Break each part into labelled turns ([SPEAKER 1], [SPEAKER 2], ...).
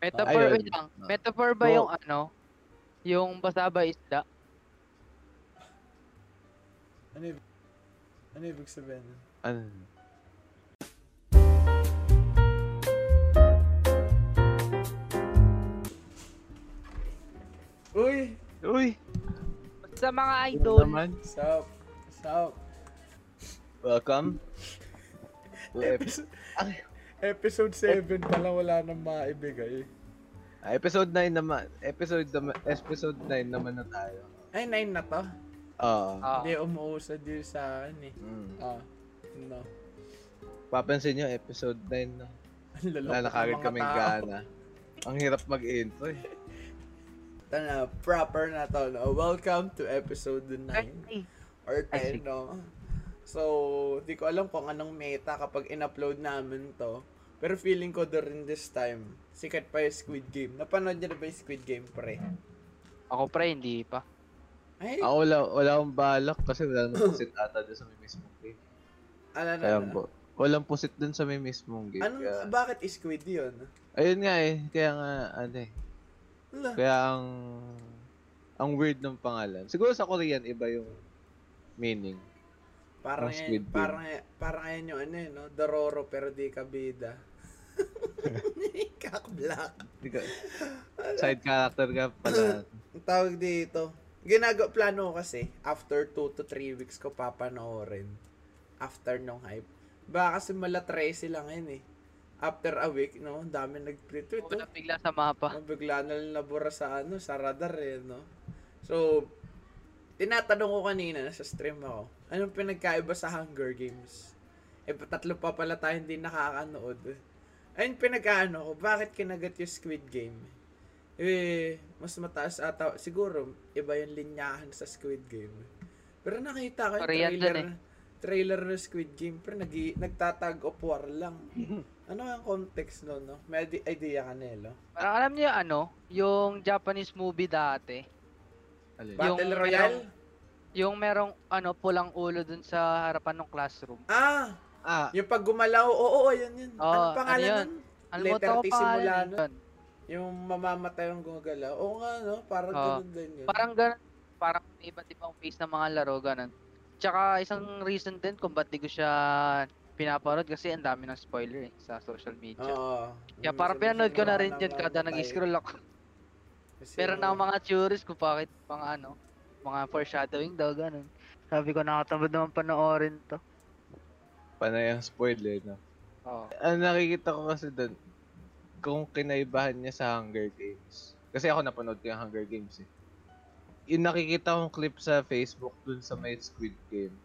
[SPEAKER 1] Metaphor,
[SPEAKER 2] Ayun.
[SPEAKER 1] wait lang. Metaphor ba
[SPEAKER 2] Go.
[SPEAKER 1] yung ano? Yung basa ba isda?
[SPEAKER 3] Ano ibig, ano ibig sabihin?
[SPEAKER 2] Ano?
[SPEAKER 3] Uy!
[SPEAKER 2] Uy!
[SPEAKER 1] Sa mga
[SPEAKER 2] Ano
[SPEAKER 1] idol.
[SPEAKER 2] naman?
[SPEAKER 3] Sup? Sup?
[SPEAKER 2] Welcome. to ep-
[SPEAKER 3] Episode, episode 7 pa lang wala nang maibigay.
[SPEAKER 2] ah, episode 9 naman. Episode naman, episode 9 naman na tayo.
[SPEAKER 3] Ay, 9 na to?
[SPEAKER 2] Oo.
[SPEAKER 1] Ah.
[SPEAKER 3] Hindi, umuusad din sa akin eh.
[SPEAKER 2] Mm.
[SPEAKER 3] Ah, no.
[SPEAKER 2] Papansin nyo, episode 9 na.
[SPEAKER 3] Ang lalaki
[SPEAKER 2] Wala na
[SPEAKER 3] ng
[SPEAKER 2] kagad
[SPEAKER 3] mga
[SPEAKER 2] kaming
[SPEAKER 3] tao.
[SPEAKER 2] gana. Ang hirap mag-intro eh.
[SPEAKER 3] Ito na, proper na to, no? Welcome to episode 9.
[SPEAKER 1] Ay,
[SPEAKER 3] Or
[SPEAKER 1] Ay,
[SPEAKER 3] 10, no? So, di ko alam kung anong meta kapag in-upload namin to. Pero feeling ko rin this time, sikat pa yung Squid Game. Napanood niyo na ba yung Squid Game, pre?
[SPEAKER 1] Ako pre, hindi pa.
[SPEAKER 3] Ay,
[SPEAKER 2] Ako wala, wala akong balak kasi wala nang pusit ata doon sa may mismong game.
[SPEAKER 3] ano na, na.
[SPEAKER 2] po, walang pusit doon sa may mismong game.
[SPEAKER 3] Anong,
[SPEAKER 2] Kaya,
[SPEAKER 3] bakit Squid yun?
[SPEAKER 2] ayun nga eh, kaya nga, ano eh.
[SPEAKER 3] Wala.
[SPEAKER 2] Kaya ang, ang weird ng pangalan. Siguro sa Korean, iba yung meaning.
[SPEAKER 3] Parang
[SPEAKER 2] Ang
[SPEAKER 3] yan,
[SPEAKER 2] Squid Game.
[SPEAKER 3] parang, parang yan yung ano eh, no? Dororo pero di ka
[SPEAKER 2] Di ka, side character ka pala.
[SPEAKER 3] Ang tawag dito. Ginagawa, plano kasi, after 2 to 3 weeks ko papanoorin. After nung hype. Baka kasi mala 13 lang yun eh. After a week, no, ang dami nag-retweet. Oh.
[SPEAKER 1] bigla sa mapa.
[SPEAKER 3] Oh, bigla na lang nabura sa ano, sa radar eh, no. So, tinatanong ko kanina sa stream ako, anong pinagkaiba sa Hunger Games? Eh, tatlo pa pala tayo hindi nakakanood. Ayun pinagkaano ko, bakit kinagat yung Squid Game? Eh, mas mataas ata, siguro, iba yung linyahan sa Squid Game. Pero nakita ko yung
[SPEAKER 1] Korean
[SPEAKER 3] trailer,
[SPEAKER 1] eh.
[SPEAKER 3] trailer ng Squid Game, pero nag nagtatag of war lang. ano ang context no, no? May ide- idea ka, Nelo?
[SPEAKER 1] Parang alam niyo ano, yung Japanese movie dati.
[SPEAKER 2] Alin?
[SPEAKER 1] Yung
[SPEAKER 3] Battle Royale?
[SPEAKER 1] Yung merong ano, pulang ulo dun sa harapan ng classroom.
[SPEAKER 3] Ah!
[SPEAKER 2] Ah,
[SPEAKER 3] Yung pag gumalaw, oo, oo, yun yun.
[SPEAKER 1] Oo,
[SPEAKER 3] Anong pangalan
[SPEAKER 1] ano yun? mo
[SPEAKER 3] Letter T simula nun?
[SPEAKER 1] yun.
[SPEAKER 3] Yung mamamatay yung gumagalaw. Oo nga, no? Parang
[SPEAKER 1] Oo.
[SPEAKER 3] ganun din yun.
[SPEAKER 1] Parang ganun, parang iba't ibang face ng mga laro, ganun. Tsaka isang reason din kung ba't di ko siya pinapanood kasi ang dami ng spoiler eh, sa social media.
[SPEAKER 3] Oo.
[SPEAKER 1] Kaya parang pinanood ko na rin dyan kada nag-scroll ako.
[SPEAKER 3] Kasi
[SPEAKER 1] Meron na akong mga theories kung bakit mga ano, mga foreshadowing daw, ganun. Sabi ko nakatamad naman panoorin to.
[SPEAKER 2] Panay ang spoiler, no?
[SPEAKER 1] Oo.
[SPEAKER 2] Ang nakikita ko kasi doon, kung kinaibahan niya sa Hunger Games. Kasi ako napanood ko yung Hunger Games eh. Yung nakikita kong clip sa Facebook dun sa may Squid Game.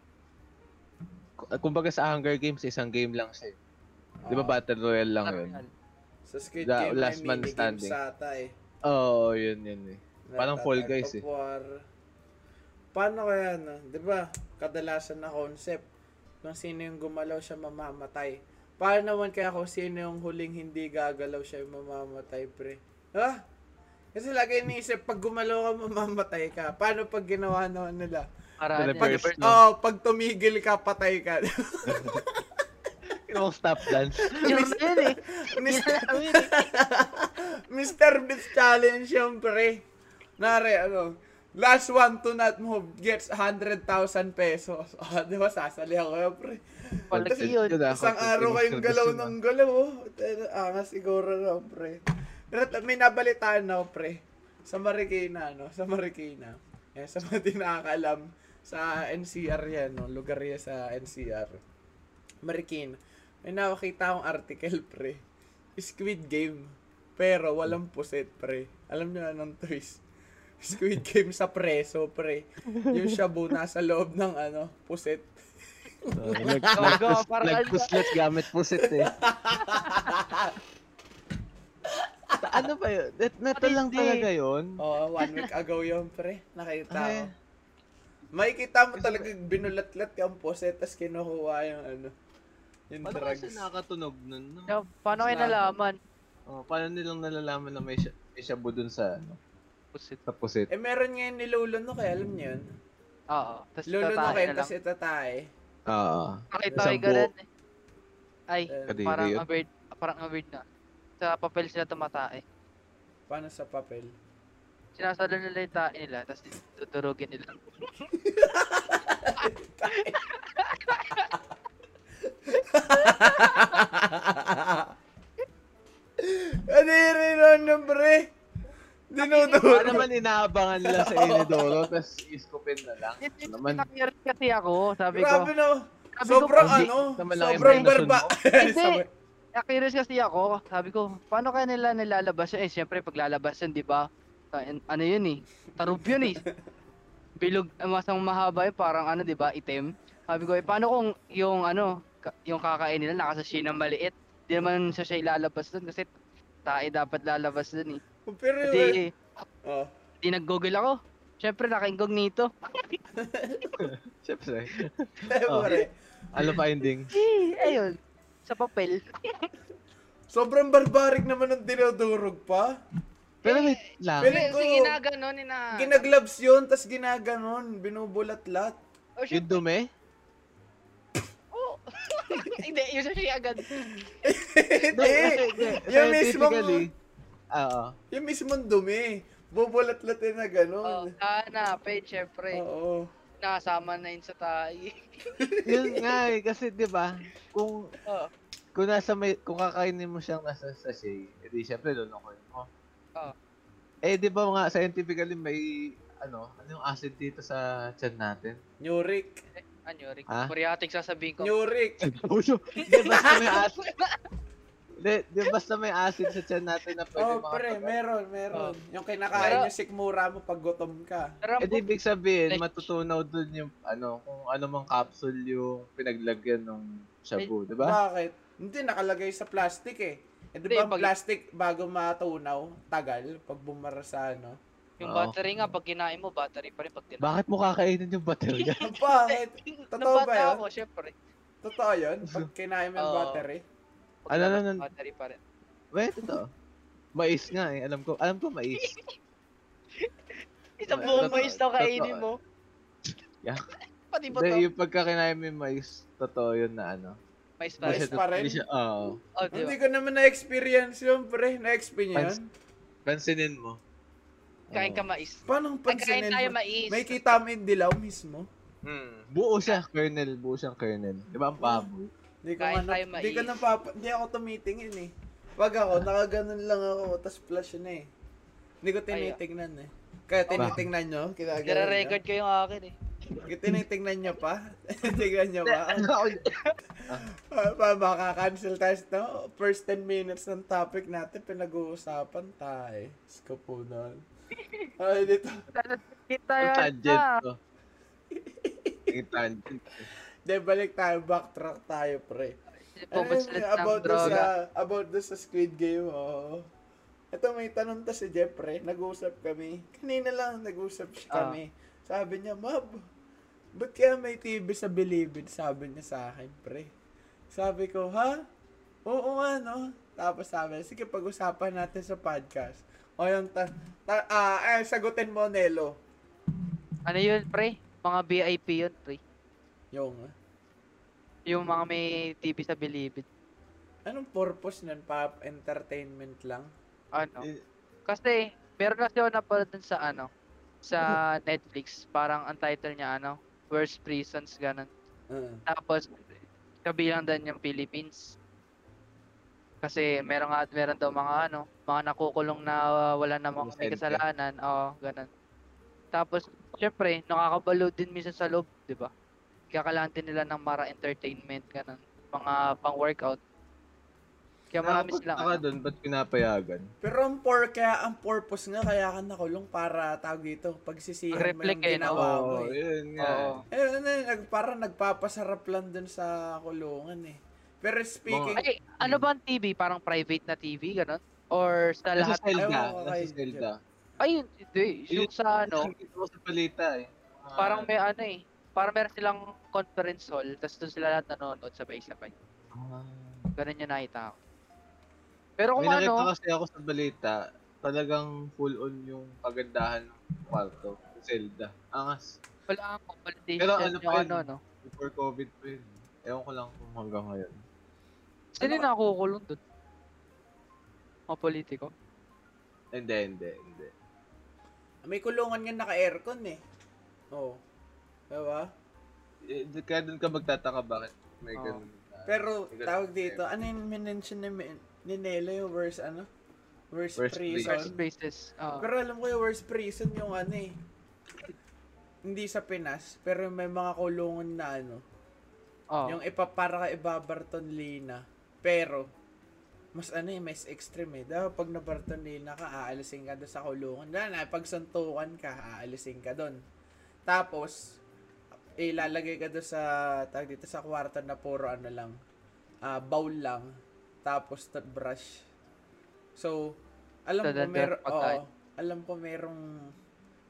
[SPEAKER 2] K- Kumbaga sa Hunger Games, isang game lang siya. eh. Di ba. Battle Royale lang yun?
[SPEAKER 3] Sa Squid
[SPEAKER 2] The
[SPEAKER 3] Game,
[SPEAKER 2] last man standing.
[SPEAKER 3] ata eh.
[SPEAKER 2] Oo, oh, yun yun eh. Parang Fall Guys eh.
[SPEAKER 3] War. Paano kaya no? 'Di ba? Kadalasan na concept kung sino yung gumalaw siya mamamatay. Paano naman kaya kung sino yung huling hindi gagalaw siya yung mamamatay, pre? Ha? Kasi lagi iniisip, pag gumalaw ka, mamamatay ka. Paano pag ginawa naman nila?
[SPEAKER 1] Para ano,
[SPEAKER 2] reverse- no?
[SPEAKER 3] Oh, pag tumigil ka, patay ka.
[SPEAKER 2] Yung stop dance.
[SPEAKER 1] Yun na yun eh.
[SPEAKER 3] Mr.
[SPEAKER 1] Yun eh.
[SPEAKER 3] Mr. Beast Challenge, syempre. Nare, ano, last one to not move gets 100,000 pesos. Oh, di ba, sasali ako yun, pre.
[SPEAKER 1] Palagi yun.
[SPEAKER 3] Isang araw kayong galaw ng galaw, oh. Angas siguro na, pre. Pero may nabalitaan ako, pre. Sa Marikina, no? Sa Marikina. Eh, sa mga di nakakaalam, sa NCR yan, no? Lugar yan sa NCR. Marikina. May nakakita akong article, pre. Squid Game. Pero walang puset, pre. Alam niyo anong twist? Squid Game sa preso, pre. Yung shabu nasa loob ng ano, puset.
[SPEAKER 2] Uh, nag, nagpus-
[SPEAKER 1] parang
[SPEAKER 2] nagpuslet gamit pusit eh. Ano ba yun? Net- Neto lang talaga yun?
[SPEAKER 3] Oo, one week ago yun, pre. Nakita ko. Makikita mo talaga binulat-lat yung puset, tapos kinukuha yung ano, yung
[SPEAKER 2] Paano
[SPEAKER 3] drugs.
[SPEAKER 2] kasi nakatunog nun? No?
[SPEAKER 1] Kaya, Paano kayo nalaman?
[SPEAKER 2] Oh, paano nilang nalalaman na may, may shabu dun sa, ano,
[SPEAKER 1] Pusit.
[SPEAKER 2] sa pusit?
[SPEAKER 3] Eh, meron ngayon nilulunok eh, alam niyo yun?
[SPEAKER 1] Oo. Tapos
[SPEAKER 3] Lulunokin,
[SPEAKER 1] na
[SPEAKER 3] tapos itatay.
[SPEAKER 2] Oo.
[SPEAKER 1] Nakita ko ganun eh. Ay,
[SPEAKER 2] Kadiri
[SPEAKER 1] parang
[SPEAKER 2] yun.
[SPEAKER 1] a weird, parang a weird na. Sa papel sila tumatae.
[SPEAKER 3] Paano sa papel?
[SPEAKER 1] Sinasalo nila yung tae nila, tapos tuturugin nila.
[SPEAKER 3] Ano yun rin nun, pre?
[SPEAKER 2] Paano
[SPEAKER 3] Dinuduro.
[SPEAKER 2] naman inaabangan nila sa Inidoro, tapos iskupin na lang? Ano naman?
[SPEAKER 1] Kasi ako, sabi
[SPEAKER 3] Grabe
[SPEAKER 1] ko.
[SPEAKER 3] no.
[SPEAKER 1] Sabi
[SPEAKER 3] Sobrang
[SPEAKER 1] ko,
[SPEAKER 3] ano, sobrang barba.
[SPEAKER 1] Hindi.
[SPEAKER 3] Sabi-
[SPEAKER 1] Nakiris kasi ako, sabi ko, paano kaya nila nilalabas yun? Eh, syempre, pag lalabas yun, di ba? Ano yun eh? Tarub yun eh. Bilog, ah, masang mahaba yun, parang ano, di ba? Itim. Sabi ko, eh, paano kung yung ano, yung kakain nila nakasashi ng maliit? Di naman siya siya ilalabas dun kasi tae dapat lalabas dun eh.
[SPEAKER 3] Pero,
[SPEAKER 1] Di,
[SPEAKER 3] oh.
[SPEAKER 1] di nag-google ako. Syempre, naka-incognito.
[SPEAKER 2] Siyempre.
[SPEAKER 3] Oh. pre.
[SPEAKER 2] Ano finding?
[SPEAKER 1] Eh, ayun. Sa papel.
[SPEAKER 3] Sobrang barbaric naman ng dinudurog pa.
[SPEAKER 2] Pero wait lang.
[SPEAKER 3] Feeling ko,
[SPEAKER 1] ginaganon, ina...
[SPEAKER 3] Ginagloves yun, tas ginaganon, binubulat-lat.
[SPEAKER 1] Oh,
[SPEAKER 2] Yung dumi?
[SPEAKER 1] Oh. Hindi, yun siya agad.
[SPEAKER 3] Hindi! Yung mismong,
[SPEAKER 2] Scientifically, Oo.
[SPEAKER 3] yung mismong dumi. Bubulat-latin na
[SPEAKER 1] Oh,
[SPEAKER 3] ganun.
[SPEAKER 1] hanapin, syempre.
[SPEAKER 3] Oo.
[SPEAKER 1] Nakasama na yun sa tayo.
[SPEAKER 2] Yun nga eh, kasi 'di ba? Kung
[SPEAKER 1] Oo.
[SPEAKER 2] kung nasa may kung kakainin mo siyang nasa sachet, edi syempre lulukoy mo.
[SPEAKER 1] Oo.
[SPEAKER 2] Eh 'di ba nga scientifically may ano, ano yung acid dito sa tiyan natin?
[SPEAKER 3] Nurik.
[SPEAKER 1] Ano, Rick?
[SPEAKER 2] Ha?
[SPEAKER 1] Muriatic sasabihin ko.
[SPEAKER 3] Nurik.
[SPEAKER 2] Di basta may acid. Di, di basta may acid sa tiyan natin na pwede
[SPEAKER 3] Oh, pre,
[SPEAKER 2] makapag-
[SPEAKER 3] meron, meron. Yung kinakain
[SPEAKER 1] Pero-
[SPEAKER 3] yung sikmura mo pag gutom ka.
[SPEAKER 1] Pero,
[SPEAKER 2] Eh di ibig sabihin,
[SPEAKER 1] Like-
[SPEAKER 2] matutunaw dun yung ano, kung ano mang capsule yung pinaglagyan ng shabu, di ba?
[SPEAKER 3] Bakit? Hindi, nakalagay sa plastic eh. Eh, di ba
[SPEAKER 1] pag-
[SPEAKER 3] plastic bago matunaw, tagal, pag bumara sa ano.
[SPEAKER 1] yung
[SPEAKER 2] Oo.
[SPEAKER 1] battery nga, pag kinain mo, battery pa rin pag tinain.
[SPEAKER 2] Bakit mo kakainin yung baterya?
[SPEAKER 3] Bakit? Totoo ba
[SPEAKER 1] Nabata
[SPEAKER 3] yun?
[SPEAKER 1] ako, syempre.
[SPEAKER 3] Totoo yun? Pag kinain mo yung
[SPEAKER 1] Oo.
[SPEAKER 3] battery?
[SPEAKER 2] Ano,
[SPEAKER 1] nabata,
[SPEAKER 2] ano, ano?
[SPEAKER 1] Battery pa rin.
[SPEAKER 2] Wait, ito. Mais nga eh. Alam ko, alam ko mais.
[SPEAKER 1] Isang buong mais daw kainin mo.
[SPEAKER 2] Yeah.
[SPEAKER 1] Pati ba to?
[SPEAKER 2] yung pagkakinain mo yung mais, totoo yun na ano.
[SPEAKER 1] Mais pa
[SPEAKER 3] Mais
[SPEAKER 1] rin.
[SPEAKER 3] pa rin?
[SPEAKER 2] Oo.
[SPEAKER 1] Oh, di
[SPEAKER 3] Hindi ko naman na-experience yun, pre. Na-experience yun?
[SPEAKER 2] Pansinin mo.
[SPEAKER 1] Kain ka mais.
[SPEAKER 3] Paano pansinin
[SPEAKER 1] tayo mais.
[SPEAKER 3] May kita mo yung dilaw mismo?
[SPEAKER 2] Hmm. Buo siya, kernel. Buo siyang kernel. Di ba ang baboy?
[SPEAKER 3] Hindi ko
[SPEAKER 1] Kain
[SPEAKER 3] nga
[SPEAKER 1] tayo
[SPEAKER 3] na, hindi ko napapa, hindi ako tumitingin eh. Wag ako, nakaganon lang ako, tas flash na eh. Hindi ko tinitingnan eh. Kaya tinitingnan nyo?
[SPEAKER 1] Nire-record ko yung akin eh.
[SPEAKER 3] Tinitingnan nyo pa? Tingnan nyo pa?
[SPEAKER 2] Ano?
[SPEAKER 3] Ah, pa, makaka-cancel tayo no? First 10 minutes ng topic natin, pinag-uusapan tayo. Nun. Ay, dito.
[SPEAKER 1] Kita yan
[SPEAKER 2] tangent ko. Yung tangent.
[SPEAKER 3] De, balik tayo, backtrack tayo, pre.
[SPEAKER 1] Ng
[SPEAKER 3] about do sa about do sa Squid Game, oo. Ito may tanong to si Jeffrey, nag-usap kami. Kanina lang nag-usap siya
[SPEAKER 1] Ah.
[SPEAKER 3] kami. Sabi niya, Mab, ba't kaya may TV sa Bilibid? Sabi niya sa akin, pre. Sabi ko, ha? Oo nga, no? Tapos sabi, sige, pag-usapan natin sa podcast. O yung, ta- ta- ah, eh, sagutin mo, Nelo.
[SPEAKER 1] Ano yun, pre? Mga VIP yun, pre.
[SPEAKER 3] Yung,
[SPEAKER 1] Yung mga may TV sa Bilibid.
[SPEAKER 3] anong purpose nun? Pa entertainment lang?
[SPEAKER 1] Ano?
[SPEAKER 2] Eh,
[SPEAKER 1] Kasi, meron kasi ako napanood dun sa ano, sa Netflix. Parang ang title niya, ano, Worst Prisons, ganun.
[SPEAKER 3] Uh,
[SPEAKER 1] Tapos, kabilang din yung Philippines. Kasi meron nga, meron daw mga ano, mga nakukulong na wala na mga may kasalanan. Oo, ganun. Tapos, syempre, nakakabalo din minsan sa loob, di ba? Kakalaan din nila ng Mara Entertainment, ganun. Mga pang-workout. Kaya marami silang
[SPEAKER 2] Nakapagtaka
[SPEAKER 1] ano.
[SPEAKER 2] doon, ba't pinapayagan?
[SPEAKER 3] Pero ang por kaya ang purpose nga kaya ka nakulong para tawag dito pagsisihan mo yung
[SPEAKER 1] eh,
[SPEAKER 3] ginawa mo
[SPEAKER 2] Oo,
[SPEAKER 3] eh.
[SPEAKER 2] yun nga.
[SPEAKER 1] Oo.
[SPEAKER 3] Eh, ano, eh, nag, parang nagpapasarap lang dun sa kulungan eh. Pero speaking,
[SPEAKER 1] Ay, ano ba ang TV? Parang private na TV, ganun? Or sa
[SPEAKER 2] Nasa
[SPEAKER 1] lahat?
[SPEAKER 2] Zelda.
[SPEAKER 3] Ewan ko
[SPEAKER 2] Nasa Zelda.
[SPEAKER 1] Ayun, hindi. Yung sa ano,
[SPEAKER 2] ko sa balita eh.
[SPEAKER 1] Parang may ano eh. Parang meron silang conference hall, tapos doon sila lahat nanonood sabay-sabay.
[SPEAKER 2] Ah.
[SPEAKER 1] Ganun yung nakita ko. Pero kung
[SPEAKER 2] May nakita
[SPEAKER 1] ano,
[SPEAKER 2] kasi ako sa balita, talagang full on yung kagandahan ng kwarto. Zelda. Angas.
[SPEAKER 1] wala akong validation
[SPEAKER 2] Pero ano pa yun?
[SPEAKER 1] ano, no?
[SPEAKER 2] Before COVID pa yun. Ewan ko lang kung hanggang ngayon.
[SPEAKER 1] Sino
[SPEAKER 3] Ano-
[SPEAKER 1] na nakukulong doon? Mga politiko?
[SPEAKER 2] Hindi, hindi, hindi.
[SPEAKER 3] May kulungan nga naka-aircon eh. Oo. Diba?
[SPEAKER 2] Eh, di- Kaya dun ka magtataka bakit may
[SPEAKER 1] Oo.
[SPEAKER 2] ganun.
[SPEAKER 3] Pero
[SPEAKER 2] may ganun
[SPEAKER 3] tawag dito, ano yung minention ni, ni Nelo yung worst ano? Worst,
[SPEAKER 2] Worst
[SPEAKER 3] prison.
[SPEAKER 1] First basis. Oo.
[SPEAKER 3] Pero alam ko yung worst prison yung ano eh. Hindi sa Pinas, pero may mga kulungan na ano.
[SPEAKER 1] Oo.
[SPEAKER 3] Yung ipapara ka ibabarton Lina. Pero, mas ano eh, mas extreme eh. Dahil pag nabarton Lina ka, aalisin ka doon sa kulungan. Dahil na, pag suntukan ka, aalisin ka doon. Tapos, ilalagay ka doon sa, tag dito sa kwarto na puro ano lang, ah bowl lang. Tapos, toothbrush. So, alam
[SPEAKER 1] So,
[SPEAKER 3] ko
[SPEAKER 1] pagkain.
[SPEAKER 3] oo, alam ko merong,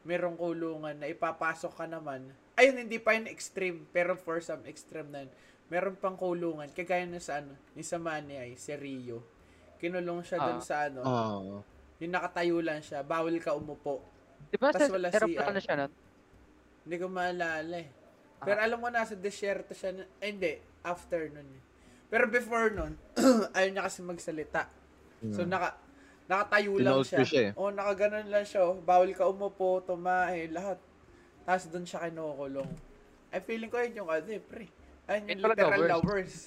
[SPEAKER 3] merong kulungan na ipapasok ka naman. Ayun, hindi pa yun extreme, pero for some extreme na yun. Meron pang kulungan, kagaya na sa ano, ni sa Manny ay, si Rio. Kinulong siya doon
[SPEAKER 1] Ah.
[SPEAKER 3] sa ano,
[SPEAKER 2] Oo.
[SPEAKER 3] yung nakatayo lang siya, bawal ka umupo.
[SPEAKER 1] Di ba sa
[SPEAKER 3] wala
[SPEAKER 1] aeroplano
[SPEAKER 3] CR.
[SPEAKER 1] siya nun?
[SPEAKER 3] Hindi ko maalala eh. Pero alam ko nasa desierto siya, na, eh, hindi, after nun eh. Pero before nun, ayaw niya kasi magsalita. So naka nakatayo lang siya.
[SPEAKER 2] siya eh.
[SPEAKER 3] O nakaganon lang siya. oh. Bawal ka umupo, tumae, lahat. Tapos doon siya kinukulong. Ay feeling ko yun yung ano eh, pre. Ayun yung literal na
[SPEAKER 1] worst.
[SPEAKER 3] worst.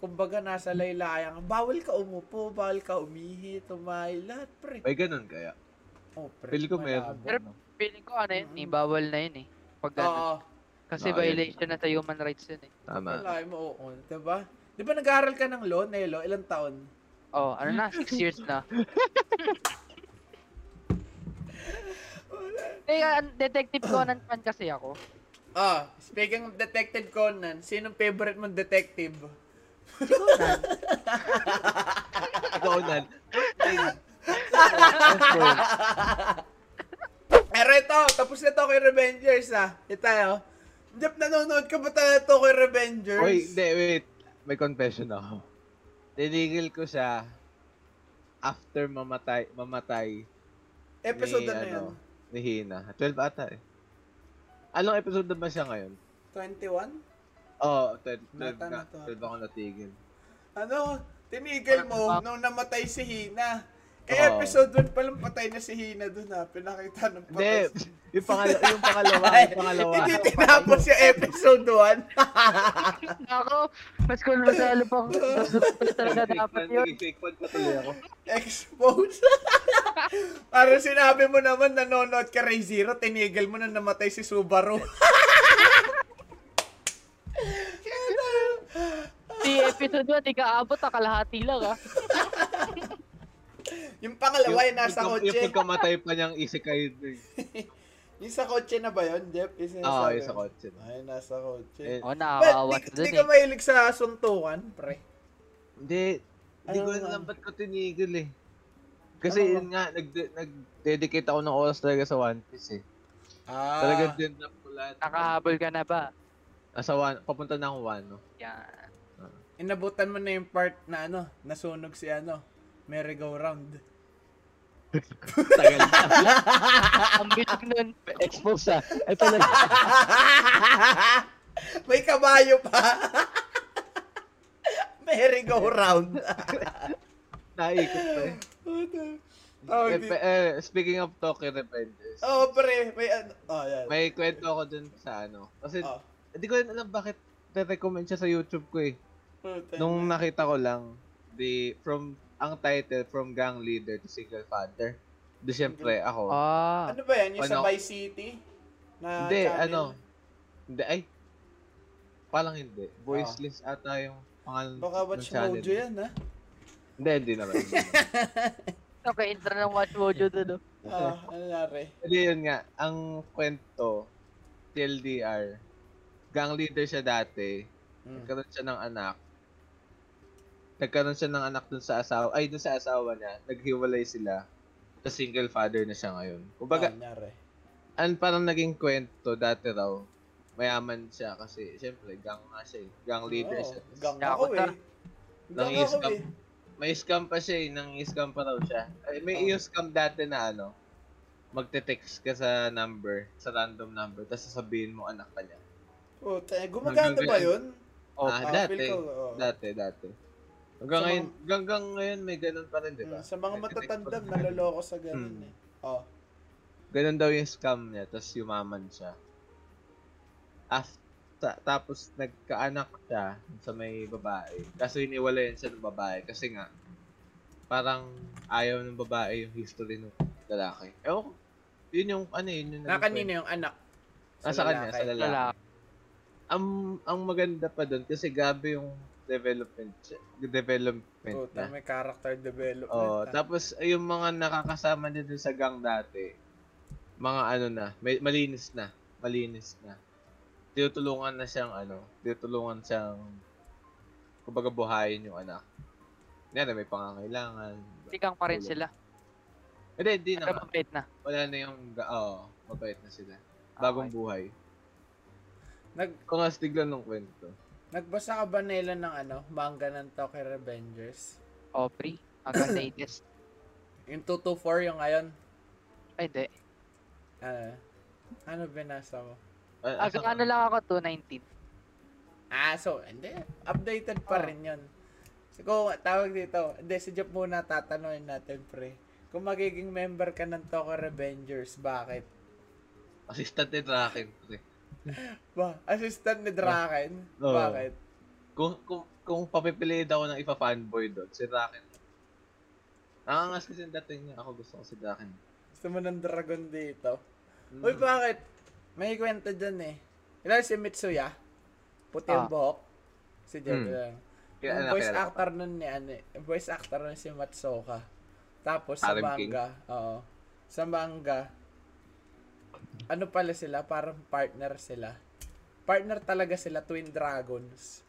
[SPEAKER 3] Kumbaga nasa laylayan. Bawal ka umupo, bawal ka umihi, tumae, lahat pre.
[SPEAKER 2] May ganun kaya.
[SPEAKER 3] Oh, pre.
[SPEAKER 2] Pili ko meron.
[SPEAKER 1] Pero feeling ko ano yun,
[SPEAKER 3] Mm-mm.
[SPEAKER 1] eh, bawal na yun eh. Pag ganun.
[SPEAKER 3] Oo.
[SPEAKER 1] Kasi
[SPEAKER 2] yun.
[SPEAKER 1] violation na sa human rights yun eh.
[SPEAKER 2] Tama.
[SPEAKER 3] Wala mo, oo. Diba? Di ba nag-aaral ka ng law, Nelo? Ilang taon?
[SPEAKER 1] Oh, ano na, six years na. Eh, ah, Detective Conan fan kasi ako.
[SPEAKER 3] Ah, speaking of Detective Conan, sinong favorite mong detective?
[SPEAKER 2] Ikaw nan.
[SPEAKER 3] Pero ito, tapos na to kay Revengers ah. Ito oh. Jeff, nanonood ka ba talaga to kay Revengers?
[SPEAKER 2] Wait, hindi, wait. May confession ako. Tinigil ko siya after mamatay, mamatay
[SPEAKER 3] Episode
[SPEAKER 2] ni,
[SPEAKER 3] na yun?
[SPEAKER 2] ano, ni Hina. 12 ata eh. Anong episode na ba siya ngayon?
[SPEAKER 3] 21?
[SPEAKER 2] Oo, oh, 12, 12
[SPEAKER 3] Nata
[SPEAKER 2] na.
[SPEAKER 3] na to.
[SPEAKER 2] 12 ako natigil.
[SPEAKER 3] Ano? Tinigil mo nung namatay si Hina. Eh,
[SPEAKER 2] Oo.
[SPEAKER 3] episode 1 palang patay na si Hina dun ha. Pinakita ng
[SPEAKER 2] Hindi,
[SPEAKER 3] patay.
[SPEAKER 2] yung, pangalawa, yung pangalawa, yung pangalawa.
[SPEAKER 3] Hindi tinapos yung episode 1.
[SPEAKER 1] Ako, mas cool masalo pa. Mas talaga dapat yun.
[SPEAKER 2] Fake fan pa tuloy ako.
[SPEAKER 3] Expose. Para sinabi mo naman nanonood ka Ray Zero, tinigil mo na namatay si Subaru.
[SPEAKER 1] Si episode 1, di ka abot, ah, kalahati lang ah.
[SPEAKER 3] Yung pangalawa yung nasa
[SPEAKER 2] pagka-
[SPEAKER 3] kotse.
[SPEAKER 2] Yung pagkamatay pa niyang isikay
[SPEAKER 3] yung sa kotse na ba yun, Jeff? Yung
[SPEAKER 2] Oo,
[SPEAKER 3] sinasabi
[SPEAKER 2] yung sa kotse.
[SPEAKER 3] Ay, nasa kotse.
[SPEAKER 2] Eh,
[SPEAKER 1] Oh, nakakawa ka dun
[SPEAKER 3] di
[SPEAKER 1] eh.
[SPEAKER 3] ka mahilig sa suntukan, pre.
[SPEAKER 2] Hindi, hindi ko
[SPEAKER 3] Ano
[SPEAKER 2] alam
[SPEAKER 3] naman?
[SPEAKER 2] ba't ko tinigil eh. Kasi
[SPEAKER 3] Ano
[SPEAKER 2] yun nga, nag, nag-dedicate ako ng oras talaga sa One Piece eh.
[SPEAKER 3] Ah.
[SPEAKER 2] Talaga din na pula.
[SPEAKER 1] Nakahabol ka na ba?
[SPEAKER 2] Nasa one, papunta na akong Wano.
[SPEAKER 1] Yan.
[SPEAKER 3] Inabutan mo na yung part na ano, nasunog si ano, merry-go-round.
[SPEAKER 2] Tagal na.
[SPEAKER 1] Ang bilig nun.
[SPEAKER 2] Expose ah. Ay talaga.
[SPEAKER 3] May kabayo pa. merry-go-round.
[SPEAKER 2] Naikot pa eh.
[SPEAKER 3] oh,
[SPEAKER 2] Eh, eh, speaking of Tokyo Revengers,
[SPEAKER 3] oh, pre, may ano, oh, yan.
[SPEAKER 2] may kwento ako dun sa ano. Kasi
[SPEAKER 3] Oh,
[SPEAKER 2] hindi ko rin alam bakit re-recommend siya sa YouTube ko eh.
[SPEAKER 3] puta
[SPEAKER 2] Nung
[SPEAKER 3] na.
[SPEAKER 2] nakita ko lang, the, from, ang title, From Gang Leader to Single Father. Di syempre, ako.
[SPEAKER 1] Ah.
[SPEAKER 3] Ano ba yan? Yung sa
[SPEAKER 2] Ano?
[SPEAKER 3] Vice City? Na
[SPEAKER 2] Hindi,
[SPEAKER 3] channel?
[SPEAKER 2] ano, Hindi, ay. Parang hindi. Voiceless ata yung pangalan
[SPEAKER 3] Baka watch
[SPEAKER 2] ng channel.
[SPEAKER 3] mojo yan, ha?
[SPEAKER 2] Hindi, hindi naman. Hindi naman.
[SPEAKER 1] Okay, intro ng Watch Mojo dun. oh.
[SPEAKER 3] Ah, ano nari?
[SPEAKER 2] Hindi, yun nga. Ang kwento, TLDR, gang leader siya dati.
[SPEAKER 3] Hmm.
[SPEAKER 2] Nagkaroon siya ng anak. Nagkaroon siya ng anak dun sa asawa. Ay, dun sa asawa niya. Naghiwalay sila. Sa single father na siya ngayon. Kumbaga,
[SPEAKER 3] Ah, nari.
[SPEAKER 2] an parang naging kwento dati raw. Mayaman siya kasi, syempre, gang nga siya eh. Gang leader
[SPEAKER 3] Oo,
[SPEAKER 2] siya.
[SPEAKER 3] gang ako
[SPEAKER 1] na.
[SPEAKER 3] eh. Gang
[SPEAKER 2] Nangis
[SPEAKER 3] ako eh.
[SPEAKER 2] May scam pa siya eh. Nang scam pa raw siya. Ay, may
[SPEAKER 3] Oh.
[SPEAKER 2] scam dati na ano, magte-text ka sa number, sa random number, tapos sasabihin mo anak ka niya.
[SPEAKER 3] Puta, eh, gumagana ba yun?
[SPEAKER 1] Oh,
[SPEAKER 2] ah,
[SPEAKER 3] ah,
[SPEAKER 2] dati.
[SPEAKER 3] ko, oo.
[SPEAKER 2] Dati, dati. Hanggang
[SPEAKER 3] Sa
[SPEAKER 2] ngayon, hanggang ngayon may ganun pa rin, di ba?
[SPEAKER 3] Mm, sa mga matatanda, naloloko sa ganun
[SPEAKER 2] Mm.
[SPEAKER 3] eh. Oh.
[SPEAKER 2] Ganun daw yung scam niya, tapos yumaman siya. After, tapos nagkaanak siya sa may babae. Kaso iniwalayan siya ng babae kasi nga, parang ayaw ng babae yung history ng lalaki. Ewan ko, yun yung, ano yun, yung
[SPEAKER 3] Na kanino yung anak?
[SPEAKER 2] Ah, sa kanya, sa lalaki.
[SPEAKER 1] Lalaki.
[SPEAKER 2] Ang, ang maganda pa doon, kasi gabi yung development, siya- development
[SPEAKER 3] Puta,
[SPEAKER 2] na.
[SPEAKER 3] may character development.
[SPEAKER 2] Oh,
[SPEAKER 3] ah.
[SPEAKER 2] tapos ay, yung mga nakakasama niya dun sa gang dati, mga ano na, may, malinis na, malinis na. Tinutulungan na siyang ano, tinutulungan siyang kumbaga buhayin yung anak. Yan, may pangangailangan.
[SPEAKER 1] Sigang pa rin
[SPEAKER 2] Tulong.
[SPEAKER 1] sila.
[SPEAKER 2] Hindi, hindi na.
[SPEAKER 1] Pero mabait na.
[SPEAKER 2] Wala na yung, oo, mabait na sila. Bagong
[SPEAKER 1] Okay.
[SPEAKER 2] buhay.
[SPEAKER 3] Nag,
[SPEAKER 2] Kung astig lang ng kwento.
[SPEAKER 3] Nagbasa ka ba nila ng ano, manga ng Tokyo Revengers?
[SPEAKER 1] Opry. Hanggang latest.
[SPEAKER 3] Yung 224 yung ngayon.
[SPEAKER 1] Ay, di.
[SPEAKER 3] Ah, ano binasa mo?
[SPEAKER 2] Ah,
[SPEAKER 1] Hanggang ano lang ako, 219.
[SPEAKER 3] Ah, so, hindi. Updated pa
[SPEAKER 1] Oh.
[SPEAKER 3] rin yun. So, kung tawag dito, hindi, si Jeff muna tatanungin natin, pre. Kung magiging member ka ng Tokyo Revengers, bakit?
[SPEAKER 2] Assistant ni Draken. pre.
[SPEAKER 3] Ba, assistant ni Draken?
[SPEAKER 2] Oo.
[SPEAKER 3] Bakit?
[SPEAKER 2] Kung, kung, kung papipiliin ako ng ipa-fanboy doon, si Draken. Nakangas kasi yung dating niya. Ako gusto ko si Draken.
[SPEAKER 3] Gusto mo ng dragon dito?
[SPEAKER 2] Mm.
[SPEAKER 3] Uy, bakit? May kwento dyan eh. Ilan si Mitsuya? Puti yung
[SPEAKER 1] Ah.
[SPEAKER 3] buhok. Si Jeff
[SPEAKER 2] Hmm.
[SPEAKER 3] lang. Yung
[SPEAKER 2] ano,
[SPEAKER 3] voice
[SPEAKER 2] ko.
[SPEAKER 3] actor nun ni ano, eh, voice actor nun si Matsuoka. Tapos sa
[SPEAKER 2] Harem King?
[SPEAKER 3] manga, oo. Sa manga, ano pala sila, parang partner sila. Partner talaga sila, Twin Dragons.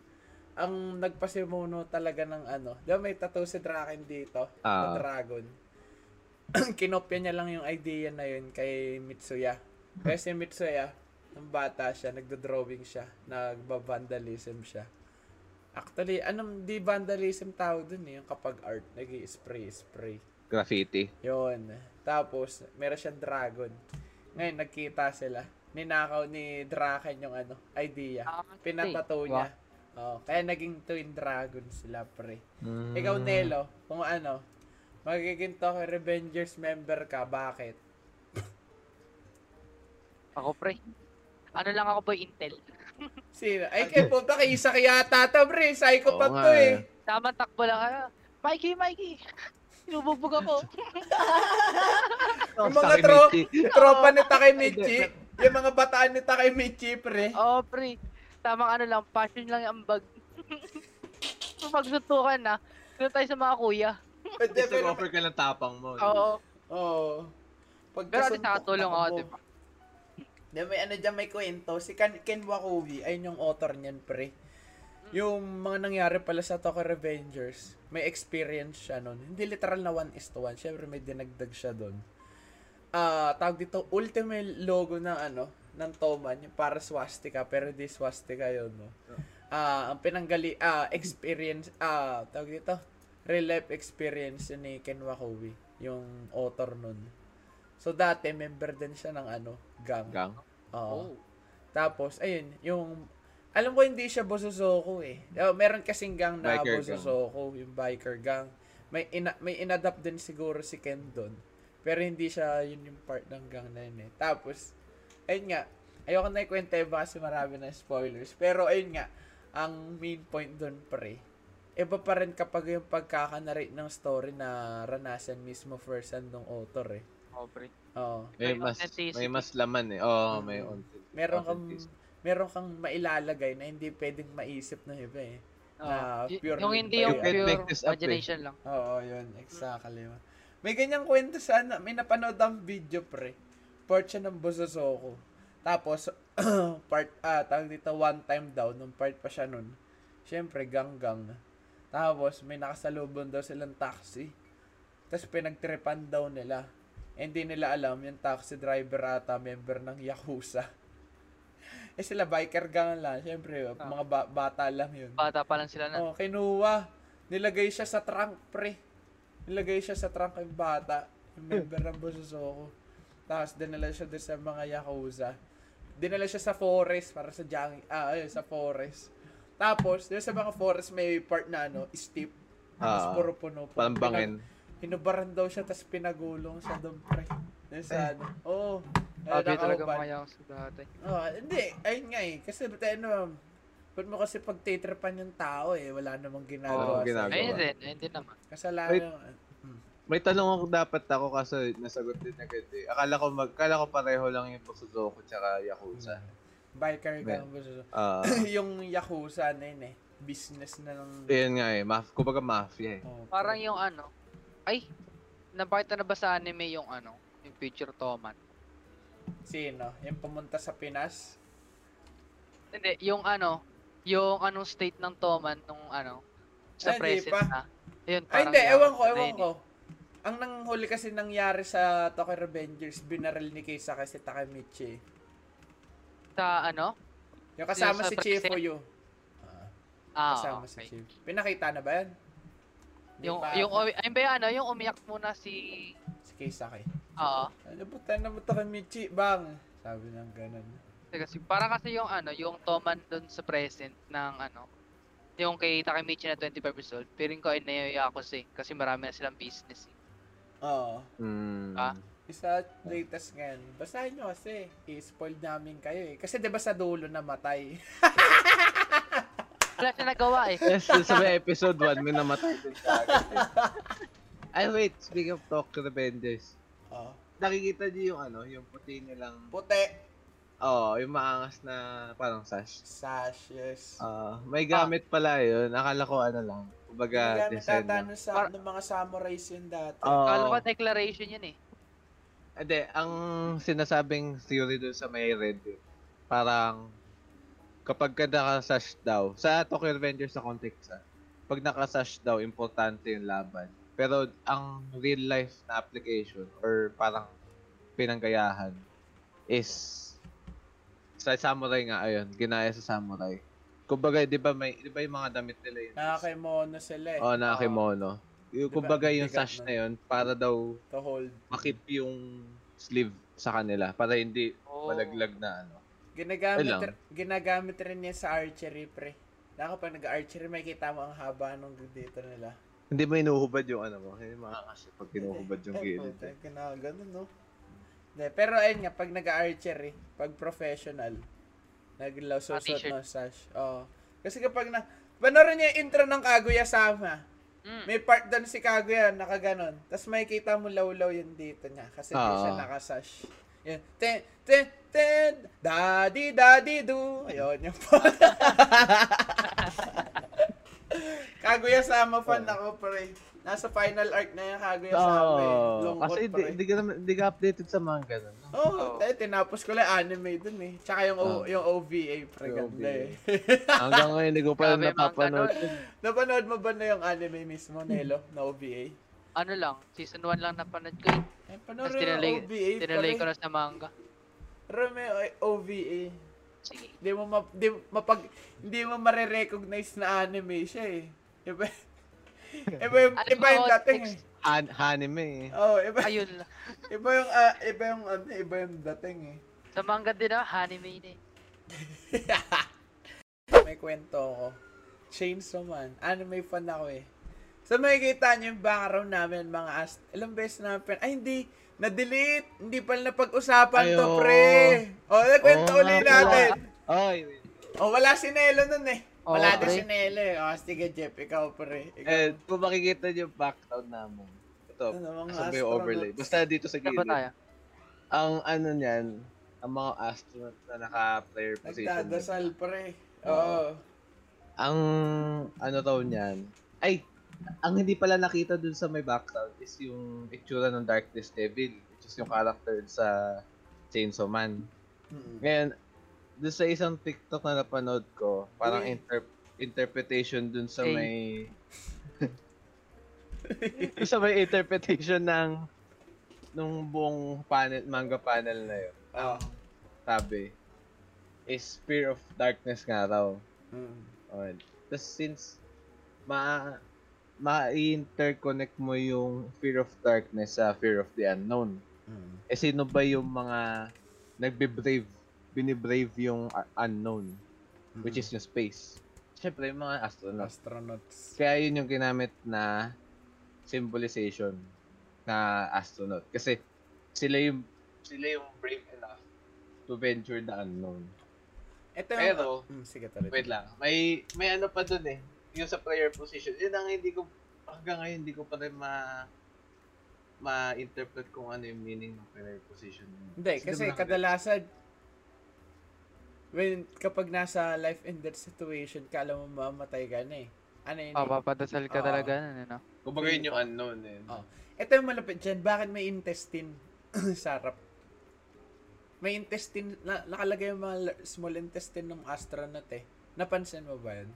[SPEAKER 3] Ang nagpasimuno talaga ng ano, di ba may tattoo si Draken dito, na
[SPEAKER 2] Ah.
[SPEAKER 3] dragon. Kinopya niya lang yung idea na yun kay Mitsuya. Kaya si Mitsuya, nung bata siya, nagdo-drawing siya, nagba-vandalism siya. Actually, anong di vandalism tawag dun eh, yung kapag art, nag spray spray
[SPEAKER 2] Graffiti.
[SPEAKER 3] Yun. Tapos, meron siyang dragon. Ngayon, nagkita sila. Ninakaw ni Draken yung ano, idea.
[SPEAKER 1] Ah,
[SPEAKER 3] Pinatato niya. Oh, kaya naging twin dragon sila, pre.
[SPEAKER 2] Mm.
[SPEAKER 3] Ikaw, Nelo, kung ano, magiging Tokyo Revengers member ka, bakit?
[SPEAKER 1] Ako, pre. Ano lang ako, boy, Intel.
[SPEAKER 3] Sino? Ay, kay punta kay Isa kaya tata, pre. Psychopath to
[SPEAKER 2] nga,
[SPEAKER 3] eh.
[SPEAKER 1] Tamang takbo lang ka. Mikey, Mikey! Inubugbog ako.
[SPEAKER 3] Yung mga tro- tropa ni Takemichi. yung mga bataan ni Takemichi, pre.
[SPEAKER 1] Oo, pre. Tamang ano lang, passion lang yung ambag. Kung magsuntukan na, doon tayo sa mga kuya.
[SPEAKER 3] Pwede,
[SPEAKER 2] Gusto offer ka ng tapang mo.
[SPEAKER 1] Oo.
[SPEAKER 3] Oo. Pag
[SPEAKER 1] Pero ati nakatulong ako, di ba?
[SPEAKER 3] Di, may ano dyan, may kwento. Si Ken, Ken Wakowi, ayun yung author niyan, pre. Yung mga nangyari pala sa Tokyo Revengers, may experience siya nun. Hindi literal na 1 is to 1. Siyempre, may dinagdag siya doon. Ah, tawag dito, ultimate logo ng ano, ng Toman, yung para swastika, pero di swastika yun, no? Ah, ang pinanggali, ah, experience, ah, tawag dito, real life experience yun ni Ken Wakowi, yung author nun. So, dati, member din siya ng ano, gang.
[SPEAKER 2] Gang.
[SPEAKER 3] Oo.
[SPEAKER 1] Oh.
[SPEAKER 3] Tapos, ayun, yung, alam ko hindi siya Bosozoku eh. Uh, meron kasing gang na
[SPEAKER 2] Biker gang.
[SPEAKER 3] Bosozoku, yung biker gang. May, ina, may inadapt din siguro si Ken doon. Pero hindi siya yun yung part ng gang na yun eh. Tapos, ayun nga, ayoko na ikwenta yun kasi marami na spoilers. Pero ayun nga, ang main point doon pre, iba pa rin kapag yung pagkakanarrate ng story na ranasan mismo first hand ng author eh.
[SPEAKER 1] Oo, pre.
[SPEAKER 3] Oo.
[SPEAKER 2] May
[SPEAKER 1] May
[SPEAKER 2] mas, may mas laman eh. Oo,
[SPEAKER 3] Mm.
[SPEAKER 2] may authentic-
[SPEAKER 3] meron kang. Meron kang mailalagay na hindi pwedeng maisip ng iba eh. Na
[SPEAKER 1] Oo. Y-
[SPEAKER 3] pure
[SPEAKER 1] yung
[SPEAKER 3] yun
[SPEAKER 1] hindi yung pure
[SPEAKER 2] up, eh.
[SPEAKER 1] imagination lang.
[SPEAKER 3] Oo, yun. Exactly. May ganyang kwento sana. May napanood ang video, pre. Part siya ng Bosozoku. Tapos, part, ah, tawag dito, one time daw, nung part pa siya nun. Siyempre, gang-gang. Tapos, may nakasalubong daw silang taxi. Tapos, pinagtripan daw nila. Hindi nila alam, yung taxi driver ata, member ng Yakuza. Eh sila, biker gang lang. Siyempre,
[SPEAKER 1] Ah.
[SPEAKER 3] mga ba- bata lang yun.
[SPEAKER 1] Bata pa lang sila na.
[SPEAKER 3] Oh, kinuha. Nilagay siya sa trunk, pre. Nilagay siya sa trunk yung bata. Yung member ng Bosozoku. Tapos, dinala siya doon sa mga Yakuza. Dinala siya sa forest, para sa jang, ah, ayun, sa forest. Tapos, doon sa mga forest, may part na, ano, steep. Tapos
[SPEAKER 2] Ah,
[SPEAKER 3] puro puno.
[SPEAKER 2] Parang bangin.
[SPEAKER 3] Hinubaran daw siya, tapos pinagulong sa doon, pre. Dun sa ano. Oo. Oh,
[SPEAKER 1] Sabi talaga mga yakas dati.
[SPEAKER 3] Oh, hindi. Ayun nga eh. Kasi ba't ano, ba't mo kasi pag titripan yung tao eh, wala namang ginagawa.
[SPEAKER 2] Oo,
[SPEAKER 3] sa-
[SPEAKER 2] ginagawa.
[SPEAKER 1] Ayun din, ayun din naman.
[SPEAKER 3] Kasalanan yung...
[SPEAKER 2] May tanong ako dapat ako kasi nasagot din agad eh. Akala ko mag, akala ko pareho lang yung Bosuzoku tsaka Yakuza.
[SPEAKER 3] Biker ka ng gusto.
[SPEAKER 2] Ah,
[SPEAKER 3] yung Yakuza na yun eh. Business na lang.
[SPEAKER 2] yun nga eh, maf kumbaga mafia eh.
[SPEAKER 3] Oh,
[SPEAKER 1] Parang yung ano, ay, napakita na ba sa anime yung ano, yung Future Toman?
[SPEAKER 3] Sino? Yung pumunta sa Pinas?
[SPEAKER 1] Hindi, yung ano, yung anong state ng Toman nung ano, sa
[SPEAKER 3] Ay,
[SPEAKER 1] present
[SPEAKER 3] pa.
[SPEAKER 1] na. Yun,
[SPEAKER 3] Ay, hindi.
[SPEAKER 1] yaman
[SPEAKER 3] Ewan ko,
[SPEAKER 1] na
[SPEAKER 3] ewan ko. Ang nanghuli kasi nangyari sa Tokyo Revengers, binaril ni Keisa kasi Takamichi.
[SPEAKER 1] eh. Sa ano?
[SPEAKER 3] Yung kasama
[SPEAKER 1] Yung
[SPEAKER 3] si? Chifuyo. Ah,
[SPEAKER 1] Ah,
[SPEAKER 3] kasama si
[SPEAKER 1] okay.
[SPEAKER 3] Chief. Pinakita na ba yan? Hindi
[SPEAKER 1] Yung,
[SPEAKER 3] pa
[SPEAKER 1] yung, ayun ba yung ano, yung umiyak muna si,
[SPEAKER 3] Si Keisake.
[SPEAKER 1] Oo.
[SPEAKER 3] Ano ba tayo mo Takamichi? Bang! Sabi ng ganun.
[SPEAKER 1] Kasi parang kasi yung ano, yung Toman dun sa present ng ano, yung kay Takemichi na 25 years old, feeling ko ay nayoyakos eh. Kasi marami na silang business eh.
[SPEAKER 3] Oo.
[SPEAKER 2] Hmm.
[SPEAKER 1] Ah?
[SPEAKER 3] Isa latest ngayon. Basahin nyo kasi. I-spoil namin kayo eh. Kasi di ba sa dulo namatay?
[SPEAKER 1] Wala siya nagawa eh.
[SPEAKER 2] Yes, dun sa may episode 1, may namatay din siya. Ay, wait, speaking of Tokyo Revengers,
[SPEAKER 3] Oo.
[SPEAKER 2] nakikita niyo yung ano, yung puti nilang,
[SPEAKER 3] Puti.
[SPEAKER 2] oh, yung maangas na parang sash.
[SPEAKER 3] Sash, yes.
[SPEAKER 2] Ah, may gamit pala yun. Akala ko ano lang. Kumbaga, design lang.
[SPEAKER 3] ng sa
[SPEAKER 1] Par-
[SPEAKER 3] ng mga samurais yun dati.
[SPEAKER 2] Oo.
[SPEAKER 1] Kala ko declaration yun eh.
[SPEAKER 2] Hindi, ang sinasabing theory dun sa may red, eh, parang kapag ka nakasash daw, sa Tokyo Revengers sa context ah, pag nakasash daw, importante yung laban. Pero ang real life na application or parang pinanggayahan is sa samurai nga ayun, ginaya sa samurai. Kumbaga, 'di ba may 'di ba yung mga damit nila yun?
[SPEAKER 3] Nakakimono sila eh.
[SPEAKER 2] Oh, nakakimono. Yung
[SPEAKER 3] Diba,
[SPEAKER 2] kumbaga yung sash na yun para daw
[SPEAKER 3] To hold.
[SPEAKER 2] makip yung sleeve sa kanila para hindi
[SPEAKER 1] Oh.
[SPEAKER 2] malaglag na ano.
[SPEAKER 3] Ginagamit, r- ginagamit rin niya sa archery, pre. Na kapag nag-archery, may kita mo ang haba nung dito nila.
[SPEAKER 2] Hindi mo inuhubad yung ano mo. Hindi makakasya pag kinuhubad yung
[SPEAKER 3] Eh,
[SPEAKER 2] gilid.
[SPEAKER 3] puta, Ginaganon, no? Hindi, pero ayun nga, pag nag-archery, pag professional, naglaw susot
[SPEAKER 1] t-shirt.
[SPEAKER 3] no sash. Oo. Kasi kapag na, panorin niya yung intro ng Kaguya-sama.
[SPEAKER 1] Mm.
[SPEAKER 3] May part doon si Kaguya, nakaganon. Tapos may kita mo lawlaw yun dito niya. Kasi di siya
[SPEAKER 2] Oo.
[SPEAKER 3] nakasash. Yan. Ten, ten, ten, daddy, daddy, do. Ayun, yung po. Kaguya-sama fan ako, pre. Nasa final arc na yung Kaguya-sama eh.
[SPEAKER 2] Oo.
[SPEAKER 3] Lungkot,
[SPEAKER 2] Kasi di, di, ka, di ka updated sa mga ganun. no?
[SPEAKER 3] Oo,
[SPEAKER 1] Oo.
[SPEAKER 3] dahil tinapos ko lang anime dun eh. Tsaka yung, O-
[SPEAKER 2] Oo.
[SPEAKER 3] yung OVA, pre,
[SPEAKER 2] Yung
[SPEAKER 3] ganda
[SPEAKER 2] OVA.
[SPEAKER 3] eh.
[SPEAKER 2] Hanggang ngayon, hindi ko pa napapanood.
[SPEAKER 3] Napanood mo ba na yung anime mismo, Nelo, na OVA?
[SPEAKER 1] Ano lang, season 1 lang napanood ko eh.
[SPEAKER 3] Eh,
[SPEAKER 1] tinalay,
[SPEAKER 3] yung OVA,
[SPEAKER 1] tinalay ko na sa manga.
[SPEAKER 3] Pero may OVA.
[SPEAKER 1] Sige.
[SPEAKER 3] Hindi mo ma, di, mapag, hindi mo mare-recognize na anime siya eh. Iba, iba yung,
[SPEAKER 1] Ano
[SPEAKER 3] iba yung dating eh.
[SPEAKER 2] Han anime eh.
[SPEAKER 3] Oh, iba,
[SPEAKER 1] Ayun lang.
[SPEAKER 3] iba yung, ah, iba yung, ano, iba yung dating eh.
[SPEAKER 1] Sa manga din ah, anime din.
[SPEAKER 3] May kwento ako. Chainsaw Man. Anime fan ako eh. So makikita niyo yung background namin mga ast... Ilang beses na pen... Ay hindi! Na-delete! Hindi pala napag-usapan to, pre! O, kwento
[SPEAKER 2] Oo
[SPEAKER 3] ulit natin.
[SPEAKER 2] Oy,
[SPEAKER 3] O, wala si Nelo nun eh. Wala
[SPEAKER 1] Oo,
[SPEAKER 3] din
[SPEAKER 1] pre.
[SPEAKER 3] si Nelo eh. O, sige Jeff, ikaw pre. Ikaw.
[SPEAKER 2] eh, kung makikita niyo yung background namin. Ito,
[SPEAKER 3] Ano, mga
[SPEAKER 2] yung overlay. Basta dito sa gilid. Ang ano niyan, ang mga astronaut na naka-player position.
[SPEAKER 3] Nagdadasal, pre.
[SPEAKER 2] Oo.
[SPEAKER 3] Oo.
[SPEAKER 2] Ang ano daw niyan, ay, ang hindi pala nakita dun sa may background is yung itsura ng Darkness Devil, which is yung character sa Chainsaw Man.
[SPEAKER 3] Mm.
[SPEAKER 2] Ngayon, dun sa isang TikTok na napanood ko, parang
[SPEAKER 3] Uy.
[SPEAKER 2] inter- interpretation dun sa
[SPEAKER 1] Hey.
[SPEAKER 2] may... dun sa may interpretation ng nung buong panel, manga panel na yun.
[SPEAKER 3] Oo.
[SPEAKER 2] Sabi, is Fear of Darkness nga raw.
[SPEAKER 3] Mm.
[SPEAKER 2] Okay. Tapos since ma ma-interconnect mo yung fear of darkness sa fear of the unknown.
[SPEAKER 3] Mm.
[SPEAKER 2] Eh sino ba yung mga nagbe-brave, binibrave yung uh, unknown, which is yung space? syempre yung mga astronaut.
[SPEAKER 3] Astronauts.
[SPEAKER 2] Kaya yun yung ginamit na symbolization na astronaut. Kasi sila yung sila yung brave enough to venture the unknown.
[SPEAKER 3] Ito yung...
[SPEAKER 2] Pero-
[SPEAKER 3] Hmm, sige tuloy.
[SPEAKER 2] Wait lang. May may ano pa dun eh. Yung sa prayer position. Yun ang hindi ko hanggang ngayon hindi ko pa rin ma ma-interpret kung ano yung meaning ng prayer position.
[SPEAKER 3] Hindi, kasi
[SPEAKER 2] diba,
[SPEAKER 3] kadalasan when kapag nasa life and death situation, kala mo mamamatay ka na eh. Ano yun? eh?
[SPEAKER 1] Papapadasal ka
[SPEAKER 3] Oo.
[SPEAKER 1] talaga nun, ano?
[SPEAKER 2] Kumbaga yun yung unknown eh.
[SPEAKER 3] Oh. Ito yung malapit dyan. Bakit may intestine sa harap? May intestine, na, nakalagay yung mga small intestine ng astronaut eh. Napansin mo ba yun?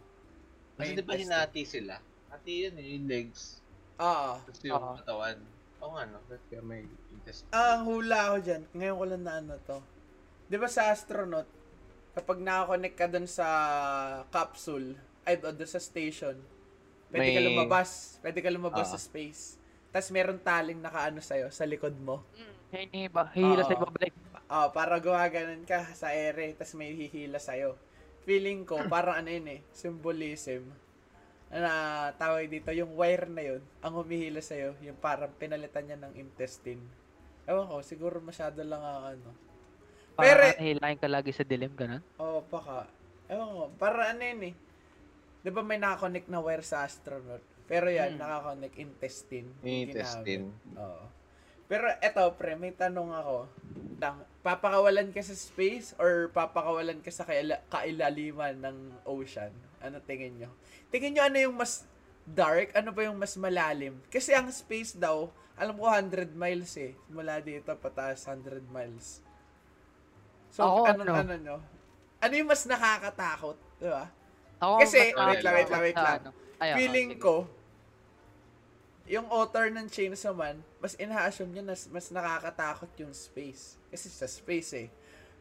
[SPEAKER 2] Kasi
[SPEAKER 3] May
[SPEAKER 2] di ba hinati sila? Hati yun eh, yung legs.
[SPEAKER 3] Oo.
[SPEAKER 2] Tapos yung
[SPEAKER 1] Oo.
[SPEAKER 2] katawan. Oo nga no, kaya may intestine.
[SPEAKER 3] Ah, ang hula ako dyan. Ngayon ko lang na ano to. Di ba sa astronaut, kapag nakakonect ka dun sa capsule, ay doon sa station, pwede ka
[SPEAKER 2] May-
[SPEAKER 3] lumabas. Pwede ka lumabas
[SPEAKER 2] Ah.
[SPEAKER 3] sa space. Tapos meron taling nakaano sa'yo, sa likod mo.
[SPEAKER 1] Hindi ba? Hihila sa
[SPEAKER 3] Oo.
[SPEAKER 1] ibabalik.
[SPEAKER 3] Ah, para gumaganon ka sa ere, tapos may hihila sa'yo. Feeling ko, parang ano yun eh, symbolism. Na tawag dito, yung wire na yun, ang humihila sa'yo, yung parang pinalitan niya ng intestine. Ewan ko, siguro masyado lang ang ano. Pero-
[SPEAKER 1] Parang hilahin ka lagi sa dilim, ganun.
[SPEAKER 3] Oo, oh, baka. Ewan ko, para ano yun eh. Di ba may nakakonect na wire sa astronaut? Pero yan,
[SPEAKER 1] Hmm.
[SPEAKER 3] nakakonect intestine.
[SPEAKER 2] Intestine.
[SPEAKER 3] Oo. Pero eto, pre, may tanong ako. Lang, papakawalan ka sa space or papakawalan ka sa kaila- kailaliman ng ocean? Ano tingin nyo? Tingin nyo ano yung mas dark? Ano ba yung mas malalim? Kasi ang space daw, alam ko 100 miles eh. Mula dito pataas 100 miles. So,
[SPEAKER 1] Ako,
[SPEAKER 3] ano,
[SPEAKER 1] ano?
[SPEAKER 3] ano nyo? Ano yung mas nakakatakot? Di ba?
[SPEAKER 1] Ako,
[SPEAKER 3] Kasi-
[SPEAKER 1] mas-
[SPEAKER 2] wait lang,
[SPEAKER 3] wait lang, wait lang.
[SPEAKER 1] ano. Ay, oo,
[SPEAKER 3] Feeling
[SPEAKER 1] sige.
[SPEAKER 3] ko, yung author ng Chainsaw Man, mas ina-assume niya na mas nakakatakot yung space. Kasi sa space eh.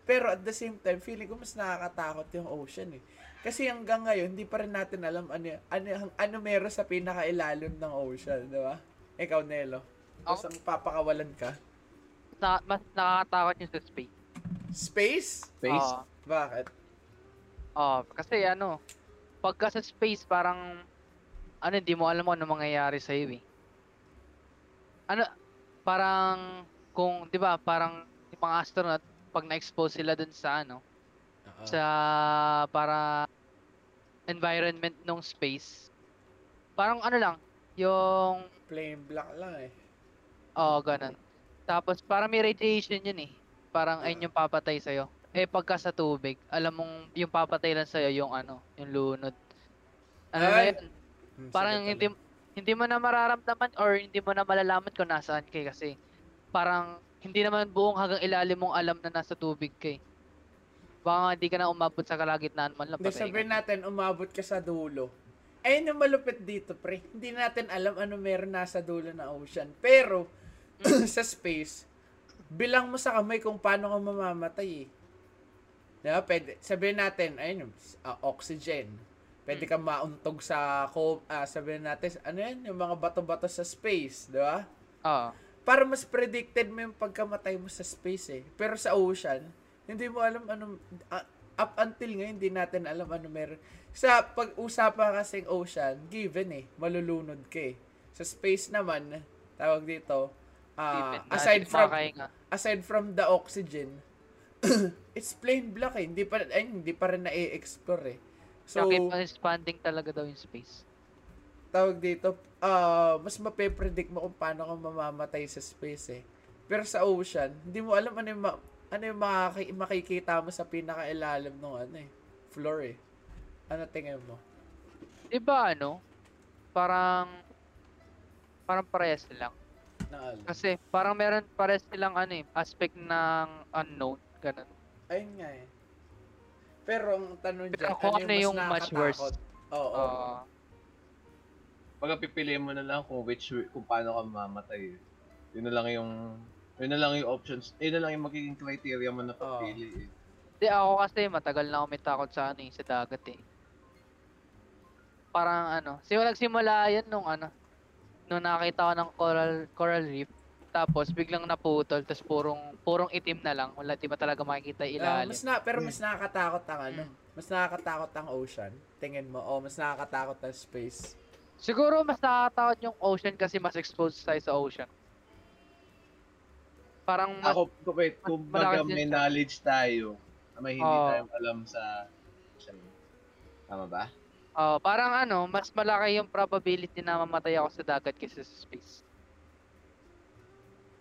[SPEAKER 3] Pero at the same time, feeling ko mas nakakatakot yung ocean eh. Kasi hanggang ngayon, hindi pa rin natin alam ano, ano, ano meron sa pinakailalim ng ocean, di ba? Ikaw, Nelo. Mas ang papakawalan ka.
[SPEAKER 1] Na, mas nakakatakot yung sa space.
[SPEAKER 3] Space?
[SPEAKER 2] Space.
[SPEAKER 1] Oo.
[SPEAKER 3] Bakit?
[SPEAKER 1] Oo, kasi ano, pagka sa space, parang, ano, hindi mo alam kung ano mangyayari sa'yo eh. Ano, parang, kung, di ba, parang, yung mga astronaut, pag na-expose sila dun sa, ano,
[SPEAKER 3] Oo.
[SPEAKER 1] sa, para, environment ng space, parang, ano lang, yung,
[SPEAKER 3] Plain black lang eh.
[SPEAKER 1] Oo, ganun. Tapos parang may radiation yun eh. Parang ayun yung papatay sa'yo. Eh pagka sa tubig, alam mong yung papatay lang sa'yo yung ano, yung lunod. Ano na yun?
[SPEAKER 3] Hmm,
[SPEAKER 1] Parang hindi hindi mo na mararamdaman or hindi mo na malalaman kung nasaan kay kasi parang hindi naman buong hanggang ilalim mong alam na nasa tubig kay. Baka nga hindi ka na umabot sa kalagitnaan man lang
[SPEAKER 3] Hindi, sabihin natin, umabot ka sa dulo. Ayun yung malupit dito, pre. Hindi natin alam ano meron nasa dulo ng ocean. Pero, sa space, bilang mo sa kamay kung paano ka mamamatay eh. Diba? Pwede, sabihin natin, ayun, ah, oxygen. Pwede ka mauntog sa, co- ah, sabihin natin, ano yan, yung mga bato-bato sa space, di ba?
[SPEAKER 1] Oo.
[SPEAKER 3] para mas predicted mo yung pagkamatay mo sa space eh. Pero sa ocean, hindi mo alam ano ah, up until ngayon hindi natin alam ano meron. Sa pag-usapan kasing ocean, given eh, malulunod ka eh. Sa space naman, tawag dito,
[SPEAKER 1] na,
[SPEAKER 3] aside from. Aside from the oxygen, it's plain black eh. Hindi pa ay, hindi pa rin na-explore eh. So,
[SPEAKER 1] on expanding talaga daw yung space.
[SPEAKER 3] tawag dito, ah mas mape-predict mo kung paano ka mamamatay sa space eh. Pero sa ocean, hindi mo alam ano yung, ma- ano yung makaki- makikita mo sa pinakailalim ng ano eh, floor eh. Ano tingin mo?
[SPEAKER 1] Di ba ano? Parang parang parehas lang. Kasi parang meron parehas silang ano eh, aspect ng unknown, ganun.
[SPEAKER 3] Ayun nga eh. Pero ang tanong dyan,
[SPEAKER 1] Pero kung ano yung much worse.
[SPEAKER 3] Oo.
[SPEAKER 1] Oo.
[SPEAKER 2] Pagka pipiliin mo na lang kung which kung paano ka mamamatay. Yun na lang yung yun na lang yung options. Yun na lang yung magiging criteria mo na pagpili. eh.
[SPEAKER 1] Di ako kasi matagal na ako may takot sa ano eh, sa dagat eh. Parang ano, simula nagsimula yan nung ano, nung nakakita ko ng coral coral reef. tapos biglang naputol, tapos purong, purong itim na lang. Wala, di ba talaga makikita
[SPEAKER 3] Ah,
[SPEAKER 1] ilalim.
[SPEAKER 3] mas na, pero mas nakakatakot ang ano.
[SPEAKER 1] Mm.
[SPEAKER 3] Mas nakakatakot ang ocean. Tingin mo. O, mas nakakatakot ang space.
[SPEAKER 1] Siguro mas nakakatakot yung ocean kasi mas exposed tayo sa ocean. Parang mas,
[SPEAKER 2] Ako, wait, kung baga
[SPEAKER 1] malakas
[SPEAKER 2] may knowledge tayo na may hindi
[SPEAKER 1] Oo.
[SPEAKER 2] tayo alam sa... Tama ba?
[SPEAKER 1] Oh, parang ano, mas malaki yung probability na mamatay ako sa dagat kaysa sa space.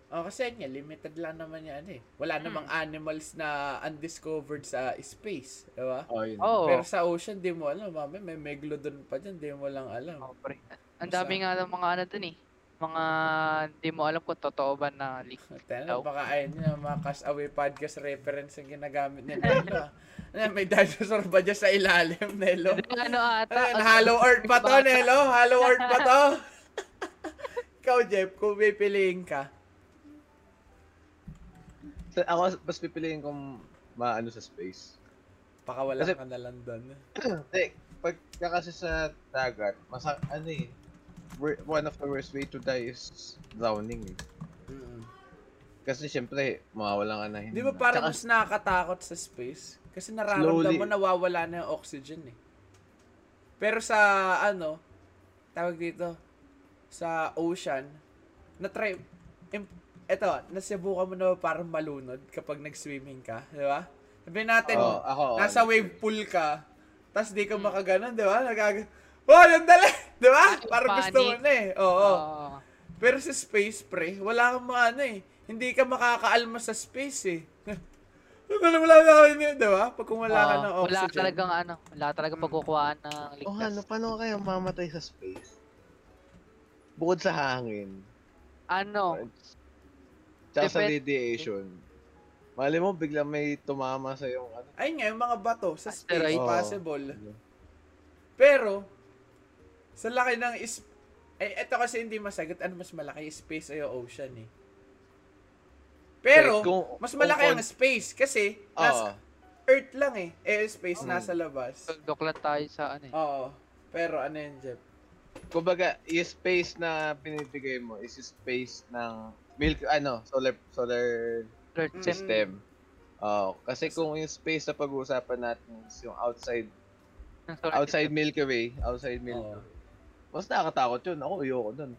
[SPEAKER 3] Oh, kasi nga, limited lang naman yan eh. Wala
[SPEAKER 1] Mm.
[SPEAKER 3] namang animals na undiscovered sa space. Diba?
[SPEAKER 2] Oh, yun.
[SPEAKER 1] Oo.
[SPEAKER 3] Pero sa ocean, di mo alam. Mami, may megalodon pa dyan. Di mo lang alam.
[SPEAKER 1] Oh, pre. Ang dami nga ng mga ano dun eh. Mga hindi mo alam kung totoo ba na leak. Daw.
[SPEAKER 3] baka ayun yung mga cast away podcast reference ang ginagamit ni Nelo. Ano, may dinosaur ba dyan sa ilalim, Nelo?
[SPEAKER 1] Ano ata.
[SPEAKER 3] Ano, Hollow Earth ba to, Nelo? Hollow Earth ba to? Ikaw, Jeff, kung pipiliin ka.
[SPEAKER 2] Sa- ako, mas pipiliin kong maano sa space.
[SPEAKER 3] Pakawala
[SPEAKER 2] Kasi-
[SPEAKER 3] ka na lang doon.
[SPEAKER 2] Hindi, pagka kasi sa dagat, masa, ano eh, one of the worst way to die is drowning eh.
[SPEAKER 3] Mm.
[SPEAKER 2] Kasi syempre, mawawala ka na hindi.
[SPEAKER 3] Di ba parang mas nakakatakot sa space? Kasi nararamdaman
[SPEAKER 2] Slowly.
[SPEAKER 3] mo nawawala na yung oxygen eh. Pero sa ano, tawag dito, sa ocean, na-try, im- eto, nasubukan mo na ba parang malunod kapag nag-swimming ka, di ba? Sabihin natin,
[SPEAKER 2] Oo, ako,
[SPEAKER 3] nasa wave pool ka, tas di ka makaganon, di ba? Nagag... Oh, yung dali! Di ba?
[SPEAKER 1] Ah,
[SPEAKER 3] Parang gusto mo
[SPEAKER 1] panic.
[SPEAKER 3] na eh. Oo.
[SPEAKER 1] Oo.
[SPEAKER 3] Pero sa space, pre, wala kang maano eh. Hindi ka makakaalma sa space eh. wala wala na ako yun, di ba? Pag kung wala ka
[SPEAKER 1] Oo,
[SPEAKER 3] ng
[SPEAKER 1] Wala
[SPEAKER 3] oxygen.
[SPEAKER 1] talagang ano, wala talagang
[SPEAKER 3] Mm.
[SPEAKER 1] pagkukuhaan ng
[SPEAKER 2] Oh,
[SPEAKER 1] ligtas.
[SPEAKER 2] ano, paano kaya mamatay sa space? Bukod sa hangin,
[SPEAKER 1] Ano?
[SPEAKER 2] tsaka sa radiation. Mali mo, bigla may tumama sa yung ano.
[SPEAKER 3] Ayun nga, yung mga bato sa space,
[SPEAKER 1] Asteroid.
[SPEAKER 3] possible. Pero, sa laki ng is... Eh, eto kasi hindi masagot. Ano mas malaki, space o ocean eh. Pero,
[SPEAKER 2] kung-
[SPEAKER 3] mas malaki
[SPEAKER 2] kung-
[SPEAKER 3] ang space kasi
[SPEAKER 2] Oo.
[SPEAKER 3] nasa Earth lang eh. Eh, space
[SPEAKER 2] Mm.
[SPEAKER 3] nasa labas.
[SPEAKER 1] Tugdok lang tayo sa ano eh.
[SPEAKER 3] Oo. Pero ano yun, Jeff?
[SPEAKER 2] Kumbaga, yung space na pinibigay mo is space ng milk, ano, solar, solar
[SPEAKER 1] Earth
[SPEAKER 3] Mm.
[SPEAKER 1] system.
[SPEAKER 2] Oo. kasi kung yung space na pag-uusapan natin is yung outside, outside. Milky Way, outside Milky. Way. Mas nakakatakot yun. Ako, ayoko dun.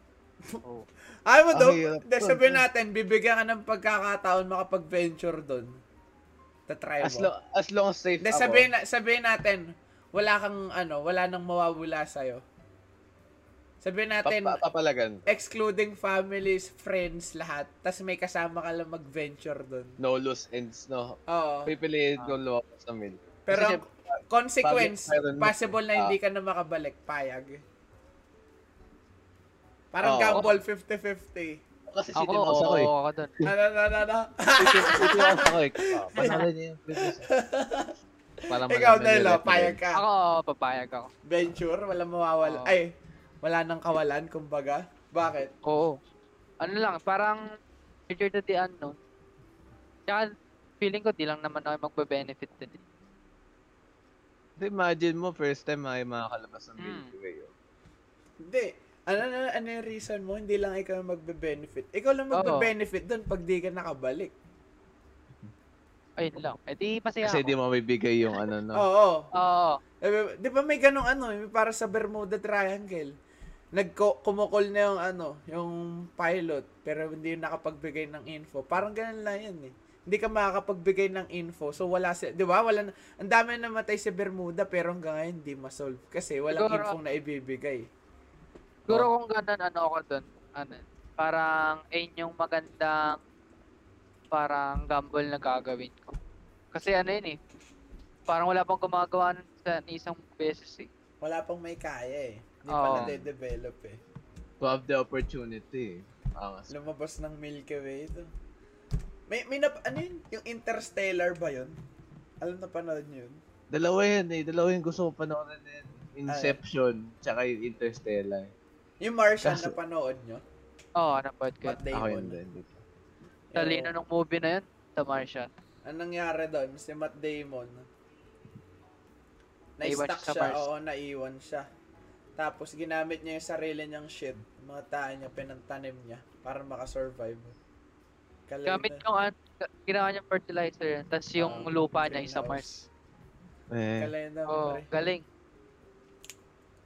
[SPEAKER 2] Oo.
[SPEAKER 3] Ay mo daw, sabihin natin, bibigyan ka ng pagkakataon makapag-venture doon. Tatry
[SPEAKER 2] As,
[SPEAKER 3] mo.
[SPEAKER 2] long, as long as safe
[SPEAKER 3] De,
[SPEAKER 2] ako.
[SPEAKER 3] sabihin, na- sabihin natin, wala kang ano, wala nang mawawala sa'yo. Sabihin natin,
[SPEAKER 2] papa, papalagan.
[SPEAKER 3] excluding families, friends, lahat. Tapos may kasama ka lang mag-venture doon.
[SPEAKER 2] No loose ends, no?
[SPEAKER 3] Oo.
[SPEAKER 2] Pipiliin ko lumabas ng milk.
[SPEAKER 3] Pero
[SPEAKER 2] Kasi
[SPEAKER 3] ang consequence, possible na hindi
[SPEAKER 2] Ah.
[SPEAKER 3] ka na makabalik. Payag. Parang
[SPEAKER 2] Oo.
[SPEAKER 3] gamble 50-50.
[SPEAKER 2] Kasi
[SPEAKER 1] Ako,
[SPEAKER 2] city mouse ako eh.
[SPEAKER 1] ako.
[SPEAKER 3] Ano, ano, ano, ano?
[SPEAKER 2] City, city mouse ako eh. Ah, Panalo niya yung business. Para
[SPEAKER 3] Ikaw, Nelo, payag ka.
[SPEAKER 1] Ako, oo, papayag ako.
[SPEAKER 3] Venture, wala mawawala.
[SPEAKER 1] Oo.
[SPEAKER 3] Ay, wala nang kawalan, kumbaga. Bakit?
[SPEAKER 1] Oo. Ano lang, parang future to the unknown. Tsaka, feeling ko di lang naman ako magbe-benefit din. eh.
[SPEAKER 2] Imagine mo, first time ay makakalabas ng
[SPEAKER 1] Hmm.
[SPEAKER 2] Milky Way. oh.
[SPEAKER 3] Hindi. Ano, ano, ano yung reason mo? Hindi lang ikaw magbe-benefit. Ikaw lang magbe-benefit doon pag di ka nakabalik.
[SPEAKER 1] Ayun lang. Eh di masaya
[SPEAKER 2] Kasi
[SPEAKER 1] ako.
[SPEAKER 2] di mo mabibigay yung ano, no?
[SPEAKER 3] Oo.
[SPEAKER 1] Oo.
[SPEAKER 3] Eh, Di ba may ganong ano, may para sa Bermuda Triangle. Nagkumukol na yung ano, yung pilot, pero hindi yung nakapagbigay ng info. Parang ganun lang yan eh. Hindi ka makakapagbigay ng info. So wala si, 'di ba? Wala na, ang dami na namatay sa Bermuda pero hanggang ngayon hindi ma-solve kasi walang
[SPEAKER 1] Siguro-
[SPEAKER 3] info na ibibigay.
[SPEAKER 1] Siguro
[SPEAKER 3] Oh.
[SPEAKER 1] kung ganun, ano ako dun, ano, parang ayun yung magandang parang gamble na gagawin ko. Kasi ano yun eh, parang wala pang gumagawa sa isang beses eh.
[SPEAKER 3] Wala pang may kaya eh. Hindi
[SPEAKER 1] Oo.
[SPEAKER 3] pa na-develop eh.
[SPEAKER 2] To have the opportunity. Angas.
[SPEAKER 3] Lumabas ng Milky Way ito. May, may nap, ano yun? Yung Interstellar ba yun? Alam na panood niyo yun?
[SPEAKER 2] Dalawa yan eh. Dalawa yung gusto ko panoorin din. Inception, tsaka yung Interstellar.
[SPEAKER 3] Yung Martian
[SPEAKER 2] Kaso-
[SPEAKER 3] na panood nyo?
[SPEAKER 1] Oo, oh, napad ko.
[SPEAKER 3] Matt
[SPEAKER 2] Ako
[SPEAKER 3] Damon.
[SPEAKER 2] yun din. dito.
[SPEAKER 1] Talino nung movie na yun, The Martian.
[SPEAKER 3] Anong nangyari doon? Si Matt Damon. Na-stuck
[SPEAKER 1] siya sa
[SPEAKER 3] siya,
[SPEAKER 1] Mars.
[SPEAKER 3] oo, naiwan siya. Tapos ginamit niya yung sarili niyang shit. Yung Mga tayo niya, pinantanim niya para makasurvive. Kalay
[SPEAKER 1] Gamit
[SPEAKER 3] na.
[SPEAKER 1] yung, an- ginawa niyang fertilizer. Tapos yung
[SPEAKER 3] Ah,
[SPEAKER 1] lupa niya, isa. Mars.
[SPEAKER 2] Eh,
[SPEAKER 3] Kalay na,
[SPEAKER 1] Oh, galing.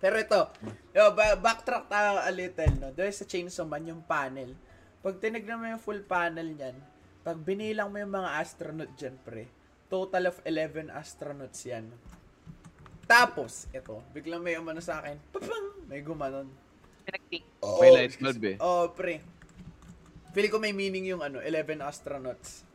[SPEAKER 3] Pero ito, yo, ba- backtrack tayo a little, no? Doon sa Chainsaw Man, yung panel. Pag tinignan mo yung full panel niyan, pag binilang mo yung mga astronaut dyan, pre, total of 11 astronauts yan. Tapos, ito, biglang may umano sa akin, papang, may gumanon.
[SPEAKER 1] Pinagting.
[SPEAKER 2] may light bulb eh.
[SPEAKER 3] Oh, pre. Feel ko may meaning yung ano, 11 astronauts.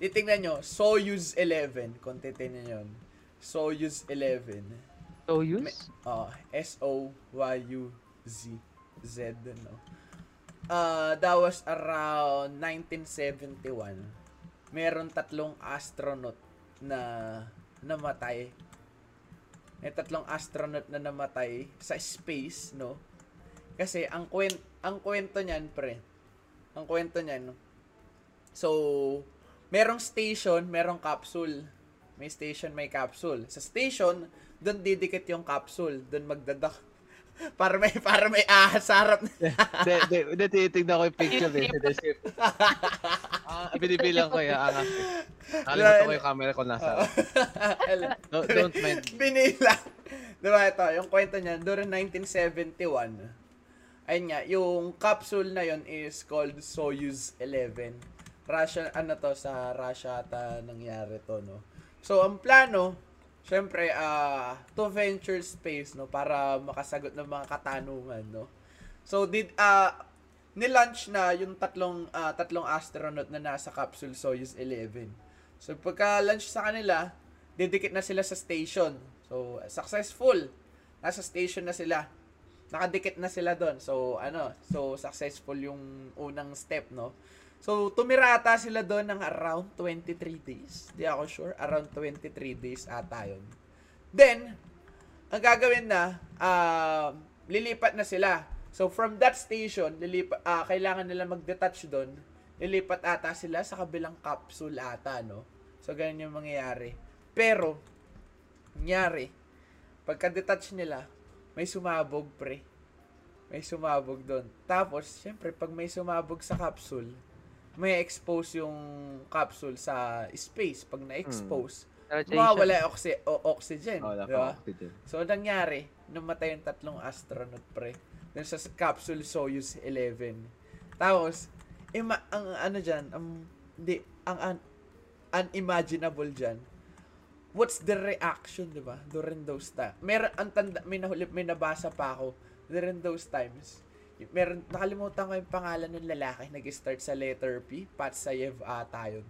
[SPEAKER 3] Titingnan nyo, Soyuz 11, kung titingnan nyo yun. Soyuz 11.
[SPEAKER 1] So
[SPEAKER 3] May-
[SPEAKER 1] use?
[SPEAKER 3] Oh, S-O-Y-U-Z. Z, no? Uh, that was around 1971. Meron tatlong astronaut na namatay. May tatlong astronaut na namatay sa space, no? Kasi ang kwent ang kwento niyan, pre. Ang kwento niyan, no? So, merong station, merong capsule. May station, may capsule. Sa station, doon didikit yung capsule, doon magdadak. para may para may ahas harap.
[SPEAKER 2] Hindi, hindi, tinitignan ko yung picture eh. Sinisip. Ah, binibilang ko yung angas eh. Nakalimutan ko yung camera ko nasa. No, don't mind.
[SPEAKER 3] Binila. Diba ito, yung kwento niya, during 1971, ayun nga, yung capsule na yon is called Soyuz 11. Russia, ano to, sa Russia ata nangyari to, no? So, ang plano, syempre, ah, to venture space, no? Para makasagot ng mga katanungan, no? So, did, ah, nilaunch na yung tatlong, ah, tatlong astronaut na nasa capsule Soyuz 11. So, pagka-launch sa kanila, didikit na sila sa station. So, successful. Nasa station na sila. Nakadikit na sila doon. So, ano, so successful yung unang step, no? So, tumirata sila doon ng around 23 days. Di ako sure. Around 23 days ata yun. Then, ang gagawin na, ah, lilipat na sila. So, from that station, lilipat, ah, kailangan nila mag-detach doon. Lilipat ata sila sa kabilang capsule ata, no? So, ganyan yung mangyayari. Pero, nangyari, pagka-detach nila, may sumabog, pre. May sumabog doon. Tapos, syempre, pag may sumabog sa capsule, may expose yung capsule sa space. Pag na-expose,
[SPEAKER 1] Radiation.
[SPEAKER 3] mawawala yung oxy- o- oxygen.
[SPEAKER 2] Oh,
[SPEAKER 3] di ba?
[SPEAKER 2] oxygen.
[SPEAKER 3] So, ang nangyari, namatay yung tatlong astronaut, pre. Dun sa capsule Soyuz 11. Tapos, ima- ang ano dyan, ang, di, ang un- unimaginable dyan, what's the reaction, di ba? During those times. Meron, ang tanda, may, nahuli, may nabasa pa ako, during those times, meron, nakalimutan ko yung pangalan ng lalaki, nag-start sa letter P, Patsayev ata yun.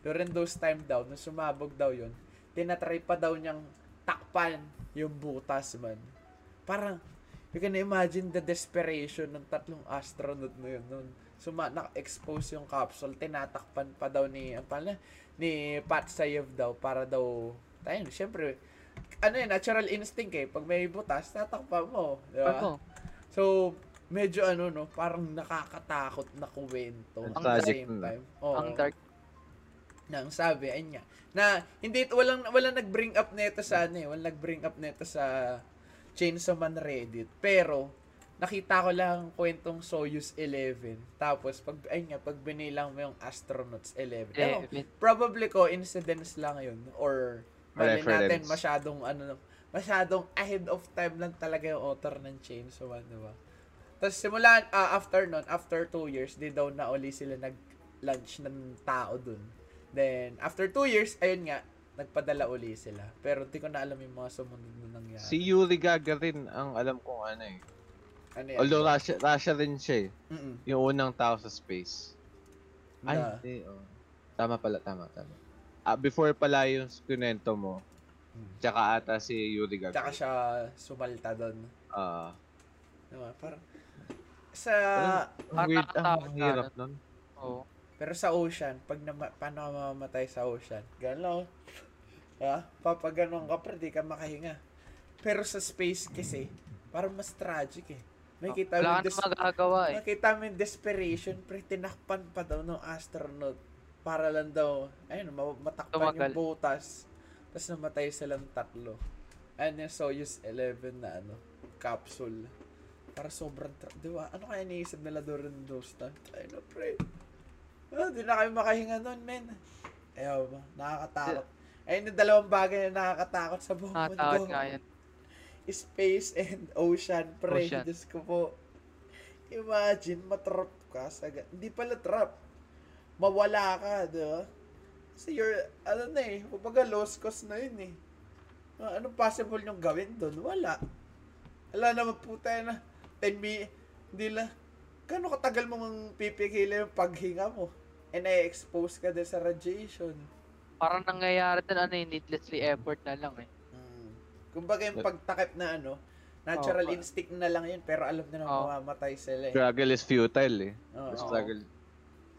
[SPEAKER 3] During those time daw, nung sumabog daw yun, tinatry pa daw niyang takpan yung butas man. Parang, you can imagine the desperation ng tatlong astronaut na yun. Nun, suma, na-expose yung capsule, tinatakpan pa daw ni, ang pala, ni Patsayev daw, para daw, tayo, syempre, ano yun, natural instinct eh. Pag may butas, tatakpan mo. Di ba? So, medyo ano, no, parang nakakatakot na kuwento.
[SPEAKER 2] Ang
[SPEAKER 3] At the
[SPEAKER 2] tragic,
[SPEAKER 3] same
[SPEAKER 2] no?
[SPEAKER 3] time. Oo
[SPEAKER 1] Ang dark.
[SPEAKER 3] nang sabi ayun nga na hindi walang walang nag-bring up nito sa ano eh walang nag-bring up nito sa Chainsaw Man Reddit pero nakita ko lang kwentong Soyuz 11 tapos pag ayun nga pag binilang mo yung astronauts 11 Ewan ko,
[SPEAKER 1] Eh,
[SPEAKER 3] probably coincidence lang yun or mali natin masyadong ano masyadong ahead of time lang talaga yung author ng Chainsaw Man di ba tapos simula ah, after nun after 2 years di daw na uli sila nag-lunch ng tao dun Then, after two years, ayun nga, nagpadala uli sila. Pero di ko na alam yung mga sumunod na nangyari.
[SPEAKER 2] Si Yuri Gagarin ang alam kong ano eh.
[SPEAKER 3] ano yan?
[SPEAKER 2] Although Russia, Russia rin siya eh.
[SPEAKER 3] Mm-mm.
[SPEAKER 2] Yung unang tao sa space. Ay,
[SPEAKER 3] Na-
[SPEAKER 2] hindi. Oh. Tama pala, tama, tama. Ah, before pala yung kunento mo,
[SPEAKER 3] Hmm.
[SPEAKER 2] tsaka ata si Yuri Gagarin.
[SPEAKER 3] Tsaka siya sumalta doon.
[SPEAKER 2] Ah,
[SPEAKER 3] Diba? Parang, sa,
[SPEAKER 2] ang weird, ang
[SPEAKER 1] na,
[SPEAKER 2] hirap nun.
[SPEAKER 1] Oo.
[SPEAKER 3] pero sa ocean, pag na, paano ka mamamatay sa ocean? Gano'n. Yeah? Papaganon ka, pero di ka makahinga. Pero sa space kasi, parang mas tragic eh. May kita mo des-
[SPEAKER 1] magagawa eh.
[SPEAKER 3] Nakita mo yung desperation, pre, tinakpan pa daw ng astronaut para lang daw, ayun, ma- matakpan
[SPEAKER 1] Tumagal.
[SPEAKER 3] yung butas. Tapos namatay silang tatlo. Ayun yung Soyuz 11 na ano, capsule. Para sobrang, tra- di ba? Ano kaya iniisip nila during those times? Ayun na, pre. Oh, di na kayo makahinga nun, men. Ayaw ba? Nakakatakot. Ayun yung dalawang bagay na nakakatakot sa buong mundo.
[SPEAKER 1] nga yan.
[SPEAKER 3] Space and ocean, pre.
[SPEAKER 1] Ocean.
[SPEAKER 3] Diyos ko po. Imagine, matrap ka sa... Hindi pala trap. Mawala ka, di ba? Kasi you're, ano na eh, kumbaga lost cause na yun eh. Anong possible yung gawin doon? Wala. Wala naman po tayo na 10 mi... Hindi lang. Gano'ng katagal mo mang pipigilin yung paghinga mo? And na-expose ka din sa radiation.
[SPEAKER 1] Parang nangyayari din ano yung needlessly effort na lang eh.
[SPEAKER 3] Mm. Kumbaga yung pagtakip na ano, natural
[SPEAKER 1] Oo.
[SPEAKER 3] instinct na lang yun, pero alam na
[SPEAKER 1] Oo.
[SPEAKER 3] mamamatay sila eh.
[SPEAKER 2] Struggle is futile eh.
[SPEAKER 3] Oo.
[SPEAKER 2] Struggle.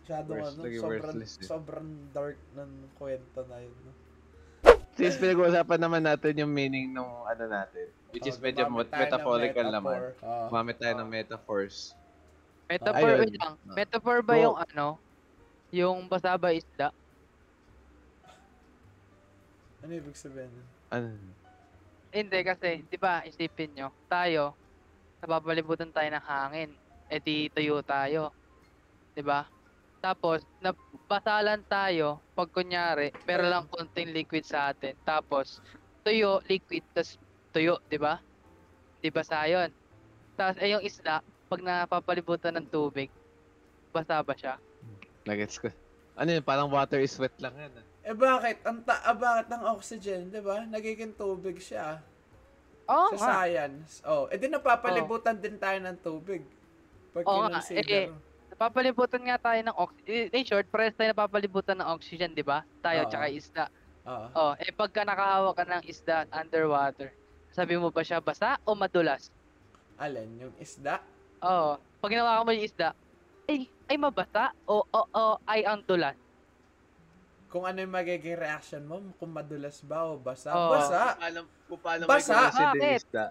[SPEAKER 3] Masyado
[SPEAKER 2] Worst-
[SPEAKER 3] ano, sobrang,
[SPEAKER 2] eh.
[SPEAKER 3] sobrang dark ng kwento na yun. No?
[SPEAKER 2] Since pinag-uusapan naman natin yung meaning ng ano natin, which is
[SPEAKER 3] Oh,
[SPEAKER 2] medyo metaphorical naman.
[SPEAKER 3] Oo.
[SPEAKER 2] Gumamit tayo ng
[SPEAKER 3] Oo.
[SPEAKER 2] metaphors.
[SPEAKER 1] Metaphor wait lang. Metaphor ba yung ano? Yung basa ba isda?
[SPEAKER 3] Ano ibig sabihin?
[SPEAKER 2] Ano?
[SPEAKER 1] Hindi kasi, di ba, isipin nyo, tayo, napapalibutan tayo ng hangin. E di tuyo tayo. Di ba? Tapos, nabasalan tayo pag kunyari, pero lang konting liquid sa atin. Tapos, tuyo, liquid, tas tuyo, di ba? Di basa yun. Tapos, eh yung isda, pag napapalibutan ng tubig, basa ba siya?
[SPEAKER 2] Nuggets ko. Ano yun? Parang water is wet lang yan. ah.
[SPEAKER 3] Eh bakit? Ang ta ah, bakit ang oxygen, 'di ba? Nagiging tubig siya
[SPEAKER 1] Oo
[SPEAKER 3] sa
[SPEAKER 1] nga.
[SPEAKER 3] science. Oh, eh di napapalibutan din tayo ng tubig. Pag
[SPEAKER 1] Oo nga,
[SPEAKER 3] kinonsider.
[SPEAKER 1] eh, Napapalibutan nga tayo ng oxygen. In short, parehas tayo napapalibutan ng oxygen, di ba? Tayo,
[SPEAKER 3] Oo.
[SPEAKER 1] tsaka isda.
[SPEAKER 3] Oo.
[SPEAKER 1] Oh, eh pagka nakahawak ka ng isda underwater, sabi mo ba siya basa o madulas?
[SPEAKER 3] Alin, yung isda?
[SPEAKER 1] Oo. Pag ginawa mo yung isda, ay, ay mabasa o, o, o ay ang dulas.
[SPEAKER 3] Kung ano yung magiging reaction mo, kung madulas ba o basa.
[SPEAKER 1] Oo.
[SPEAKER 3] Basa.
[SPEAKER 2] Paano, kung paano
[SPEAKER 3] Basa.
[SPEAKER 2] may
[SPEAKER 1] Bakit?
[SPEAKER 2] isda?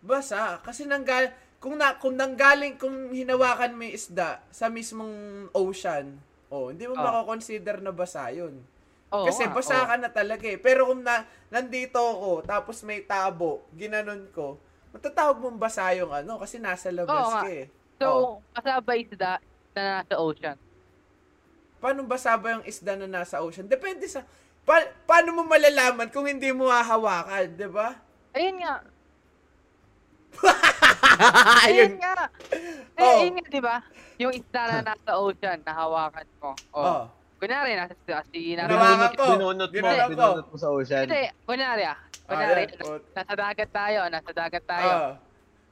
[SPEAKER 3] Basa. Kasi nanggal kung na kung nanggaling kung hinawakan mo yung isda sa mismong ocean, oh, hindi mo
[SPEAKER 1] Oh.
[SPEAKER 3] mako-consider na basa 'yun.
[SPEAKER 1] Oo
[SPEAKER 3] Kasi
[SPEAKER 1] nga,
[SPEAKER 3] basa
[SPEAKER 1] oo.
[SPEAKER 3] ka na talaga eh. Pero kung na, nandito ako, tapos may tabo, ginanon ko, matatawag mong basa yung ano, kasi nasa labas
[SPEAKER 1] Oo nga.
[SPEAKER 3] ka eh.
[SPEAKER 1] So,
[SPEAKER 3] Oo.
[SPEAKER 1] basa ba isda na nasa ocean?
[SPEAKER 3] Paano basa ba yung isda na nasa ocean? Depende sa... Pa- paano mo malalaman kung hindi mo hahawakan, di ba?
[SPEAKER 1] Ayun nga. Ayun
[SPEAKER 3] Ayun.
[SPEAKER 1] nga. Eh,
[SPEAKER 3] Oh.
[SPEAKER 1] ayun nga, di ba? Yung isda na nasa ocean, nahawakan mo. Oh.
[SPEAKER 3] Oh.
[SPEAKER 1] Kunyari, nasa, si, nasa,
[SPEAKER 3] Hinawakan ko.
[SPEAKER 2] Binunot mo, binunot mo sa ocean.
[SPEAKER 1] Hindi, kunyari ah.
[SPEAKER 3] Ah,
[SPEAKER 1] Kunyari, nasa dagat tayo, nasa dagat tayo.
[SPEAKER 3] Oh.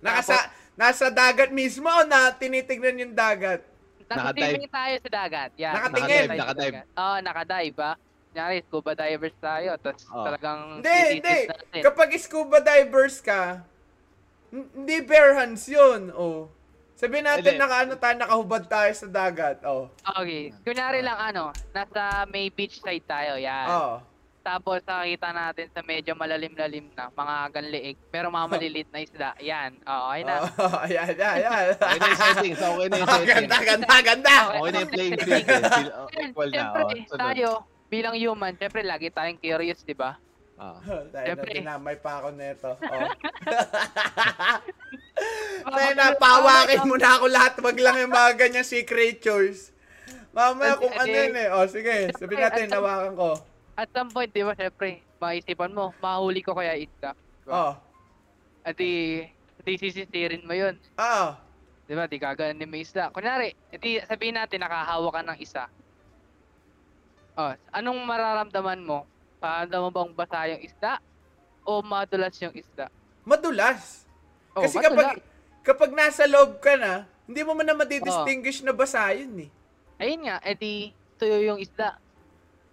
[SPEAKER 3] Nakasa, nasa dagat mismo o na tinitignan yung dagat?
[SPEAKER 2] Nakadive.
[SPEAKER 1] tayo sa dagat. Yan.
[SPEAKER 3] Nakatingin.
[SPEAKER 1] Nakadive. Oo, oh, nakadive ah. Kunyari, scuba divers tayo. Tapos
[SPEAKER 2] Oh.
[SPEAKER 1] talagang
[SPEAKER 3] Hindi, hindi.
[SPEAKER 1] natin.
[SPEAKER 3] Kapag scuba divers ka, hindi bare hands yun. Oh. Sabihin natin
[SPEAKER 2] Hindi.
[SPEAKER 3] naka ano tayo, nakahubad tayo sa dagat. Oh.
[SPEAKER 1] Okay. Kunyari lang ano, nasa may beach side tayo. Yan.
[SPEAKER 3] Oh.
[SPEAKER 1] Tapos nakakita natin sa medyo malalim-lalim na mga ganliig. Pero mga maliliit na isda. Yan. Oo, okay na.
[SPEAKER 3] Oh, ayan, ayan, ayan.
[SPEAKER 2] Okay na yung settings, okay na yung
[SPEAKER 3] Oh,
[SPEAKER 2] settings.
[SPEAKER 3] ganda, ganda, ganda.
[SPEAKER 2] Okay na yung playing field. eh. Feel- oh,
[SPEAKER 1] Yan,
[SPEAKER 2] Equal na.
[SPEAKER 1] Siyempre,
[SPEAKER 2] oh. Sunod.
[SPEAKER 1] tayo, bilang human, siyempre lagi tayong curious, di ba?
[SPEAKER 2] Ah.
[SPEAKER 3] Tayo na,
[SPEAKER 1] Siyempre.
[SPEAKER 3] dinamay pa ako neto. Oh. Tayo na, pawakin mo na ako lahat. Wag lang yung mga ganyan sea creatures. Mamaya kung ano yun eh. Oh, sige. Sabihin natin, nawakan ko.
[SPEAKER 1] At some point, di ba, siyempre, maisipan mo, mahuli ko kaya isda.
[SPEAKER 3] Oh.
[SPEAKER 1] At di, di sisisirin mo yun.
[SPEAKER 3] Ah.
[SPEAKER 1] Di ba, di gaganin mo yung isda. Kunyari, di sabihin natin, nakahawa ka ng isa. Oh, anong mararamdaman mo? Paano mo bang basa yung isda? O madulas yung isda?
[SPEAKER 3] Madulas.
[SPEAKER 1] Oh,
[SPEAKER 3] Kasi kapag kapag nasa loob ka na, hindi mo man na madidistinguish na basa yun eh.
[SPEAKER 1] Ayun nga, edi tuyo yung isda.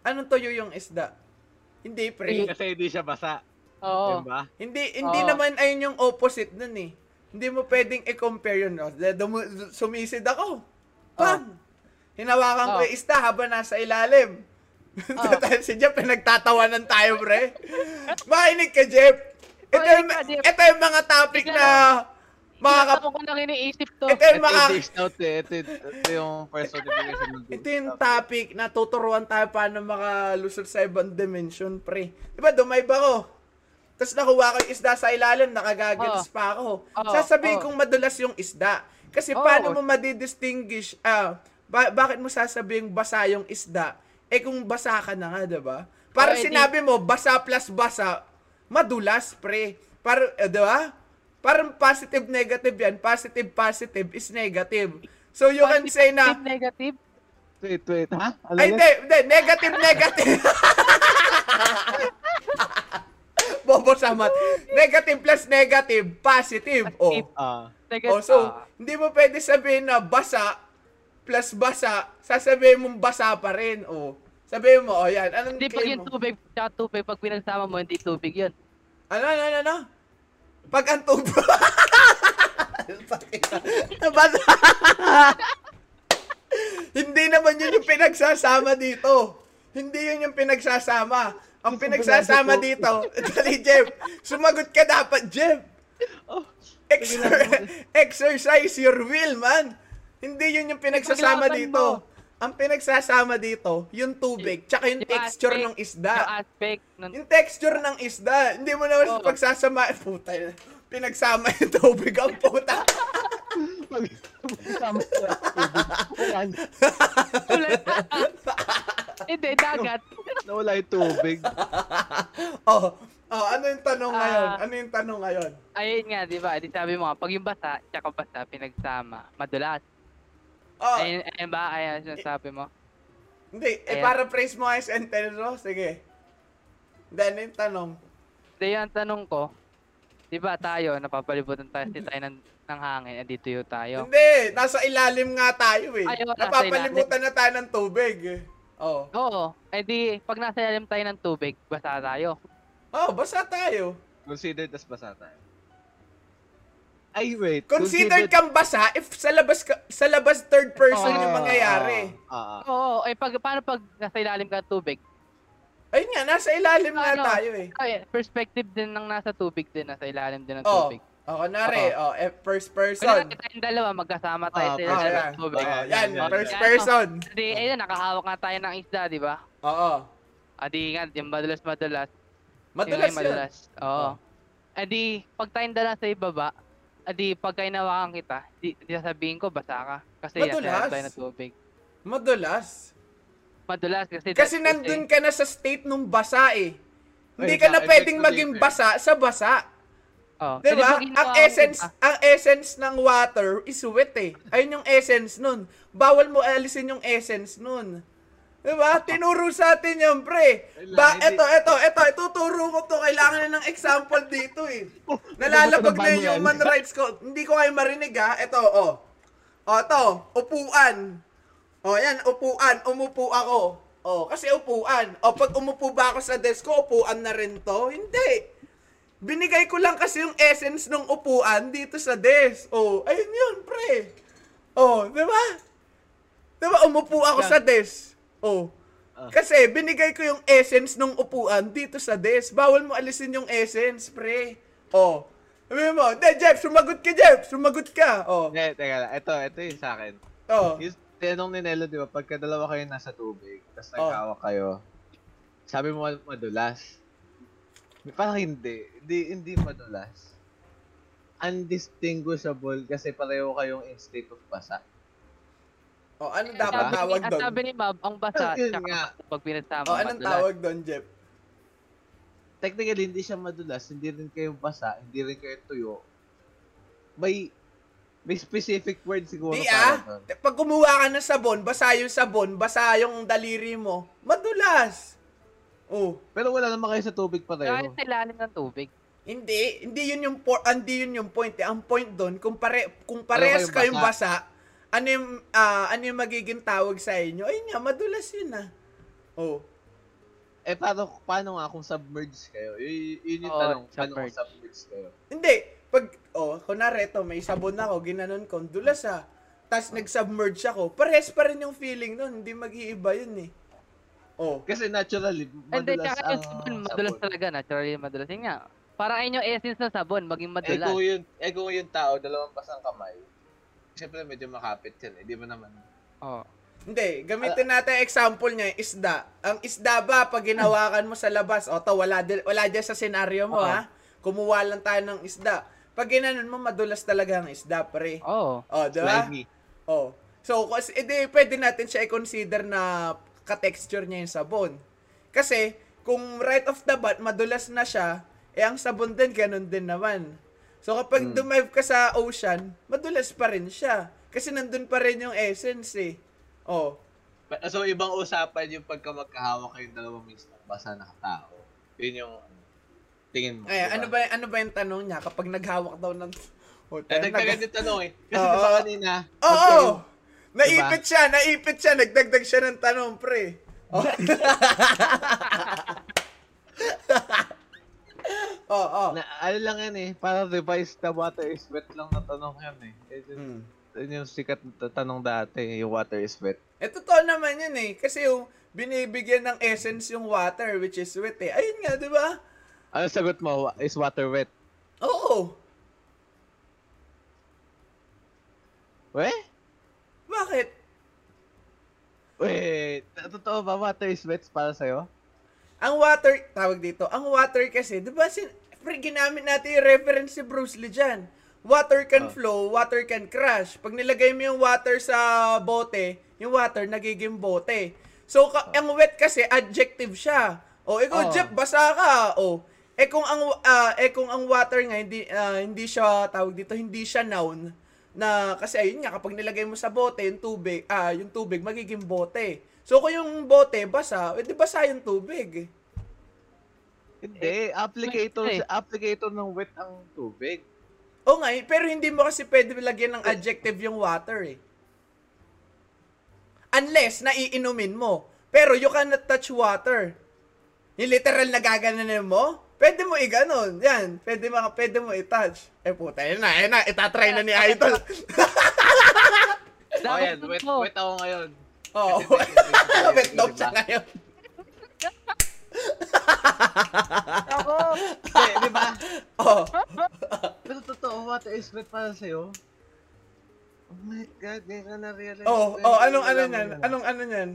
[SPEAKER 3] Anong tuyo yung isda? Hindi, pre.
[SPEAKER 2] Kasi hindi siya basa.
[SPEAKER 1] Oo.
[SPEAKER 2] Diba?
[SPEAKER 3] Hindi hindi
[SPEAKER 1] Oo.
[SPEAKER 3] naman ayun yung opposite nun eh. Hindi mo pwedeng i-compare yun. No? Dum- sumisid ako. Pam! Hinawakan ko
[SPEAKER 1] Oo.
[SPEAKER 3] yung isda habang nasa ilalim.
[SPEAKER 1] Oo.
[SPEAKER 3] Dahil si Jeff, pinagtatawanan tayo, pre. Makinig ka, Jeff. Ito yung, ito yung mga topic na mga
[SPEAKER 1] Mga
[SPEAKER 3] kap-
[SPEAKER 1] ko nang iniisip to.
[SPEAKER 3] ito yung
[SPEAKER 2] Ito
[SPEAKER 3] mga
[SPEAKER 2] eh. Ito, ito yung first notification
[SPEAKER 3] ito yung topic na tuturuan tayo paano makalusot sa ibang dimension, pre. Di ba, dumayb ako. Tapos nakuha ko yung isda sa ilalim, nakagagans
[SPEAKER 1] Oo.
[SPEAKER 3] pa ako.
[SPEAKER 1] Oo,
[SPEAKER 3] Sasabihin
[SPEAKER 1] oo.
[SPEAKER 3] kong madulas yung isda. Kasi
[SPEAKER 1] Oo.
[SPEAKER 3] paano mo madidistinguish, ah, Ba- bakit mo sasabing basa yung isda? Eh kung basa ka na nga, 'di ba? Para
[SPEAKER 1] Oh,
[SPEAKER 3] sinabi mo basa plus basa, madulas, pre. Para, eh, 'di ba? Parang positive negative 'yan. Positive positive is negative. So you can say na
[SPEAKER 1] Positive, negative.
[SPEAKER 2] Wait, wait, ha? Ano
[SPEAKER 3] ay, hindi, hindi. Negative, negative. Bobo samat. Negative plus negative, positive. Oh.
[SPEAKER 1] Positive.
[SPEAKER 2] Ah.
[SPEAKER 1] Negative.
[SPEAKER 3] Oh, so, hindi mo pwede sabihin na basa plus basa, sasabihin mong basa pa rin. Oh. Sabihin mo, oh yan. Anong
[SPEAKER 1] Hindi pag yung
[SPEAKER 3] mo?
[SPEAKER 1] tubig, tsaka tubig, pag pinagsama mo, hindi tubig yun.
[SPEAKER 3] Ano, ano, ano, ano? Pag ang tubo. basa. hindi naman yun yung pinagsasama dito. Hindi yun yung pinagsasama. Ang pinagsasama dito, dali Jeff, sumagot ka dapat Jeff. Exer- exercise your will, man. Hindi yun yung pinagsasama dito. Ang pinagsasama dito, yung tubig, tsaka yung
[SPEAKER 1] Yung
[SPEAKER 3] texture
[SPEAKER 1] aspect-
[SPEAKER 3] ng isda.
[SPEAKER 1] Yung aspect. Ng,
[SPEAKER 3] Yung texture ng isda. Hindi mo naman
[SPEAKER 1] Oo.
[SPEAKER 3] pagsasama. Puta, pinagsama yung tubig ang puta.
[SPEAKER 2] Kasama sa tubig.
[SPEAKER 1] Hindi, dagat.
[SPEAKER 2] Nawala yung tubig.
[SPEAKER 3] oh, oh, ano yung tanong
[SPEAKER 1] Ah.
[SPEAKER 3] ngayon? Ano yung tanong ngayon?
[SPEAKER 1] Ayun nga, di ba? Di sabi mo nga, pag yung basa, tsaka basa, pinagsama, madulas.
[SPEAKER 3] Oh,
[SPEAKER 1] Ayun, ayun ba? Ayun, sinasabi mo.
[SPEAKER 3] hindi. Eh,
[SPEAKER 1] ayan.
[SPEAKER 3] para praise mo sentence, no? Sige. Then, yung tanong.
[SPEAKER 1] Hindi, yung tanong ko, di ba tayo, napapalibutan tayo si tayo ng, ng hangin, eh, dito yung tayo.
[SPEAKER 3] Hindi, nasa ilalim nga tayo eh.
[SPEAKER 1] Ay, oo, nasa
[SPEAKER 3] Napapalibutan na tayo ng tubig. eh. Oh.
[SPEAKER 1] Oo, eh di, pag nasa ilalim tayo ng tubig, basa tayo.
[SPEAKER 3] Oh, basta tayo.
[SPEAKER 2] Considered as basa tayo. Ay, wait.
[SPEAKER 3] Considered kang basa if sa labas ka, sa labas third person
[SPEAKER 1] Oo.
[SPEAKER 3] yung mangyayari.
[SPEAKER 2] Ah, ah, ah.
[SPEAKER 1] Oo, eh pag, paano pag nasa ilalim ka ng tubig?
[SPEAKER 3] Ayun nga, nasa ilalim nga
[SPEAKER 1] Ano?
[SPEAKER 3] tayo eh.
[SPEAKER 1] Ay, perspective din ng nasa tubig din, nasa ilalim din ng
[SPEAKER 3] Oh,
[SPEAKER 1] tubig.
[SPEAKER 3] oh kunwari, oh, eh, first person.
[SPEAKER 1] Kaya tayong dalawa, magkasama tayo
[SPEAKER 2] Ah,
[SPEAKER 1] sa
[SPEAKER 3] Oh,
[SPEAKER 1] ilalim ng tubig.
[SPEAKER 3] Oh,
[SPEAKER 2] Yan,
[SPEAKER 3] yan, first
[SPEAKER 1] yan.
[SPEAKER 3] person.
[SPEAKER 1] Hindi, ayun, nakahawak nga tayo ng isda, di ba?
[SPEAKER 3] Oo.
[SPEAKER 1] Adi nga, yung madulas-madulas.
[SPEAKER 3] Madulas
[SPEAKER 1] yung
[SPEAKER 3] yun.
[SPEAKER 1] madulas. Oo. Adi, pag tayong dala sa ibaba, adi, pag kainawakan kita, di, di sasabihin ko, basa ka. Kasi yan,
[SPEAKER 3] Madulas?
[SPEAKER 1] tayo ng tubig.
[SPEAKER 3] Madulas.
[SPEAKER 1] Madulas kasi...
[SPEAKER 3] Kasi nandun ka na sa state nung basa eh. Hindi ka na
[SPEAKER 2] sa-
[SPEAKER 3] pwedeng maging
[SPEAKER 2] eh.
[SPEAKER 3] basa sa basa.
[SPEAKER 1] Oh.
[SPEAKER 3] 'Di ba?
[SPEAKER 1] Kasi pag
[SPEAKER 3] Ang essence,
[SPEAKER 1] kita,
[SPEAKER 3] ang essence ng water is wet eh. Ayun yung essence nun. Bawal mo alisin yung essence nun. 'Di ba? Tinuro sa atin yan, pre. Ba, eto, eto, eto, ituturo ko to. Kailangan na ng example dito eh. Nalalabag na yung human rights ko. Hindi ko kayo marinig ha. Eto, oh. O, to, upuan. O, yan, upuan. Umupo ako. O, kasi upuan. O, pag umupo ba ako sa desk ko, upuan na rin to? Hindi. Binigay ko lang kasi yung essence ng upuan dito sa desk. O, ayun yun, pre. O, di ba? Di ba, umupo ako sa desk. O,
[SPEAKER 2] Ah.
[SPEAKER 3] kasi binigay ko yung essence ng upuan dito sa desk. Bawal mo alisin yung essence, pre. O, sabi mo, hindi, Jeff, sumagot ka, Jeff. Sumagot ka. O,
[SPEAKER 2] Hindi, teka lang. Ito, ito yung sa akin.
[SPEAKER 3] o.
[SPEAKER 2] Yung tinanong ni Nelo, di ba, pagka dalawa kayo nasa tubig, tapos
[SPEAKER 3] Oh.
[SPEAKER 2] nagkawak kayo, sabi mo madulas. Parang hindi. Hindi, hindi madulas. Undistinguishable kasi pareho kayong in state of basa.
[SPEAKER 3] O, ano dapat
[SPEAKER 1] sabi
[SPEAKER 3] tawag
[SPEAKER 1] ni, ang
[SPEAKER 3] doon?
[SPEAKER 1] sabi ni Mab, ang basa,
[SPEAKER 2] yun
[SPEAKER 1] tsaka
[SPEAKER 2] nga.
[SPEAKER 1] pag pinagsama,
[SPEAKER 3] O, anong
[SPEAKER 1] madulas.
[SPEAKER 3] tawag doon, Jeff?
[SPEAKER 2] Technically, hindi siya madulas. Hindi rin kayo basa. Hindi rin kayo tuyo. May may specific word siguro
[SPEAKER 3] Di
[SPEAKER 2] para
[SPEAKER 3] ah,
[SPEAKER 2] doon.
[SPEAKER 3] pag kumuha ka ng sabon, basa yung sabon, basa yung daliri mo, madulas. Oh,
[SPEAKER 2] Pero wala naman kayo sa tubig
[SPEAKER 1] Kaya
[SPEAKER 2] pareho.
[SPEAKER 1] sa ilalim ng tubig.
[SPEAKER 3] hindi, hindi yun yung por, hindi yun yung point. Eh. Ang point doon, kung pare kung parehas
[SPEAKER 2] kayong
[SPEAKER 3] kayong basa, ano yung ah, ano yung magiging tawag sa inyo? Ayun nga, madulas yun ah. Oh.
[SPEAKER 2] Eh, paano, paano nga kung submerged kayo? Y- yun yung
[SPEAKER 1] Oo,
[SPEAKER 2] tanong. Paano kung
[SPEAKER 1] submerged
[SPEAKER 2] kayo?
[SPEAKER 3] Hindi, pag oh, kunwari ito, may sabon ako, ginanon ko, dulas ah. Tapos nag-submerge ako, parehas pa rin yung feeling nun, hindi mag-iiba yun eh. Oh.
[SPEAKER 2] Kasi naturally,
[SPEAKER 1] Hindi,
[SPEAKER 2] madulas
[SPEAKER 1] tsaka
[SPEAKER 2] ang
[SPEAKER 1] yung sabon, madulas talaga, naturally madulas. Yun nga, parang ayun yung essence ng sabon, maging
[SPEAKER 2] Eh
[SPEAKER 1] madulas.
[SPEAKER 2] kung yun, eh kung yung tao, dalawang pasang kamay, siyempre medyo makapit yan eh. Di ba naman?
[SPEAKER 1] Oh.
[SPEAKER 3] Hindi, gamitin natin example niya, isda. Ang isda ba, pag ginawakan mo sa labas, o to, wala, di- wala dyan sa senaryo mo,
[SPEAKER 1] Oo.
[SPEAKER 3] ha? Kumuha lang tayo ng isda. Pag ginanon mo, madulas talaga ang isda, pre.
[SPEAKER 1] Oh.
[SPEAKER 3] O, di ba?
[SPEAKER 2] Slimy.
[SPEAKER 3] O. So, kasi, edi, pwede natin siya i-consider na ka-texture niya yung sabon. Kasi, kung right off the bat, madulas na siya, eh ang sabon din, ganun din naman. So, kapag
[SPEAKER 2] Hmm.
[SPEAKER 3] dumive ka sa ocean, madulas pa rin siya. Kasi nandun pa rin yung essence eh. Oh.
[SPEAKER 2] So, ibang usapan yung pagka magkahawak kayong dalawang minsan ng basa na tao. Yun yung tingin mo.
[SPEAKER 3] Ay,
[SPEAKER 2] diba?
[SPEAKER 3] ano ba ano ba yung tanong niya kapag naghawak daw ng hotel?
[SPEAKER 2] Eh, nagdagan yung tanong eh. Kasi diba kanina,
[SPEAKER 3] Oo!
[SPEAKER 2] magkayo-
[SPEAKER 3] Naipit siya, naipit siya, nagdagdag siya ng tanong, pre. Oh. oh, oh.
[SPEAKER 2] na, ano lang yan eh, para revise the water is wet lang na tanong yan eh. Yun yung,
[SPEAKER 3] Hmm.
[SPEAKER 2] yun yung sikat na ta- tanong dati, yung water is wet.
[SPEAKER 3] Eh, totoo naman yun eh. Kasi yung binibigyan ng essence yung water, which is wet eh. Ayun nga, di ba?
[SPEAKER 2] Ano sagot mo? Is water wet?
[SPEAKER 3] Oo.
[SPEAKER 2] Weh?
[SPEAKER 3] Bakit?
[SPEAKER 2] Wait, totoo ba water is wet para sa'yo?
[SPEAKER 3] Ang water, tawag dito, ang water kasi, di ba, sin, ginamit natin yung reference si Bruce Lee dyan. Water can
[SPEAKER 2] Oh.
[SPEAKER 3] flow, water can crash. Pag nilagay mo yung water sa bote, yung water nagiging bote. So, ka- ang wet kasi, adjective siya. O, ikaw,
[SPEAKER 2] Oh.
[SPEAKER 3] Jeff, basa ka. O, eh kung ang ah, eh kung ang water nga hindi ah, hindi siya tawag dito, hindi siya noun na kasi ayun nga kapag nilagay mo sa bote yung tubig, ah yung tubig magiging bote. So kung yung bote basa, edi basa yung tubig.
[SPEAKER 2] Hindi, applicator,
[SPEAKER 1] eh.
[SPEAKER 2] applicator ng wet ang tubig.
[SPEAKER 3] O nga, eh, pero hindi mo kasi pwede lagyan ng adjective yung water eh. Unless naiinumin mo. Pero you cannot touch water. Yung literal na gaganan mo, pwede mo i-ganon. Yan, pwede mo, pwede mo i-touch. Eh puta, yun na, yun na, itatry na ni Idol.
[SPEAKER 2] Oh, yan, wet, wet ako ngayon.
[SPEAKER 3] Oo. Wet
[SPEAKER 2] diba?
[SPEAKER 3] siya ngayon.
[SPEAKER 1] Ako!
[SPEAKER 2] Hindi, di ba?
[SPEAKER 3] Oh.
[SPEAKER 2] Pero totoo, water is wet para sa'yo. Oh my God, ngayon ka na-realize.
[SPEAKER 3] Oh,
[SPEAKER 2] ko
[SPEAKER 3] oh,
[SPEAKER 2] yun.
[SPEAKER 3] anong ano
[SPEAKER 2] yun.
[SPEAKER 3] Anong ano niyan?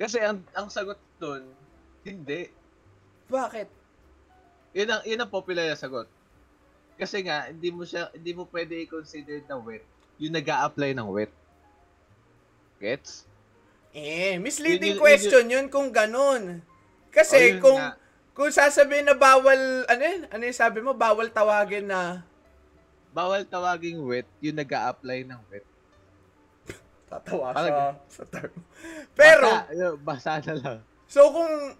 [SPEAKER 2] Kasi ang, ang sagot dun, hindi.
[SPEAKER 3] Bakit?
[SPEAKER 2] Yun ang, yun ang popular na sagot. Kasi nga, hindi mo siya, hindi mo pwede i-consider na wet yung nag apply ng wet. Gets?
[SPEAKER 3] Eh, misleading
[SPEAKER 2] Yun, yun,
[SPEAKER 3] question yun kung ganun. Kasi
[SPEAKER 2] Oh, yun
[SPEAKER 3] kung
[SPEAKER 2] nga.
[SPEAKER 3] kung sasabihin na bawal, ano yun? Ano yung sabi mo? Bawal tawagin na
[SPEAKER 2] Bawal tawaging wet yung nag apply ng wet.
[SPEAKER 3] tatawa
[SPEAKER 2] Parang-
[SPEAKER 3] sa, sa term. Pero,
[SPEAKER 2] Basa, yun, basa na lang.
[SPEAKER 3] so kung,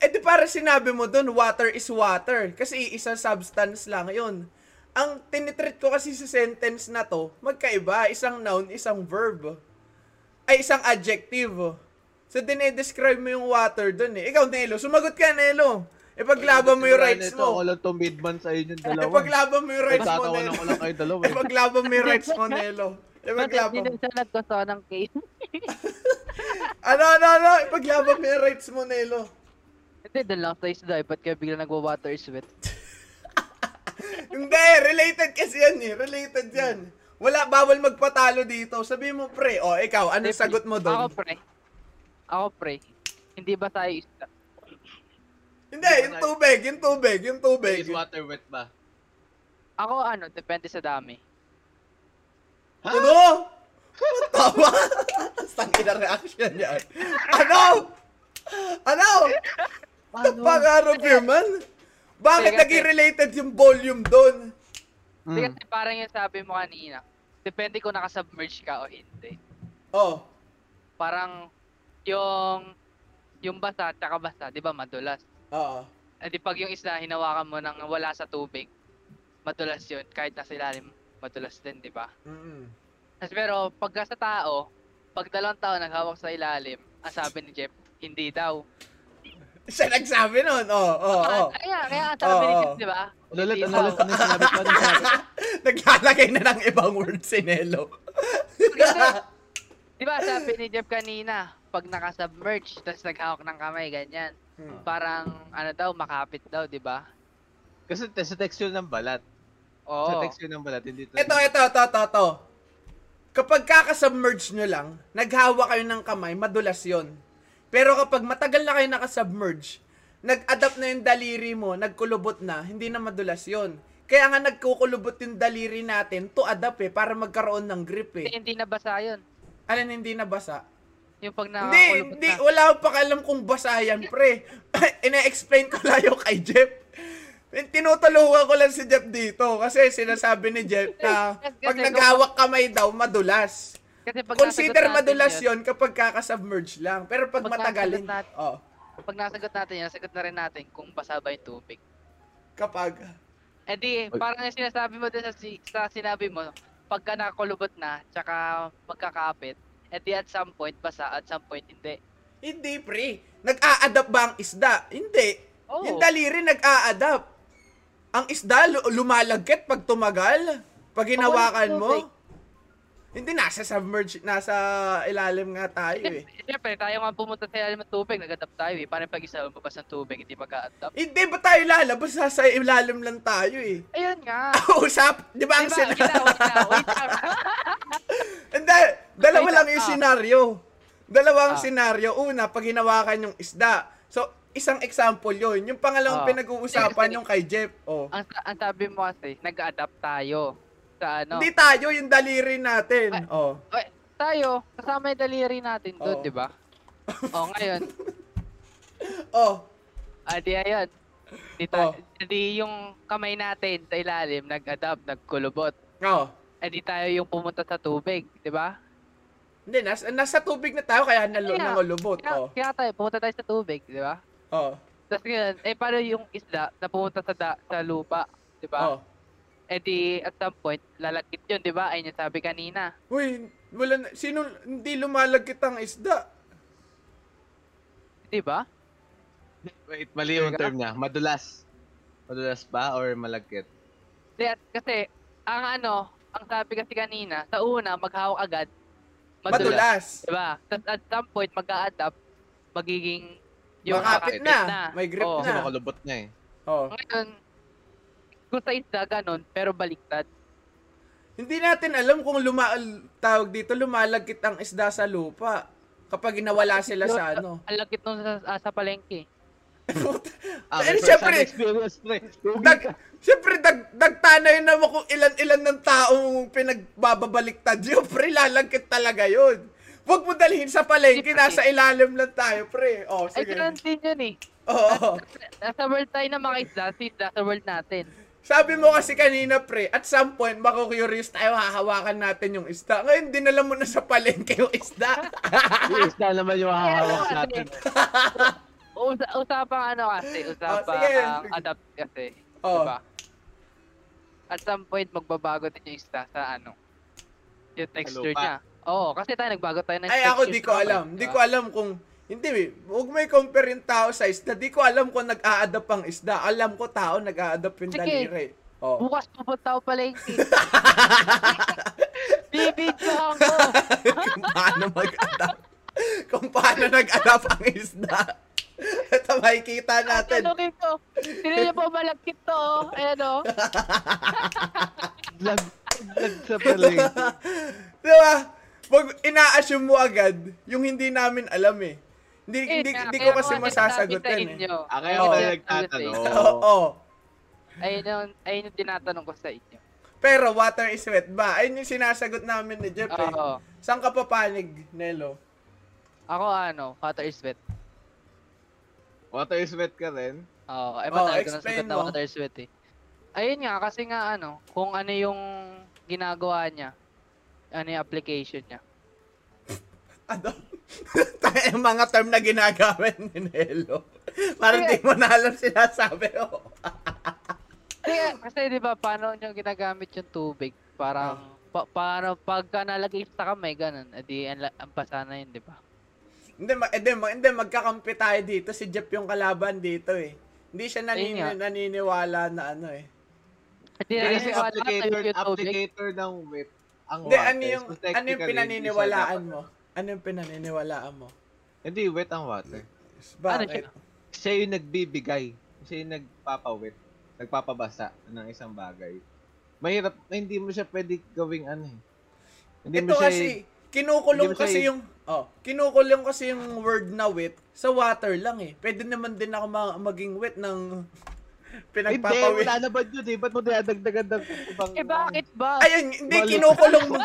[SPEAKER 3] eh di para sinabi mo dun, water is water. Kasi isang substance lang yun. Ang tinitreat ko kasi sa sentence na to, magkaiba. Isang noun, isang verb. Ay, isang adjective. So, dinedescribe mo yung water dun eh. Ikaw, Nelo, sumagot ka, Nelo. Ipaglaban mo yung rights mo.
[SPEAKER 2] ako lang to midman sa inyo dalawa.
[SPEAKER 3] Ipaglaban mo yung rights mo, Nelo.
[SPEAKER 2] ko lang kayo dalawa. eh.
[SPEAKER 3] Ipaglaban mo yung rights mo, Nelo. Ipaglaban
[SPEAKER 1] hindi
[SPEAKER 3] mo.
[SPEAKER 1] siya nagkaso ng case?
[SPEAKER 3] Ano, ano, ano? Ipaglaban mo yung rights mo, Nelo.
[SPEAKER 1] Hindi, doon lang sa isda. eh. Ba't kaya bigla nagwa-water sweat?
[SPEAKER 3] Hindi, related kasi yan eh. Related yan. Wala, bawal magpatalo dito. Sabi mo, pre. O, ikaw, anong
[SPEAKER 1] Hindi,
[SPEAKER 3] sagot mo
[SPEAKER 1] Ako,
[SPEAKER 3] doon?
[SPEAKER 1] pre. Ako, pre. Hindi ba tayo isda?
[SPEAKER 3] Hindi, yung tubig, yung tubig, yung tubig.
[SPEAKER 2] Is water wet ba?
[SPEAKER 1] Ako, ano, depende sa dami.
[SPEAKER 3] Ano? Tama. Sangin na reaction yan. Ano? Ano?
[SPEAKER 2] Paano?
[SPEAKER 3] Pag-arap yun, man? Bakit
[SPEAKER 1] Kasi-
[SPEAKER 3] naging related yung volume doon?
[SPEAKER 2] Mm.
[SPEAKER 1] kasi parang yung sabi mo kanina. Depende kung nakasubmerge ka o hindi.
[SPEAKER 3] Oh.
[SPEAKER 1] Parang yung yung basa tsaka basa, 'di ba, madulas.
[SPEAKER 3] Oo.
[SPEAKER 1] Eh di pag yung isda hinawakan mo nang wala sa tubig, madulas 'yun kahit nasa ilalim, madulas din, 'di ba?
[SPEAKER 3] Mm-mm.
[SPEAKER 1] Kasi pero pagka sa tao, pag dalawang tao naghawak sa ilalim, ang sabi ni Jeff, hindi daw.
[SPEAKER 3] Siya nagsabi nun. Oo, oo, oo.
[SPEAKER 1] Kaya, kaya ang sabi ni
[SPEAKER 3] Oo,
[SPEAKER 1] Jeff. 'di ba?
[SPEAKER 2] Ano ulit? Ano ulit? Ano sinabi ko? Ano sinabi?
[SPEAKER 3] Naglalagay na ng ibang word si Nelo.
[SPEAKER 1] Di ba sabi ni Jeff kanina, pag nakasubmerge, tapos naghawak ng kamay, ganyan.
[SPEAKER 3] Hmm.
[SPEAKER 1] Parang, ano daw, makapit daw, di ba?
[SPEAKER 2] Kasi sa texture ng balat.
[SPEAKER 1] Oo.
[SPEAKER 2] Sa texture ng balat, hindi to.
[SPEAKER 3] Ito, ito, ito, ito, ito. Kapag kakasubmerge nyo lang, naghawa kayo ng kamay, madulas yon. Pero kapag matagal na kayo nakasubmerge, nag-adapt na yung daliri mo, nagkulubot na, hindi na madulas yon. Kaya nga nagkukulubot yung daliri natin to adapt eh, para magkaroon ng grip eh.
[SPEAKER 1] Kasi hindi nabasa yun.
[SPEAKER 3] Alin hindi nabasa?
[SPEAKER 1] Yung pag
[SPEAKER 3] Hindi,
[SPEAKER 1] nakakulubot
[SPEAKER 3] hindi,
[SPEAKER 1] na.
[SPEAKER 3] wala akong pakialam kung basa yan, pre. Ina-explain ko lang yung kay Jeff. Tinutulungan ko lang si Jeff dito kasi sinasabi ni Jeff na pag naghawak kamay daw, madulas.
[SPEAKER 1] Kasi pag
[SPEAKER 3] Consider madulas yon kapag kakasubmerge lang. Pero pag,
[SPEAKER 1] Pag natin-
[SPEAKER 3] oh,
[SPEAKER 1] Pag nasagot natin yan, nasagot na rin natin kung basa ba yung tubig.
[SPEAKER 3] kapag,
[SPEAKER 1] Eh di, parang yung sinasabi mo din sa, si- sa sinabi mo, pagka nakakulubot na, tsaka magkakapit, eh di at some point basa, at some point hindi.
[SPEAKER 3] hindi pre. Nag-a-adapt ba ang isda? Hindi.
[SPEAKER 1] Oo.
[SPEAKER 3] Yung daliri nag-a-adapt. Ang isda lu- lumalagkit pag tumagal. Pag hinawakan mo.
[SPEAKER 1] tubig.
[SPEAKER 3] Hindi, nasa submerge, nasa ilalim nga tayo eh.
[SPEAKER 1] Siyempre, tayo nga pumunta sa ilalim ng tubig, nag-adapt tayo eh. Paano pag isa lumabas ng tubig, hindi mag-adapt?
[SPEAKER 3] Hindi ba tayo lalabas? Sa ilalim lang tayo eh.
[SPEAKER 1] Ayun nga.
[SPEAKER 3] Usap, di ba ang
[SPEAKER 1] Diba,
[SPEAKER 3] scenario? Hindi, dalawa lang yung senaryo. Dalawang
[SPEAKER 1] Ah.
[SPEAKER 3] senaryo. Una, pag hinawakan yung isda. So, isang example yun. Yung pangalawang
[SPEAKER 1] Ah.
[SPEAKER 3] pinag-uusapan yung kay Jeff. Oh.
[SPEAKER 1] ang, ang sabi mo kasi, nag-adapt tayo sa ano.
[SPEAKER 3] Hindi tayo, yung daliri natin.
[SPEAKER 1] Ay.
[SPEAKER 3] Oh.
[SPEAKER 1] Ay, tayo, kasama yung daliri natin doon,
[SPEAKER 3] Oo.
[SPEAKER 1] di ba? oh, ngayon,
[SPEAKER 3] Oh.
[SPEAKER 1] ah, di ayun. Di, ta-
[SPEAKER 3] Oh.
[SPEAKER 1] di yung kamay natin sa ilalim, nag-adapt, nagkulubot.
[SPEAKER 3] Oh.
[SPEAKER 1] Eh di tayo yung pumunta sa tubig, di ba?
[SPEAKER 3] Hindi, nas, nasa tubig na tayo kaya nalo,
[SPEAKER 1] Kaya-
[SPEAKER 3] nangulubot.
[SPEAKER 1] Kaya,
[SPEAKER 3] Oh.
[SPEAKER 1] kaya tayo, pumunta tayo sa tubig, di ba?
[SPEAKER 3] Oh.
[SPEAKER 1] Tapos ngayon, eh paano yung isda na pumunta sa, da- sa lupa, di ba?
[SPEAKER 3] Oh.
[SPEAKER 1] Eh di, at some point, lalakit yun, di ba? Ayun yung sabi kanina.
[SPEAKER 3] Uy, wala na, sino, hindi lumalagkit ang isda?
[SPEAKER 1] Di ba?
[SPEAKER 2] Wait, mali yung term niya. Madulas. Madulas ba or malagkit?
[SPEAKER 1] Di, at kasi, ang ano, ang sabi kasi kanina, sa una, maghawak agad, madulas.
[SPEAKER 3] Madulas.
[SPEAKER 1] Diba? Tapos at some point, mag-a-adapt, magiging yung
[SPEAKER 3] Makapit
[SPEAKER 1] makapit
[SPEAKER 3] na. May grip
[SPEAKER 1] Oo.
[SPEAKER 2] Kasi
[SPEAKER 3] na.
[SPEAKER 2] makalubot na eh.
[SPEAKER 3] Oh.
[SPEAKER 1] Ngayon, kung sa isda, ganun, pero baliktad.
[SPEAKER 3] Hindi natin alam kung luma tawag dito lumalagkit ang isda sa lupa kapag nawala sila sa ano.
[SPEAKER 1] Ang lakit nung sa, ah, sa palengke.
[SPEAKER 2] Ah,
[SPEAKER 3] Eh, syempre. Dag, Siyempre, dag, dagtanay naman kung ilan-ilan ng taong pinagbababaliktad yun, pre, lalagkit talaga yun. Huwag mo dalhin sa palengke, nasa ilalim lang tayo, pre. Oh,
[SPEAKER 1] Ay,
[SPEAKER 3] sige.
[SPEAKER 1] ganun din yun eh.
[SPEAKER 3] Oo.
[SPEAKER 1] Nasa world tayo na mga isda sa world natin.
[SPEAKER 3] Sabi mo kasi kanina, pre, at some point, mako-curious tayo, hahawakan natin yung isda. Ngayon, dinala mo na sa palengke yung isda.
[SPEAKER 2] Yung isda naman yung hahawak natin.
[SPEAKER 1] Usa- usapang ano kasi, usapang
[SPEAKER 3] Oh, sige.
[SPEAKER 1] adapt kasi.
[SPEAKER 3] Oh.
[SPEAKER 1] Diba? At some point, magbabago din yung isda sa ano, yung texture niya. Oo, kasi tayo nagbago tayo ng
[SPEAKER 3] Ay, ako
[SPEAKER 1] texture
[SPEAKER 3] di
[SPEAKER 1] sa
[SPEAKER 3] ko alam. Di
[SPEAKER 1] diba?
[SPEAKER 3] ko alam kung... Hindi, huwag may compare yung tao sa isda. Di ko alam kung nag-a-adapt ang isda. Alam ko tao nag-a-adapt yung
[SPEAKER 1] Sige.
[SPEAKER 3] daliri. Oh.
[SPEAKER 1] Bukas pupunta ako palengke. Bibidyo ako.
[SPEAKER 3] kung paano mag-adapt. kung paano nag-adapt ang isda. Ito makikita natin.
[SPEAKER 1] Tanungin ko, sino niyo po malagkit to? oh? Ayan o.
[SPEAKER 2] Lag, lag sa palengke.
[SPEAKER 3] Di ba? Wag ina-assume mo agad yung hindi namin alam eh. Hindi, hindi, hindi ko kasi masasagot yan eh.
[SPEAKER 2] Ah, ako na nagtatanong.
[SPEAKER 3] Oo.
[SPEAKER 1] Ayun yung, ayun yung tinatanong ko sa inyo.
[SPEAKER 3] Pero water is wet ba? Ayun yung sinasagot namin ni Jeff eh.
[SPEAKER 1] Oo.
[SPEAKER 3] Saan ka papanig, Nelo?
[SPEAKER 1] Ako ano, water is wet.
[SPEAKER 2] Water is wet ka rin.
[SPEAKER 1] Oo,
[SPEAKER 3] Oo,
[SPEAKER 1] matagal ko na sagot water is wet eh. Ayun nga, kasi nga ano, kung ano yung ginagawa niya, ano yung application niya.
[SPEAKER 3] Ano? Yung mga term na ginagamit ni Nelo. Parang di mo na alam sinasabi ko.
[SPEAKER 1] Kasi, kasi di ba, paano nyo ginagamit yung tubig? Parang, pa, para pagka nalagay sa kamay, ganun, edi ang, la- ang basa na yun, di ba?
[SPEAKER 3] Hindi, ma- hindi, ma- hindi, magkakampi tayo dito. Si Jeff yung kalaban dito eh. Hindi siya nanini- naniniwala na ano eh.
[SPEAKER 1] Hindi na
[SPEAKER 2] Kasi
[SPEAKER 1] kasi wala
[SPEAKER 2] applicator, applicator ng wet ang
[SPEAKER 3] Hindi, ano yung, ano yung pinaniniwalaan mo? Ano yung pinaniniwalaan mo?
[SPEAKER 2] Hindi, wet ang water.
[SPEAKER 1] Ano
[SPEAKER 3] Bakit?
[SPEAKER 1] siya?
[SPEAKER 2] Siya yung nagbibigay. Siya yung nagpapawet. Nagpapabasa ng isang bagay. Mahirap, hindi mo siya pwede gawing ano eh. Hindi mo
[SPEAKER 3] Ito
[SPEAKER 2] siya
[SPEAKER 3] kasi, kinukulong
[SPEAKER 2] hindi mo siya
[SPEAKER 3] kasi
[SPEAKER 2] i-
[SPEAKER 3] yung, oh, kinukulong kasi yung word na wet sa water lang eh. Pwede naman din ako ma- maging wet ng
[SPEAKER 2] Hindi,
[SPEAKER 3] pinagpapawit.
[SPEAKER 2] wala na ba yun eh? Ba't mo dinadagdagan ng ibang...
[SPEAKER 1] Eh bakit ba?
[SPEAKER 3] Ayun, hindi, kinukulong mo.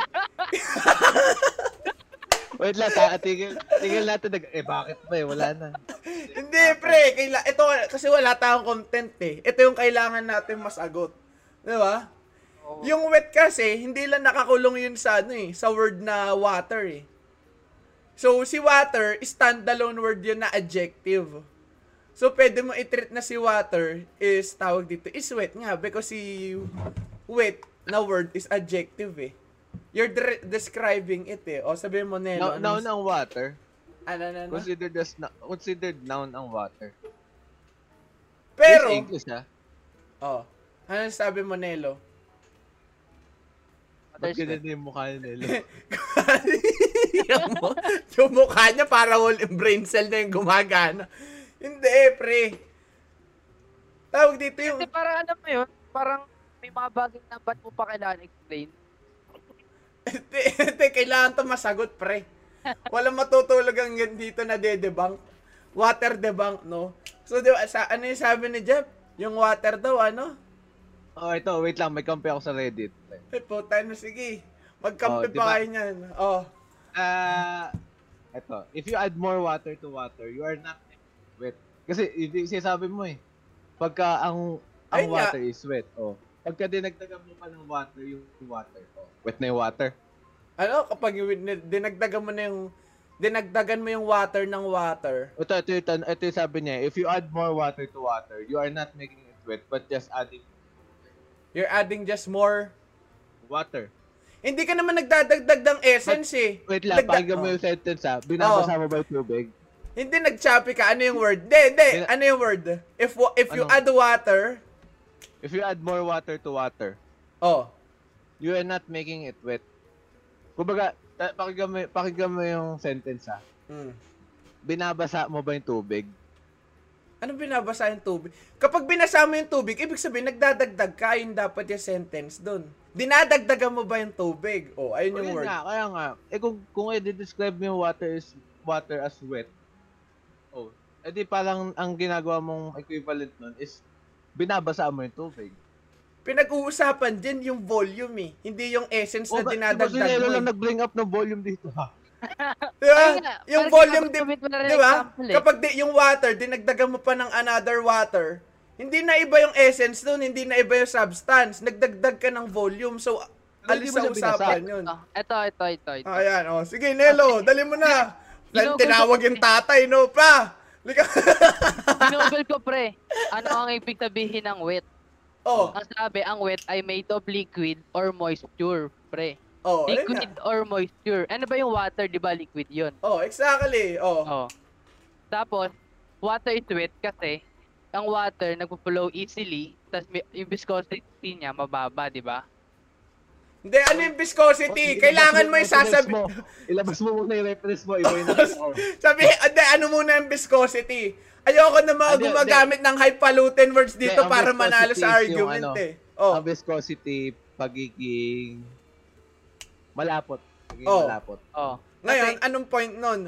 [SPEAKER 2] Wait lang, ta, tigil, tigil natin. Nag, eh, bakit ba eh? Wala na.
[SPEAKER 3] Hindi, pre. Kaila ito, kasi wala tayong content eh. Ito yung kailangan natin masagot. Di ba?
[SPEAKER 1] Oo.
[SPEAKER 3] Yung wet kasi, hindi lang nakakulong yun sa ano eh, sa word na water eh. So, si water, standalone word yun na adjective. So, pwede mo i-treat na si water is, tawag dito, is wet nga. Because si wet na word is adjective eh. You're de- describing it eh. O, sabihin mo, Nelo. Ano-
[SPEAKER 2] noun ang water.
[SPEAKER 3] Ano, ano, ano?
[SPEAKER 2] Considered as, na- considered noun ang water.
[SPEAKER 3] Pero,
[SPEAKER 2] Yes, English ha?
[SPEAKER 3] oh, ano sabi mo, Nelo?
[SPEAKER 2] Ba't
[SPEAKER 1] Others,
[SPEAKER 2] ganun yung mukha ni Nelo?
[SPEAKER 3] yung, mu- yung mukha niya para whole brain cell na yung gumagana. Hindi, pre. Tawag dito yung...
[SPEAKER 1] Kasi parang ano mo yun, parang may mga bagay na ba't mo pa kailangan explain?
[SPEAKER 3] Hindi, hindi, kailangan to masagot, pre. Walang matutulog ang yan dito na de-debunk. Water debunk, no? So, di ba, sa, ano yung sabi ni Jeff? Yung water daw, ano?
[SPEAKER 2] oh, ito, wait lang. May kampi ako sa Reddit.
[SPEAKER 3] Eh, puta na, sige. Magkampi
[SPEAKER 2] Oh, di
[SPEAKER 3] pa kayo niyan. Oh.
[SPEAKER 2] Ah, ito. If you add more water to water, you are not wet. Kasi, sinasabi mo eh. Pagka ang, ang
[SPEAKER 3] nga.
[SPEAKER 2] water is wet, oh. Pagka dinagdagan mo pa ng water, yung water, oh. Wet na yung water.
[SPEAKER 3] Ano, kapag dinagdagan mo na yung... Dinagdagan mo yung water ng water.
[SPEAKER 2] Ito, ito, ito, ito yung sabi niya. If you add more water to water, you are not making it wet, but just adding
[SPEAKER 3] You're adding just more
[SPEAKER 2] water.
[SPEAKER 3] Hindi ka naman nagdadagdag ng essence eh.
[SPEAKER 2] Wait lang,
[SPEAKER 3] Nagda-
[SPEAKER 2] pakinggan mo
[SPEAKER 3] Oh.
[SPEAKER 2] yung sentence ha. Binabasa mo ba yung tubig?
[SPEAKER 3] Hindi nag-choppy ka. Ano yung word? Hindi, hindi. Ano yung word? If if you
[SPEAKER 2] Ano?
[SPEAKER 3] add water,
[SPEAKER 2] If you add more water to water,
[SPEAKER 3] oh.
[SPEAKER 2] you are not making it wet. Kumbaga, pakinggan mo, pakinggan mo yung sentence ha.
[SPEAKER 3] Hmm.
[SPEAKER 2] Binabasa mo ba yung tubig?
[SPEAKER 3] Ano binabasa yung tubig? Kapag binasa mo yung tubig, ibig sabihin nagdadagdag ka, yun dapat yung sentence dun. Dinadagdagan mo ba yung tubig? Oh, ayun
[SPEAKER 2] O,
[SPEAKER 3] yung
[SPEAKER 2] yun
[SPEAKER 3] word.
[SPEAKER 2] nga, kaya nga. Eh kung, kung i-describe mo yung water is water as wet, oh, edi parang ang ginagawa mong equivalent nun is binabasa mo yung tubig.
[SPEAKER 3] Pinag-uusapan din yung volume eh. Hindi yung essence na
[SPEAKER 2] O, ba-
[SPEAKER 3] dinadagdag mo.
[SPEAKER 2] lang
[SPEAKER 3] Eh.
[SPEAKER 2] nag-bring up ng volume dito ha?
[SPEAKER 3] Di ba?
[SPEAKER 1] Ayun nga,
[SPEAKER 3] Yung
[SPEAKER 1] parang
[SPEAKER 3] volume, di,
[SPEAKER 1] na
[SPEAKER 3] di ba?
[SPEAKER 1] example eh.
[SPEAKER 3] Kapag di, yung water, dinagdagan mo pa ng another water, hindi na iba yung essence nun, hindi na iba yung substance. Nagdagdag ka ng volume. So, alis sa usapan
[SPEAKER 2] binasa.
[SPEAKER 3] yun.
[SPEAKER 1] Oh, ito, ito, ito, ito.
[SPEAKER 3] Ah, Ayan, oh. Sige, Nelo, dali mo na. Tinawag yung tatay, no, pa. Lika.
[SPEAKER 1] Ginugol ko pre, ano ang ibig sabihin ng wet?
[SPEAKER 3] oh,
[SPEAKER 1] Ang sabi, ang wet ay made of liquid or moisture, pre.
[SPEAKER 3] oh,
[SPEAKER 1] Liquid or moisture. Ano ba yung water, di ba? Liquid yun.
[SPEAKER 3] Oh, exactly. Oh.
[SPEAKER 1] Oh. Tapos, water is wet kasi ang water nagpo-flow easily, tapos yung viscosity niya mababa, di ba?
[SPEAKER 3] Hindi, ano yung viscosity? Kailangan mo yung sasabi...
[SPEAKER 2] Mo. Ilabas mo muna yung reference mo, iba yung.
[SPEAKER 3] Sabi, hindi, ano muna yung viscosity? Ayoko na mga
[SPEAKER 2] Hindi,
[SPEAKER 3] gumagamit ng highfalutin words dito
[SPEAKER 2] ang
[SPEAKER 3] para manalo sa
[SPEAKER 2] is yung
[SPEAKER 3] argument
[SPEAKER 2] ano,
[SPEAKER 3] eh. Oh.
[SPEAKER 2] Ang viscosity, pagiging malapot. Pagiging
[SPEAKER 3] Oh.
[SPEAKER 2] malapot.
[SPEAKER 1] Oh.
[SPEAKER 3] Ngayon,
[SPEAKER 1] Kasi,
[SPEAKER 3] anong point nun?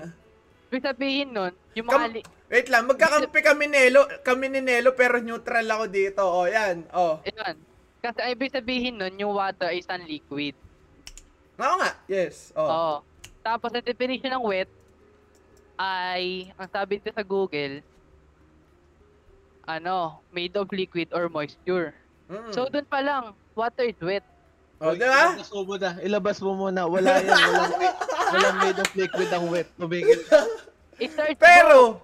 [SPEAKER 1] ibig sabihin nun, yung mga
[SPEAKER 3] Kam-
[SPEAKER 1] li-
[SPEAKER 3] Wait lang, magkakampi kami Nelo, kami ni Nelo pero neutral ako dito. Oh, yan. Oh.
[SPEAKER 1] Ayun. Kasi ibig sabihin nun, yung water is an liquid.
[SPEAKER 3] Oo nga. Yes. Oh.
[SPEAKER 1] Oo. Tapos ang definition ng wet ay, ang sabi dito sa Google, ano, made of liquid or moisture.
[SPEAKER 3] Mm.
[SPEAKER 1] So doon pa lang, water is wet.
[SPEAKER 3] oh, di ba?
[SPEAKER 2] Ilabas mo muna. Ilabas mo muna. Wala yan. Walang, walang made of liquid ang wet. Tumigil.
[SPEAKER 3] Pero,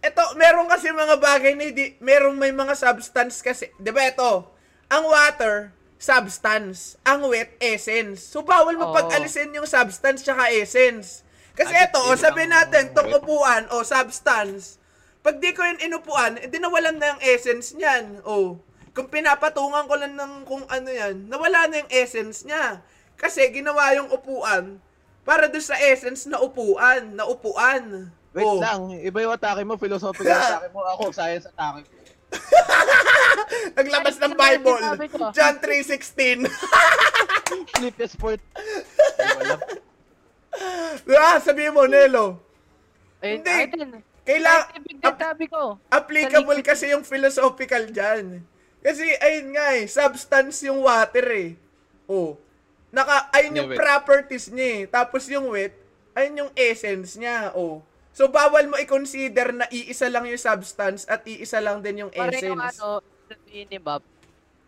[SPEAKER 3] eto, meron kasi mga bagay na hindi, meron may mga substance kasi, di ba ito, ang water, substance, ang wet, essence. So, bawal mo
[SPEAKER 1] Oo.
[SPEAKER 3] pag-alisin yung substance tsaka essence. Kasi
[SPEAKER 2] Adjective
[SPEAKER 3] ito, o
[SPEAKER 2] ang
[SPEAKER 3] natin, tong
[SPEAKER 2] wet.
[SPEAKER 3] upuan o substance, pag di ko yun inupuan, edi nawalan na yung essence niyan. O, kung pinapatungan ko lang ng kung ano yan, nawala na yung essence niya. Kasi ginawa yung upuan para doon sa essence na upuan, na upuan.
[SPEAKER 2] Wait
[SPEAKER 3] Oh.
[SPEAKER 2] lang. Iba yung atake mo. Philosophical atake mo. Ako, science atake ko.
[SPEAKER 3] Naglabas ng Bible. John 3.16.
[SPEAKER 2] Flip sport. Ay, wala.
[SPEAKER 3] ah, sabihin mo, Nelo.
[SPEAKER 1] Ayun,
[SPEAKER 3] Hindi. Kailangan,
[SPEAKER 1] sabi ko.
[SPEAKER 3] applicable kasi yung philosophical dyan. Kasi, ayun nga eh, substance yung water eh. Oh. Naka, ayun yung properties niya eh. Tapos yung wet, Ayun yung essence niya, oh. So, bawal mo i-consider na iisa lang yung substance at iisa lang din yung
[SPEAKER 1] yung
[SPEAKER 3] essence.
[SPEAKER 1] ano, sabihin ni Bob,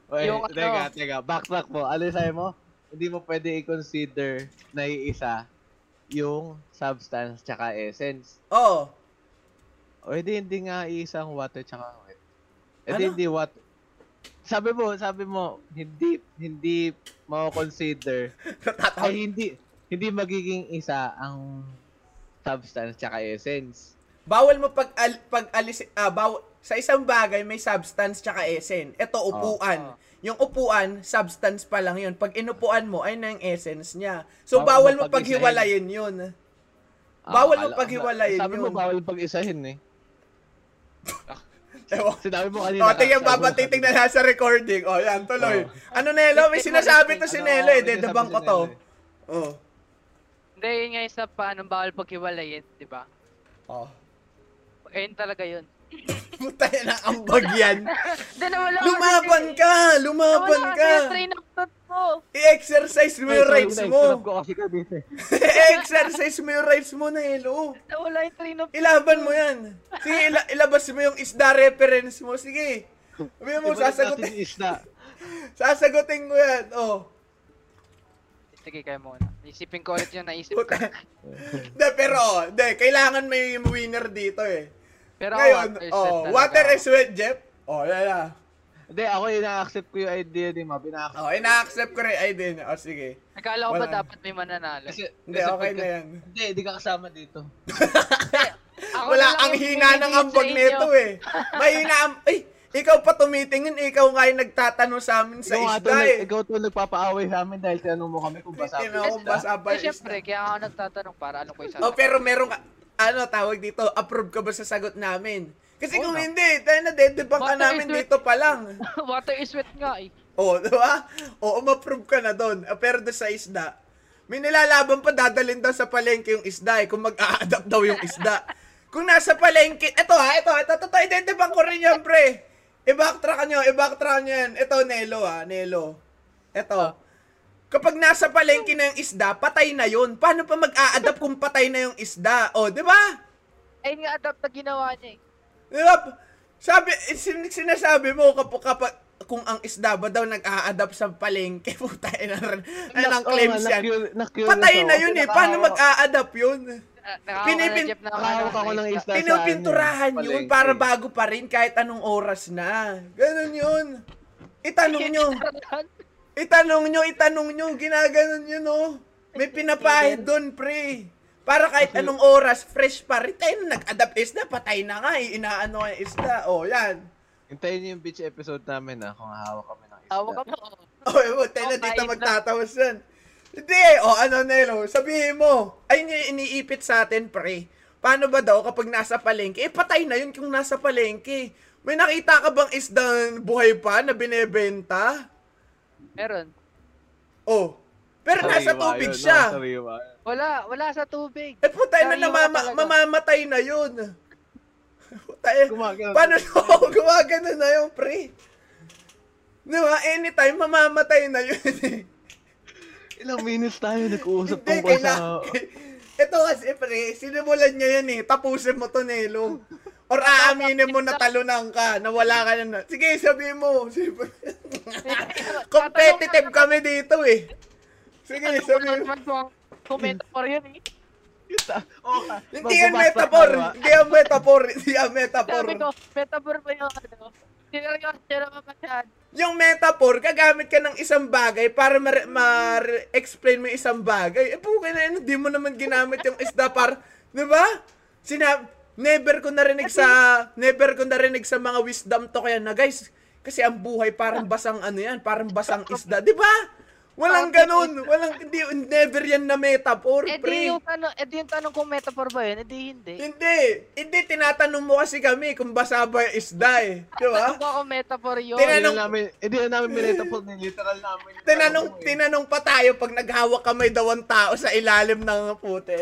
[SPEAKER 2] Wait,
[SPEAKER 1] Yung ano-
[SPEAKER 2] teka, teka. Backtrack mo. Ano yung sabi mo? Hindi mo pwede i-consider na iisa yung substance tsaka essence.
[SPEAKER 3] Oo.
[SPEAKER 2] O hindi, hindi nga isang water tsaka wet. Hindi,
[SPEAKER 3] Ano?
[SPEAKER 2] hindi water. Sabi mo, sabi mo, hindi, hindi mo-consider, ay hindi, hindi magiging isa ang substance tsaka essence.
[SPEAKER 3] Bawal mo pag al, pag alis ah, baw, sa isang bagay may substance tsaka essence. Ito upuan.
[SPEAKER 1] Oh.
[SPEAKER 3] Yung upuan, substance pa lang 'yun. Pag inupuan mo, ay na yung essence niya. So
[SPEAKER 2] Bawal
[SPEAKER 3] bawal
[SPEAKER 2] mo
[SPEAKER 3] mo paghiwalayin 'yun.
[SPEAKER 2] Ah,
[SPEAKER 3] Bawal mo
[SPEAKER 2] akala-
[SPEAKER 3] paghiwalayin
[SPEAKER 2] Sabi mo
[SPEAKER 3] yun.
[SPEAKER 2] bawal pag-isahin eh.
[SPEAKER 3] Ewan.
[SPEAKER 2] Sinabi mo kanina.
[SPEAKER 3] O, tingnan,
[SPEAKER 2] sabi mo
[SPEAKER 3] babatitig na nasa recording. O, yan, tuloy.
[SPEAKER 2] Oh.
[SPEAKER 3] Ano, Nelo? May sinasabi to si Nelo eh.
[SPEAKER 2] si
[SPEAKER 3] ko to.
[SPEAKER 2] Eh.
[SPEAKER 3] Oh.
[SPEAKER 1] hindi, yun nga isa pa, anong bawal paghiwalayin, di ba?
[SPEAKER 3] Oh.
[SPEAKER 1] Ayun talaga yun.
[SPEAKER 3] Puta na, ambag yan. Lumaban ka! Lumaban ka! I-exercise mo yung rights mo. I-exercise mo yung rights mo, Nelo.
[SPEAKER 1] Nawala yung train of
[SPEAKER 3] Ilaban mo yan. Sige, ila- ilabas mo yung isda reference mo. Sige. Sabi mo, sasagutin,
[SPEAKER 2] isda.
[SPEAKER 3] sasagutin ko yan. Oh.
[SPEAKER 1] Sige, kaya muna. Isipin ko ulit yung naisip ko.
[SPEAKER 3] De, pero, de, kailangan may winner dito eh.
[SPEAKER 1] Pero
[SPEAKER 3] Ngayon, oh, water is wet, Jeff. Oh, yan na.
[SPEAKER 2] Hindi, ako ina-accept ko yung idea ni Ma. Bina-accept.
[SPEAKER 3] Oh, ina-accept ko rin ay din. Oh, sige.
[SPEAKER 1] Akala ko ba dapat may mananalo?
[SPEAKER 2] Kasi,
[SPEAKER 3] Hindi,
[SPEAKER 2] kasi
[SPEAKER 3] okay na yan.
[SPEAKER 2] Hindi, hindi ka kasama dito.
[SPEAKER 1] Ako
[SPEAKER 3] Wala, ang
[SPEAKER 1] yung
[SPEAKER 3] hina ng ambag nito eh. Mahina ang... Ay, ikaw pa tumitingin, ikaw nga yung nagtatanong sa amin sa
[SPEAKER 2] ikaw,
[SPEAKER 3] isda eh.
[SPEAKER 2] ikaw to nagpapaaway sa amin dahil tinanong mo kami kung basa
[SPEAKER 3] kung ba
[SPEAKER 1] Eh,
[SPEAKER 3] yung
[SPEAKER 1] syempre,
[SPEAKER 3] isda.
[SPEAKER 1] kaya ako nagtatanong para ano ko isa.
[SPEAKER 3] Oh, pero meron ka, ano tawag dito, approve ka ba sa sagot namin? Kasi
[SPEAKER 1] Oo
[SPEAKER 3] kung
[SPEAKER 1] na.
[SPEAKER 3] hindi, tayo na dedebang ka namin dito pa lang.
[SPEAKER 1] water is wet nga eh.
[SPEAKER 3] Oo, di ba? Oo, ma-prove ka na doon. Ah, Pero doon sa isda, may nilalaban pa dadalhin daw sa palengke yung isda eh, kung mag-a-adapt daw yung isda. Kung nasa palengke, eto ha, eto, eto, eto, eto, idedebang ko rin yan, pre. I-backtrack nyo, i-backtrack nyo yan. Ito, Nelo ha, Nelo. Eto. Kapag nasa palengke na yung isda, patay na yun. Paano pa mag-a-adapt kung patay na yung isda? O, di ba?
[SPEAKER 1] Ayun nga adapt na ginawa niya eh.
[SPEAKER 3] Di ba? Sabi, sin- sinasabi mo kapag, kapag kung ang isda ba daw nag-a-adapt sa palengke, puta na rin. Ano ang
[SPEAKER 2] Oo
[SPEAKER 3] claims yan? Patay na yun eh. Paano mag-a-adapt yun?
[SPEAKER 1] Ah, Nakakawa
[SPEAKER 3] Pinipin-
[SPEAKER 1] na Jeff na
[SPEAKER 2] Nakahawak ako ng isda sa
[SPEAKER 3] Pinupinturahan
[SPEAKER 2] ano,
[SPEAKER 3] yun para bago pa rin kahit anong oras na. Ganun yun. Itanong nyo. Itanong nyo, itanong nyo. Ginaganon yun, oh. May pinapahid doon, pre. Para kahit anong oras, fresh pa rin. Tayo na nag-adapt isda, patay na nga eh. Inaano ang isda. Oh, yan.
[SPEAKER 2] Hintayin niyo yung beach episode namin ah, kung hawak kami ng isda.
[SPEAKER 1] Tawa ka mo.
[SPEAKER 3] Oh, eh, tayo na dito magtatawas yan. Hindi, oh, ano, Nelo, sabihin mo. Ayun yung iniipit sa atin, pre. Paano ba daw kapag nasa palengke? Eh, patay na yun kung nasa palengke. May nakita ka bang isdang buhay pa na binebenta?
[SPEAKER 1] Meron.
[SPEAKER 3] Oh. Pero nasa
[SPEAKER 2] Sariwa
[SPEAKER 3] tubig
[SPEAKER 2] yun,
[SPEAKER 3] siya.
[SPEAKER 2] no? Sariwa.
[SPEAKER 1] Wala, wala sa tubig.
[SPEAKER 3] Eh, putay na namama,
[SPEAKER 1] talaga.
[SPEAKER 3] mamamatay na yun. Putay,
[SPEAKER 2] Gumagano.
[SPEAKER 3] paano no? Gumagano na yung pre? Di ba? Anytime, mamamatay na yun eh.
[SPEAKER 2] Ilang minutes tayo nag-uusap tungkol sa...
[SPEAKER 3] Ito kasi, pre, sinimulan niya yan eh. Tapusin mo to, Nelo. Or aaminin mo na talunan ka, na wala ka na. Sige, sabihin mo. Competitive kami dito eh. Sige, sabihin mo.
[SPEAKER 1] po ang commentator yun eh.
[SPEAKER 2] Oh,
[SPEAKER 3] Hindi yan metaphor. Hindi yan metaphor. Hindi yan metaphor.
[SPEAKER 1] Sabi ko, metaphor ba yung ano? Sineryoso naman.
[SPEAKER 3] Yung metaphor, kagamit ka ng isang bagay para ma- ma-explain mo yung isang bagay. Eh, pukin na yun, hindi mo naman ginamit yung isda para, di ba? Sinab never ko narinig sa, never ko narinig sa mga wisdom to kaya na, guys, kasi ang buhay parang basang ano yan, parang basang isda, di ba? Walang ganun, walang, hindi, never yan na metaphor,
[SPEAKER 1] Eh di
[SPEAKER 3] pre.
[SPEAKER 1] yung tanong, eh di yung tanong kung metaphor ba yun, eh di hindi.
[SPEAKER 3] Hindi, hindi, tinatanong mo kasi kami kung basa ba yung isda eh, di ba?
[SPEAKER 1] Tanong ko kung metaphor yun.
[SPEAKER 2] Hindi
[SPEAKER 3] Tinanong-
[SPEAKER 2] na namin, hindi na namin minetapos ni literal namin.
[SPEAKER 3] Tinanong, tinanong pa tayo pag naghawak kamay daw ang tao sa ilalim ng puti.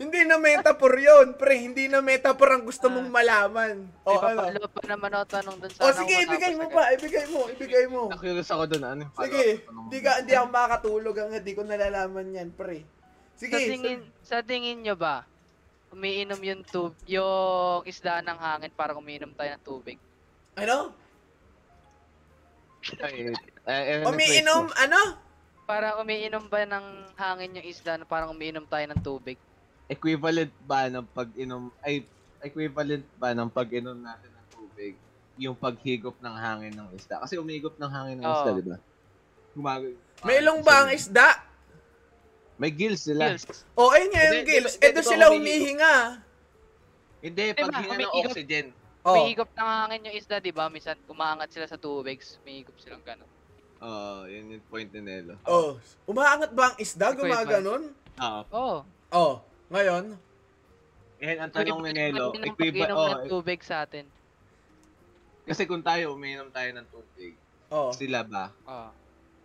[SPEAKER 3] Hindi na metaphor yun, pre. Hindi na metaphor ang gusto mong malaman.
[SPEAKER 1] O,
[SPEAKER 3] O, ano?
[SPEAKER 1] papalo pa naman ako tanong dun sa
[SPEAKER 3] O,
[SPEAKER 1] ano
[SPEAKER 3] sige, ibigay mo pa. Ibigay mo, ibigay mo.
[SPEAKER 2] Na-curious ako doon, ano yung
[SPEAKER 3] Sige,
[SPEAKER 2] follow-up? Tanong mo.
[SPEAKER 3] di, ka, di ako makakatulog hanggang di ko nalalaman yan, pre. Sige.
[SPEAKER 1] sa tingin, sa tingin nyo ba, umiinom yung tub, yung isda ng hangin para umiinom tayo ng tubig?
[SPEAKER 3] Ano?
[SPEAKER 2] Ay, ay, ay,
[SPEAKER 3] Umiinom, ano?
[SPEAKER 1] Para umiinom ba ng hangin yung isda na parang umiinom tayo ng tubig?
[SPEAKER 2] Equivalent ba ng pag-inom, ay, equivalent ba ng pag-inom natin ng tubig yung paghigop ng hangin ng isda? Kasi umigop ng hangin ng
[SPEAKER 1] Oo.
[SPEAKER 2] isda, di ba? Gumagay.
[SPEAKER 3] May ilong ba ang isda?
[SPEAKER 2] May gills sila.
[SPEAKER 1] Gills.
[SPEAKER 3] O, ayun nga yung gills. Eh, doon sila humihinga.
[SPEAKER 2] Hindi,
[SPEAKER 1] Diba,
[SPEAKER 2] paghinga ng oxygen.
[SPEAKER 3] Oh.
[SPEAKER 1] Umihigop ng hangin yung isda, di ba? Minsan umaangat sila sa tubig, umihigop silang gano'n.
[SPEAKER 2] Oo, yun yung point ni Nelo.
[SPEAKER 3] Oh. Umaangat ba ang isda? Gumaganon?
[SPEAKER 2] Oo.
[SPEAKER 1] Oo.
[SPEAKER 3] Oh. Ngayon?
[SPEAKER 2] Yan ang tanong ni Nelo.
[SPEAKER 1] Equivalent ng
[SPEAKER 2] oh,
[SPEAKER 1] ng tubig sa atin.
[SPEAKER 2] kasi kung tayo, umiinom tayo ng tubig,
[SPEAKER 3] Oh.
[SPEAKER 2] sila ba?
[SPEAKER 1] Oo.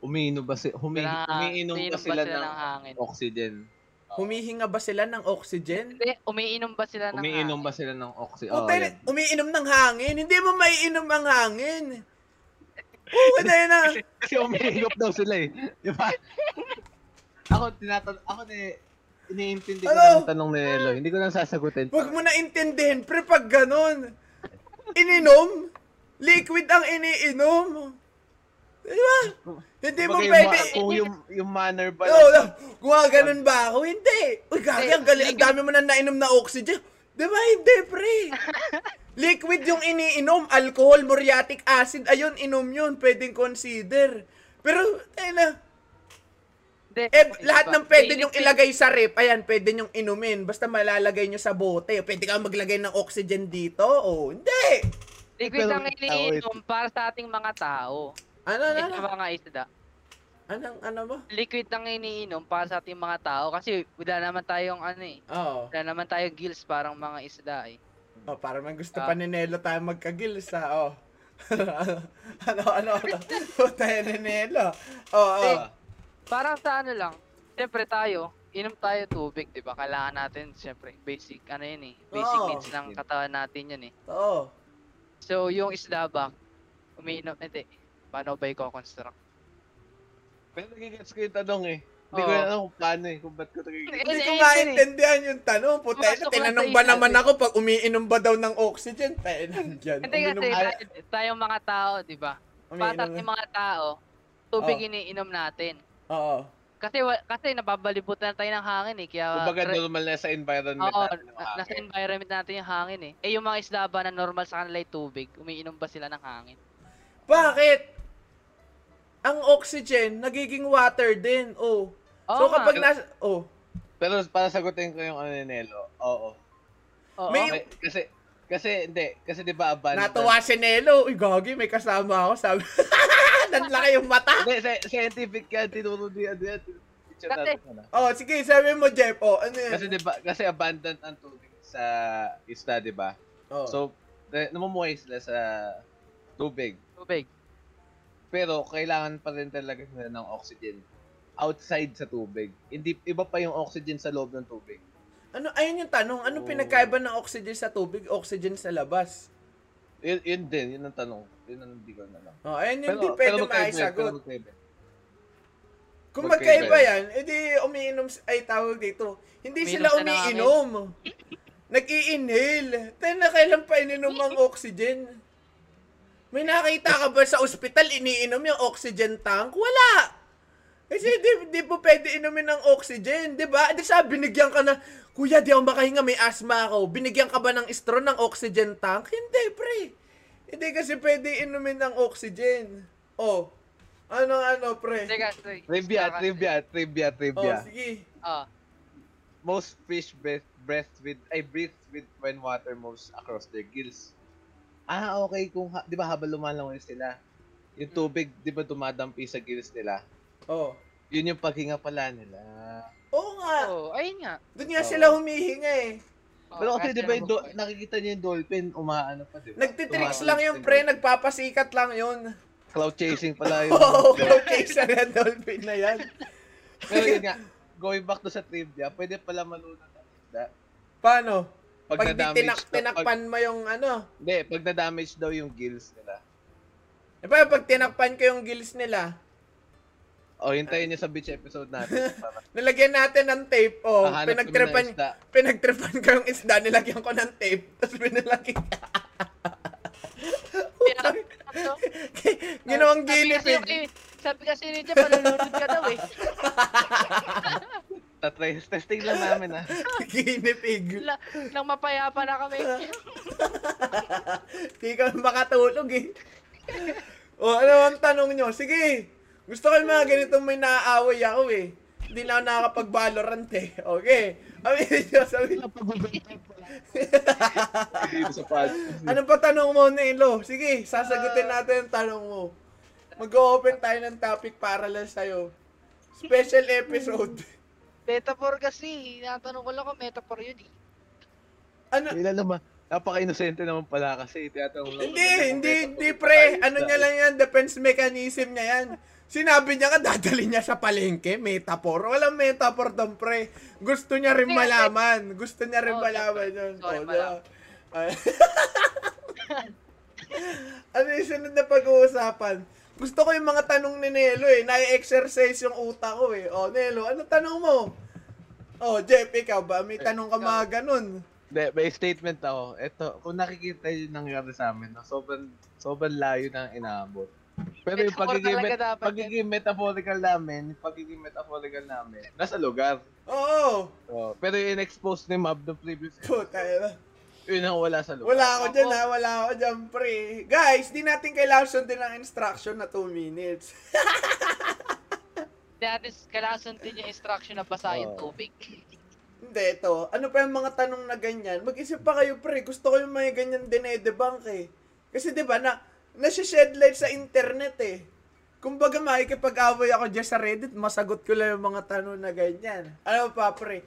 [SPEAKER 2] Umiinom ba, si, humi,
[SPEAKER 1] Kailangan-
[SPEAKER 2] umiinom ba
[SPEAKER 1] umiinom
[SPEAKER 2] sila, ng,
[SPEAKER 1] hangin?
[SPEAKER 2] oxygen?
[SPEAKER 3] Humihinga ba sila ng oxygen?
[SPEAKER 1] Hindi, umiinom ba sila ng
[SPEAKER 2] Umiinom
[SPEAKER 1] hangin?
[SPEAKER 2] ba sila ng oxygen?
[SPEAKER 3] Oh,
[SPEAKER 2] Oo,
[SPEAKER 3] tayo,
[SPEAKER 2] yan.
[SPEAKER 3] umiinom ng hangin. Hindi mo maiinom ang hangin. Oo, na yun na.
[SPEAKER 2] Kasi umihigop daw sila eh. Di ba? ako, tinatanong, ako ni, iniintindi ko
[SPEAKER 3] Ano?
[SPEAKER 2] tanong ni Nelo. Hindi ko lang sasagutin.
[SPEAKER 3] Huwag mo na intindihin, pre, pag ganon. Ininom? Liquid ang iniinom. Di ba? Hindi mo
[SPEAKER 2] yung
[SPEAKER 3] pwede.
[SPEAKER 2] ma- Kung yung, yung manner ba
[SPEAKER 3] Oo,
[SPEAKER 2] lang.
[SPEAKER 3] gumaganon ba ako? Hindi. Uy, gagi, ang gali, ang dami mo na nainom na oxygen. Di ba? Hindi, pre. Liquid yung iniinom. Alcohol, muriatic acid. Ayun, inom yun. Pwedeng consider. Pero, ayun na.
[SPEAKER 1] Hindi,
[SPEAKER 3] Eh, lahat ng pwede
[SPEAKER 1] liquid-
[SPEAKER 3] ilagay sa rep, ayan, pwede nyong inumin. Basta malalagay nyo sa bote. Pwede ka maglagay ng oxygen dito. O, hindi.
[SPEAKER 1] Liquid ang iniinom para sa ating mga tao.
[SPEAKER 3] Ano, ano,
[SPEAKER 1] Hindi
[SPEAKER 3] ano?
[SPEAKER 1] mga isda.
[SPEAKER 3] Anong, ano ba?
[SPEAKER 1] Liquid ang iniinom para sa ating mga tao kasi wala naman tayong ano eh.
[SPEAKER 3] Oo.
[SPEAKER 1] Wala naman tayong gills parang mga isda eh.
[SPEAKER 3] Oh, para man gusto
[SPEAKER 1] Ah.
[SPEAKER 3] pa ni Nelo tayo magkagils ha. Oh. ano, ano, ano. Tayo ni Nelo. Oh, oh.
[SPEAKER 1] Eh, Parang sa ano lang, siyempre tayo, inom tayo tubig, di ba? Kailangan natin, siyempre, basic, ano yun eh. Basic
[SPEAKER 3] Oo.
[SPEAKER 1] needs ng katawan natin yun eh.
[SPEAKER 3] Oo.
[SPEAKER 1] So, yung isda ba, umiinom, hindi. Paano ba i-construct?
[SPEAKER 2] Pero nagigets ko yung tanong eh. Hindi ko
[SPEAKER 1] Oo.
[SPEAKER 2] alam kung paano eh. Kung ba't ko nagigets.
[SPEAKER 3] Hindi
[SPEAKER 1] Eh,
[SPEAKER 3] ko
[SPEAKER 1] eh,
[SPEAKER 3] maintindihan yung tanong. Puta,
[SPEAKER 1] Pumasok lang
[SPEAKER 3] tinanong
[SPEAKER 1] sa
[SPEAKER 3] ba
[SPEAKER 1] isip
[SPEAKER 3] naman
[SPEAKER 1] eh.
[SPEAKER 3] ako pag umiinom ba daw ng oxygen? Tayo nandyan.
[SPEAKER 1] Hindi kasi tayo, tayong mga tao, di ba? Para
[SPEAKER 3] umiinom-
[SPEAKER 1] sa mga tao, tubig
[SPEAKER 3] Oo.
[SPEAKER 1] iniinom natin.
[SPEAKER 3] Oo.
[SPEAKER 1] Kasi wa- kasi nababalibutan tayo ng hangin eh. Kaya
[SPEAKER 2] Kumbaga
[SPEAKER 1] re-
[SPEAKER 2] normal na sa environment
[SPEAKER 1] Oo,
[SPEAKER 2] natin.
[SPEAKER 1] na- nasa environment natin yung hangin eh. Eh yung mga isda ba na normal sa kanila ay tubig, umiinom ba sila ng hangin?
[SPEAKER 3] Bakit? Ang oxygen, nagiging water din. Oh.
[SPEAKER 1] Oo
[SPEAKER 3] so
[SPEAKER 1] nga.
[SPEAKER 3] kapag nasa... Oh.
[SPEAKER 2] Pero para sagutin ko yung ano ni Nelo, oo.
[SPEAKER 1] Oo.
[SPEAKER 3] may-
[SPEAKER 2] Okay, kasi, kasi hindi, kasi di ba abandoned.
[SPEAKER 3] Natuwa si Nelo. Uy, gagi, may kasama ako. Sabi, nanlaki yung mata.
[SPEAKER 2] Hindi, scientific yan, tinuro ni ano yan.
[SPEAKER 1] Kasi-
[SPEAKER 2] ano.
[SPEAKER 3] Oh, sige, sabi mo, Jeff. Oh, ano yan?
[SPEAKER 2] Kasi di ba, kasi abundant ang tubig sa isla, di ba?
[SPEAKER 3] oh.
[SPEAKER 2] So, na- namumuhay sila sa tubig.
[SPEAKER 1] Tubig.
[SPEAKER 2] Pero kailangan pa rin talaga nila ng oxygen outside sa tubig. Hindi iba pa yung oxygen sa loob ng tubig.
[SPEAKER 3] Ano, ayun yung tanong. Anong
[SPEAKER 2] Oh.
[SPEAKER 3] pinagkaiba ng oxygen sa tubig, oxygen sa labas?
[SPEAKER 2] Yun, yun din, yun ang tanong. Yun ang hindi ko na lang.
[SPEAKER 3] Oh, ayun yung di pwede
[SPEAKER 2] magkaiba yun,
[SPEAKER 3] maisagot.
[SPEAKER 2] pero magkaiba.
[SPEAKER 3] Kung
[SPEAKER 2] magkaiba
[SPEAKER 3] magkaiba yan, edi umiinom, ay tawag dito. Hindi
[SPEAKER 1] Umiinom
[SPEAKER 3] sila umiinom. Nag-i-inhale. Tayo na kailan pa ininom ang oxygen? May nakita ka ba sa ospital iniinom yung oxygen tank? Wala! Kasi di, di po pwede inumin ng oxygen, di ba? Di sabi, binigyan ka na, Kuya, di ako makahinga, may asthma ako. Binigyan ka ba ng straw ng oxygen tank? Hindi, pre. Hindi kasi pwede inumin ng oxygen. Oh, ano ano, pre?
[SPEAKER 1] Teka.
[SPEAKER 2] Trivia,
[SPEAKER 1] Saka-
[SPEAKER 2] trivia, trivia,
[SPEAKER 3] Oh,
[SPEAKER 2] trivia.
[SPEAKER 3] sige.
[SPEAKER 1] Ah,
[SPEAKER 2] Most fish breath, breath with, ay breathe with when water moves across their gills. Ah, okay. Kung, ha- di ba habang lumalangoy sila, yung tubig, di ba dumadampi sa gills nila?
[SPEAKER 3] Oh.
[SPEAKER 2] Yun yung paghinga pala nila.
[SPEAKER 3] Oo nga.
[SPEAKER 1] Oo, ayun nga.
[SPEAKER 3] Doon nga
[SPEAKER 2] Oo.
[SPEAKER 3] sila humihinga eh.
[SPEAKER 2] Pero kasi di ba yung do- nakikita niyo yung dolphin, umaano pa, di ba?
[SPEAKER 3] Nagtitricks lang yung pre, nagpapasikat lang yun.
[SPEAKER 2] Cloud chasing pala yun.
[SPEAKER 3] Oo, oh, chaser yan, dolphin na yan.
[SPEAKER 2] Pero yun nga, going back to sa trivia, pwede pala malunod ang isda.
[SPEAKER 3] Paano? Pag, di
[SPEAKER 2] na-damage
[SPEAKER 3] tinak tinakpan mo yung ano.
[SPEAKER 2] Pag, hindi, pag na-damage daw yung gills nila.
[SPEAKER 3] Pa, pag tinakpan ko yung gills nila,
[SPEAKER 2] O, hintayin niyo sa beach episode natin. Para
[SPEAKER 3] Nilagyan natin ng tape. Oh,
[SPEAKER 2] Hahanap kami ng
[SPEAKER 3] pinagtripan,
[SPEAKER 2] isda.
[SPEAKER 3] pinagtripan ko yung isda, nilagyan ko ng tape, tapos pinalaki. Ginawang
[SPEAKER 1] Sabi kasi yung-
[SPEAKER 3] gilipid.
[SPEAKER 1] Sabi kasi ni Jeff, malulunod ka daw eh.
[SPEAKER 2] Tatry, testing lang namin ah.
[SPEAKER 3] Ginipig.
[SPEAKER 1] La, nang mapayapa na kami.
[SPEAKER 3] Hindi ka makatulog eh. O, ano ang tanong nyo? Sige, gusto ko yung mga ganitong may naaaway ako eh. Hindi na ako nakakapag-Valorant eh. Okay. Aminin nyo, sabi
[SPEAKER 2] Dito sa podcast.
[SPEAKER 3] Ano pa tanong mo, Nelo? Sige, sasagutin natin ang tanong mo. Mag-open tayo ng topic para lang sa'yo. Special episode.
[SPEAKER 1] Metaphor kasi. Natanong ko lang kung metaphor yun eh.
[SPEAKER 3] Ano?
[SPEAKER 2] Ilan naman? Napaka-inosente naman pala kasi. Tinatanong lang.
[SPEAKER 3] Hindi, hindi, hindi pre. Ano niya lang yan, defense mechanism niya yan. Sinabi niya ka, dadali niya sa palengke, metaphor. Walang metaphor doon, pre. Gusto niya rin malaman. Gusto niya rin
[SPEAKER 1] Oo,
[SPEAKER 3] malaman yun.
[SPEAKER 1] Sorry,
[SPEAKER 3] Oh,
[SPEAKER 1] malaman.
[SPEAKER 3] ano yung sunod na pag-uusapan? Gusto ko yung mga tanong ni Nelo eh. Na-exercise yung utak ko eh. Oh, Nelo, ano tanong mo? Oh, Jeff, ikaw ba? May tanong ka mga ganun.
[SPEAKER 2] Hindi, may statement ako. Ito, kung nakikita yung nangyari sa amin, no, sobrang, sobrang layo ng inaabot. Pero yung pagiging, met-
[SPEAKER 1] dapat
[SPEAKER 2] pagiging metaphorical namin, yung pagiging metaphorical namin, nasa lugar.
[SPEAKER 3] Oo.
[SPEAKER 2] Oh, pero yung in-expose ni Mab the previous episode,
[SPEAKER 3] Puta, yun.
[SPEAKER 2] yun ang wala sa lugar.
[SPEAKER 3] Wala ako dyan ha, wala ako dyan pre. Guys, di natin kailangan sundin ang instruction na 2 minutes.
[SPEAKER 1] Dati, kailangan sundin yung instruction na basahin
[SPEAKER 2] Oo.
[SPEAKER 1] tubig.
[SPEAKER 3] Hindi, ito. Ano pa yung mga tanong na ganyan? Mag-isip pa kayo pre, gusto ko yung mga ganyan dinedebunk eh. Kasi di ba na, nasi-shed light sa internet eh. Kumbaga makikipag-away ako dyan sa Reddit, masagot ko lang yung mga tanong na ganyan. Ano pa pre?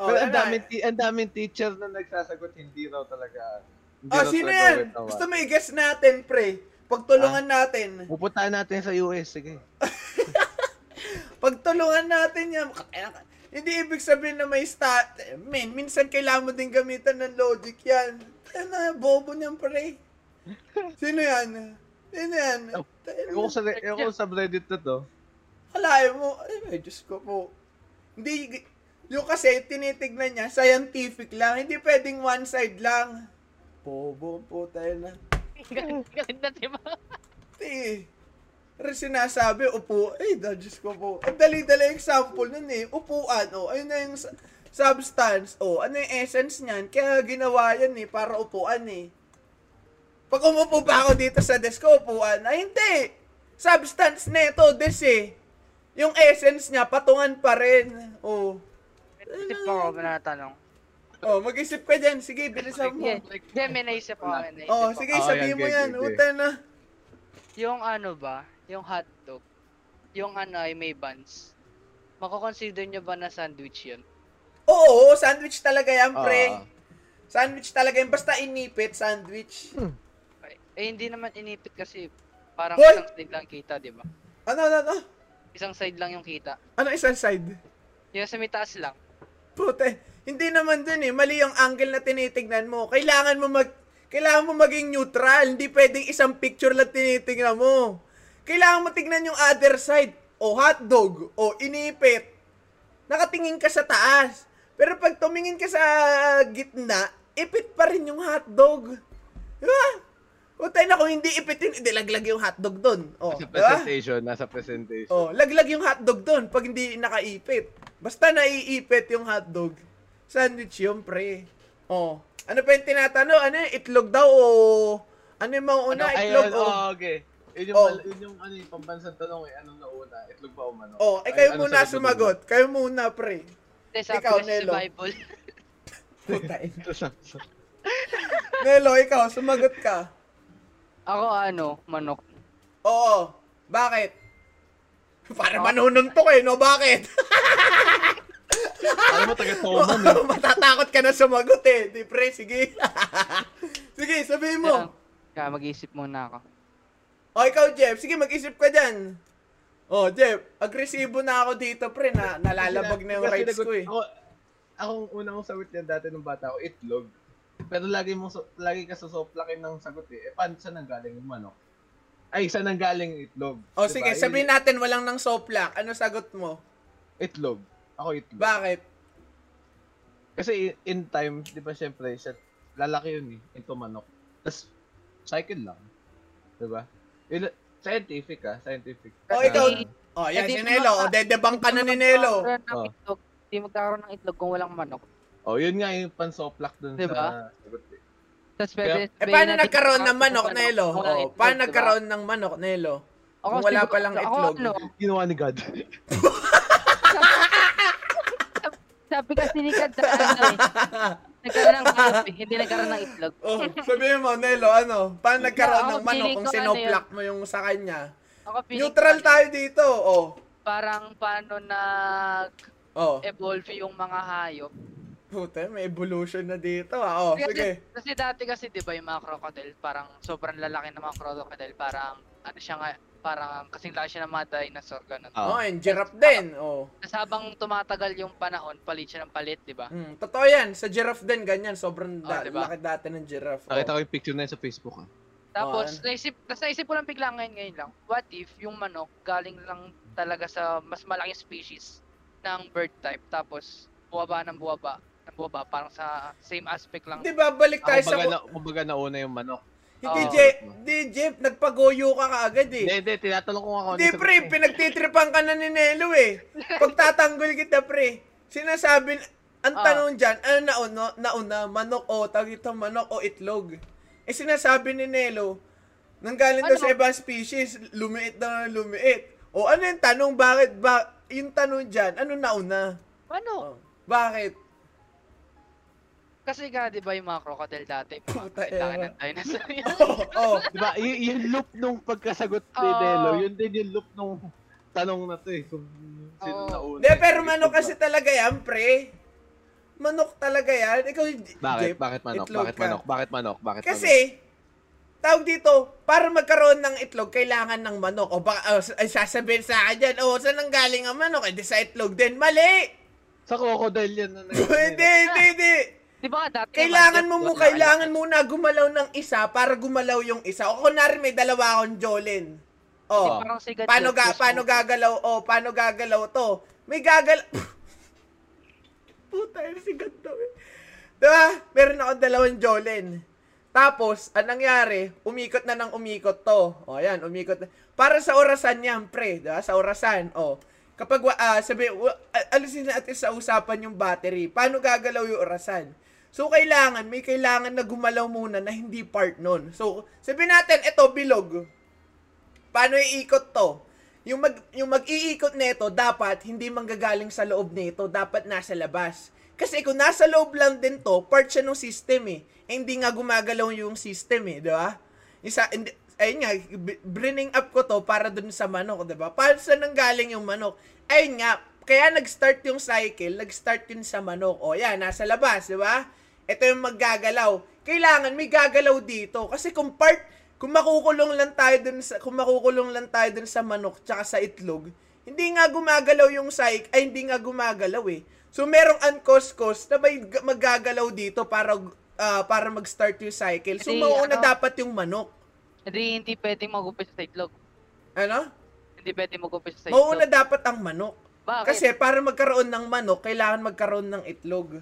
[SPEAKER 3] Oh,
[SPEAKER 2] Pero ang daming, ti- ang daming teacher na nagsasagot, hindi raw talaga. Hindi
[SPEAKER 3] Oh,
[SPEAKER 2] raw
[SPEAKER 3] sino yan? Gusto mo i-guess natin pre. Pagtulungan
[SPEAKER 2] Ah.
[SPEAKER 3] natin.
[SPEAKER 2] Pupuntahan natin sa US, sige.
[SPEAKER 3] Pagtulungan natin yan. Hindi ibig sabihin na may stat. Men, minsan kailangan mo din gamitan ng logic yan. Ano, bobo niyan, pre. Sino yan? Sino yan?
[SPEAKER 2] Oh, Ewan ko sa, ewan sa Reddit na to.
[SPEAKER 3] Kalayo mo. Ay, ay, Diyos ko po. Hindi, yung kasi tinitignan niya, scientific lang. Hindi pwedeng one side lang. Bobo po tayo na.
[SPEAKER 1] Galit na diba?
[SPEAKER 3] Ti. Pero sinasabi, upo, ay, da, Diyos ko po. Ang dali-dali example nun eh. Upuan, oh, ayun na yung su- substance, oh, ano yung essence niyan? Kaya ginawa yan eh, para upuan eh. Pag umupo pa ako dito sa desk ko, upuan, ay hindi. Substance neto, des eh. Yung essence niya, patungan pa rin. Oh.
[SPEAKER 1] Isip ko ako na tanong.
[SPEAKER 3] Oh, mag-isip ka dyan. Sige, bilisan mo.
[SPEAKER 1] Yeah, may naisip ako. May naisip
[SPEAKER 3] Oh, sige,
[SPEAKER 2] Oh,
[SPEAKER 3] sabihin
[SPEAKER 2] yan,
[SPEAKER 3] mo yan.
[SPEAKER 2] okay.
[SPEAKER 3] Uta na.
[SPEAKER 1] Yung ano ba, yung hotdog, yung ano ay may buns. Mako-consider nyo ba na sandwich yun?
[SPEAKER 3] Oo, sandwich talaga yan, pre.
[SPEAKER 2] Ah.
[SPEAKER 3] Sandwich talaga yun. Basta inipit, sandwich.
[SPEAKER 1] Ay, eh, hindi naman inipit kasi parang
[SPEAKER 3] Hoy!
[SPEAKER 1] isang side lang kita, di ba?
[SPEAKER 3] Ano, ano, ano?
[SPEAKER 1] Isang side lang yung kita.
[SPEAKER 3] Ano isang side?
[SPEAKER 1] Yung sa may taas lang.
[SPEAKER 3] Pute, hindi naman dun eh. Mali yung angle na tinitignan mo. Kailangan mo mag... Kailangan mo maging neutral. Hindi pwedeng isang picture lang tinitignan mo. Kailangan mo tignan yung other side. O hotdog. O inipit. Nakatingin ka sa taas. Pero pag tumingin ka sa gitna, ipit pa rin yung hotdog. Di ba? Utay na kung hindi ipit yun, hindi laglag yung hotdog doon. O,
[SPEAKER 2] Nasa presentation, nasa presentation.
[SPEAKER 3] Oh, laglag yung hotdog doon pag hindi nakaipit. Basta naiipit yung hotdog. Sandwich yun, pre. Oh. Ano pa yung tinatanong? Ano yung itlog daw o ano yung mauuna?
[SPEAKER 2] Ano,
[SPEAKER 3] itlog
[SPEAKER 2] ayun,
[SPEAKER 3] o...
[SPEAKER 2] oh, okay. Yun yung,
[SPEAKER 3] Oh.
[SPEAKER 2] mal- yun yung ano yung pambansang tanong eh, anong nauna? Itlog ba o manok?
[SPEAKER 3] Oh, eh
[SPEAKER 2] Ay,
[SPEAKER 3] kayo
[SPEAKER 2] ano
[SPEAKER 3] muna
[SPEAKER 2] mo
[SPEAKER 3] sumagot. Kayo muna, pre.
[SPEAKER 1] Sabi
[SPEAKER 3] Ikaw,
[SPEAKER 1] sa
[SPEAKER 3] Nelo.
[SPEAKER 1] Bible.
[SPEAKER 3] Putain.
[SPEAKER 2] Sa- sa-
[SPEAKER 3] Nelo, ikaw, sumagot ka.
[SPEAKER 1] Ako ano, manok.
[SPEAKER 3] Oo. Bakit? Para manununtok eh, no? Bakit?
[SPEAKER 2] Alam mo, taga-Toman eh.
[SPEAKER 3] Matatakot ka na sumagot eh. Di, pre, sige. sige, sabihin mo.
[SPEAKER 1] Kaya mag-isip muna ako.
[SPEAKER 3] O, ikaw, Jeff. Sige, mag-isip ka dyan. Oh, Jeff. Agresibo na ako dito, pre. Na, nalalabag na yung rights ko eh.
[SPEAKER 2] Ako, akong unang sagot yan dati nung bata ako, itlog. Pero lagi mo lagi ka susoplakin ng sagot eh. Eh, paano saan nanggaling yung manok? Ay, saan nang galing itlog?
[SPEAKER 3] O
[SPEAKER 2] Diba?
[SPEAKER 3] sige, sabihin natin walang nang soplak. Ano sagot mo?
[SPEAKER 2] Itlog. Ako itlog.
[SPEAKER 3] Bakit?
[SPEAKER 2] Kasi in time, di ba syempre, siya, lalaki yun eh, into manok. Tapos, cycle lang. Di ba? Yun- Scientific ah, scientific.
[SPEAKER 3] O
[SPEAKER 2] Ah,
[SPEAKER 3] ikaw, o yan,
[SPEAKER 1] Hindi
[SPEAKER 3] si Nelo. O,
[SPEAKER 1] naman-
[SPEAKER 3] dedebang ka na ni Nelo.
[SPEAKER 2] Oh.
[SPEAKER 1] Hindi magkakaroon ng itlog kung walang manok.
[SPEAKER 2] Oh, yun nga yung pansoplak dun
[SPEAKER 1] Diba?
[SPEAKER 2] sa... eh.
[SPEAKER 1] Tapos
[SPEAKER 2] Kaya-
[SPEAKER 1] pwede,
[SPEAKER 3] Eh, paano nagkaroon ng manok,
[SPEAKER 1] walang-
[SPEAKER 3] Nelo?
[SPEAKER 1] kung walang
[SPEAKER 3] O,
[SPEAKER 1] itlog,
[SPEAKER 3] paano
[SPEAKER 1] diba?
[SPEAKER 3] nagkaroon ng manok, Nelo?
[SPEAKER 1] Ako,
[SPEAKER 3] kung wala palang
[SPEAKER 1] ako,
[SPEAKER 3] itlog?
[SPEAKER 1] ano,
[SPEAKER 2] Ginawa ni God.
[SPEAKER 1] sabi kasi ni Kad sa ano eh. Nagkaroon ng hayop eh, hindi nagkaroon ng itlog.
[SPEAKER 3] Oh, sabihin mo, Nelo, ano? Paano nagkaroon
[SPEAKER 1] Ako,
[SPEAKER 3] ng manok kung
[SPEAKER 1] ano
[SPEAKER 3] sinoplak mo yung sa kanya?
[SPEAKER 1] Ako
[SPEAKER 3] Neutral
[SPEAKER 1] ko,
[SPEAKER 3] tayo dito. Oh.
[SPEAKER 1] Parang paano nag-evolve
[SPEAKER 3] Oh.
[SPEAKER 1] yung mga hayop.
[SPEAKER 3] Puta, may evolution na dito ah. Oh,
[SPEAKER 1] Kasi,
[SPEAKER 3] sige.
[SPEAKER 1] kasi dati kasi 'di ba yung mga crocodile, parang sobrang lalaki ng mga crocodile, parang ano siya nga, parang kasing laki siya ng mga dinosaur ganun.
[SPEAKER 2] Ah.
[SPEAKER 3] Oh, and giraffe din. Oh.
[SPEAKER 1] Tapos habang tumatagal yung panahon, palit siya ng palit, 'di ba?
[SPEAKER 3] Hmm, totoo yan. Sa giraffe din, ganyan. Sobrang da-
[SPEAKER 1] Oh, diba?
[SPEAKER 3] laki dati ng giraffe.
[SPEAKER 2] Nakita
[SPEAKER 3] Oh.
[SPEAKER 2] ko yung picture na yun sa Facebook ah.
[SPEAKER 1] Tapos
[SPEAKER 3] ano?
[SPEAKER 1] naisip, tapos naisip ko lang bigla ngayon ngayon lang, what if yung manok galing lang talaga sa mas malaking species ng bird type tapos buwaba ng buwaba ng buwaba parang sa same aspect lang.
[SPEAKER 3] Di ba, balik tayo
[SPEAKER 2] Ako
[SPEAKER 3] sa...
[SPEAKER 2] na, kumbaga nauna yung manok.
[SPEAKER 3] Hindi,
[SPEAKER 1] Oo.
[SPEAKER 3] Jeff. Hindi, Jeff. Nagpagoyo ka kaagad eh.
[SPEAKER 2] Hindi, hindi, tinatanong ko nga kung ano
[SPEAKER 3] Hindi, pre,
[SPEAKER 2] mo.
[SPEAKER 3] pinagtitripan ka na ni Nelo eh. Pagtatanggol kita, pre. Sinasabi, ang
[SPEAKER 1] Ah.
[SPEAKER 3] tanong dyan, ano nauna, nauna, manok o, tawag ito, manok o itlog? Eh, sinasabi ni Nelo, nanggaling daw
[SPEAKER 1] Ano?
[SPEAKER 3] sa ibang species, lumiit daw na lumiit. O, ano yung tanong, bakit, ba, yung tanong dyan, ano nauna?
[SPEAKER 1] Ano?
[SPEAKER 3] Oh, bakit?
[SPEAKER 1] Kasi nga 'di ba yung mga crocodile dati, mga
[SPEAKER 3] Puta,
[SPEAKER 1] kailangan
[SPEAKER 3] era.
[SPEAKER 1] ng dinosaur.
[SPEAKER 3] Oh, oh.
[SPEAKER 2] Diba, y- yung loop nung pagkasagot ni
[SPEAKER 1] Oo.
[SPEAKER 2] Delo, yun din yung loop nung tanong na to eh. Kung sino
[SPEAKER 1] Oo.
[SPEAKER 2] nauna.
[SPEAKER 3] Hindi, pero manok kasi talaga yan, pre. Manok talaga yan. Ikaw,
[SPEAKER 2] ba? Bakit?
[SPEAKER 3] Jeff,
[SPEAKER 2] Bakit manok? Bakit
[SPEAKER 3] ka.
[SPEAKER 2] manok? Bakit manok? Bakit manok?
[SPEAKER 3] Kasi, tawag dito, para magkaroon ng itlog, kailangan ng manok. O baka, oh, ay, sasabihin sa akin dyan, oh, saan ang galing ang manok? Eh, di sa itlog din. Mali!
[SPEAKER 2] Sa crocodile yan. Na
[SPEAKER 3] hindi, hindi, hindi.
[SPEAKER 1] 'Di ba dati?
[SPEAKER 3] Kailangan mo mo, kailangan muna gumalaw ng isa para gumalaw yung isa. O kunwari may dalawa akong Jolin. Oh, paano, ga, paano gagalaw? Oh, paano gagalaw to? May gagal... Puta, yun si God daw eh. Diba? Meron ako dalawang Jolin. Tapos, anong nangyari? Umikot na ng umikot to. O, ayan, umikot na. Para sa orasan yan, pre. Diba? Sa orasan. O, kapag, ah, sabi, a- alisin natin sa usapan yung battery. Paano gagalaw yung orasan? So, kailangan, may kailangan na gumalaw muna na hindi part nun. So, sabi natin, ito, bilog. Paano iikot to? Yung mag yung mag-iikot nito dapat hindi manggagaling sa loob nito, dapat nasa labas. Kasi kung nasa loob lang din to, part siya ng system eh. eh hindi nga gumagalaw yung system eh, di ba? Isa, hindi, ayun nga, bringing up ko to para dun sa manok, di ba? Paano saan nanggaling yung manok? Ayun nga, kaya nag-start yung cycle, nag-start yun sa manok. O yan, nasa labas, di ba? Ito yung maggagalaw. Kailangan may gagalaw dito. Kasi kung part, kung makukulong lang tayo dun sa, kung makukulong lang tayo dun sa manok tsaka sa itlog, hindi nga gumagalaw yung cycle, ay hindi nga gumagalaw eh. So merong uncos-cos na may maggagalaw dito para ah, para mag-start yung cycle. So
[SPEAKER 1] Hindi,
[SPEAKER 3] mauuna
[SPEAKER 1] ano?
[SPEAKER 3] dapat yung manok.
[SPEAKER 1] Hindi hindi pwedeng mag-umpisa sa itlog.
[SPEAKER 3] Ano?
[SPEAKER 1] Hindi pwedeng mag-umpisa sa
[SPEAKER 3] Mauuna
[SPEAKER 1] itlog.
[SPEAKER 3] dapat ang manok.
[SPEAKER 1] Bakit?
[SPEAKER 3] Kasi para magkaroon ng manok, kailangan magkaroon ng itlog.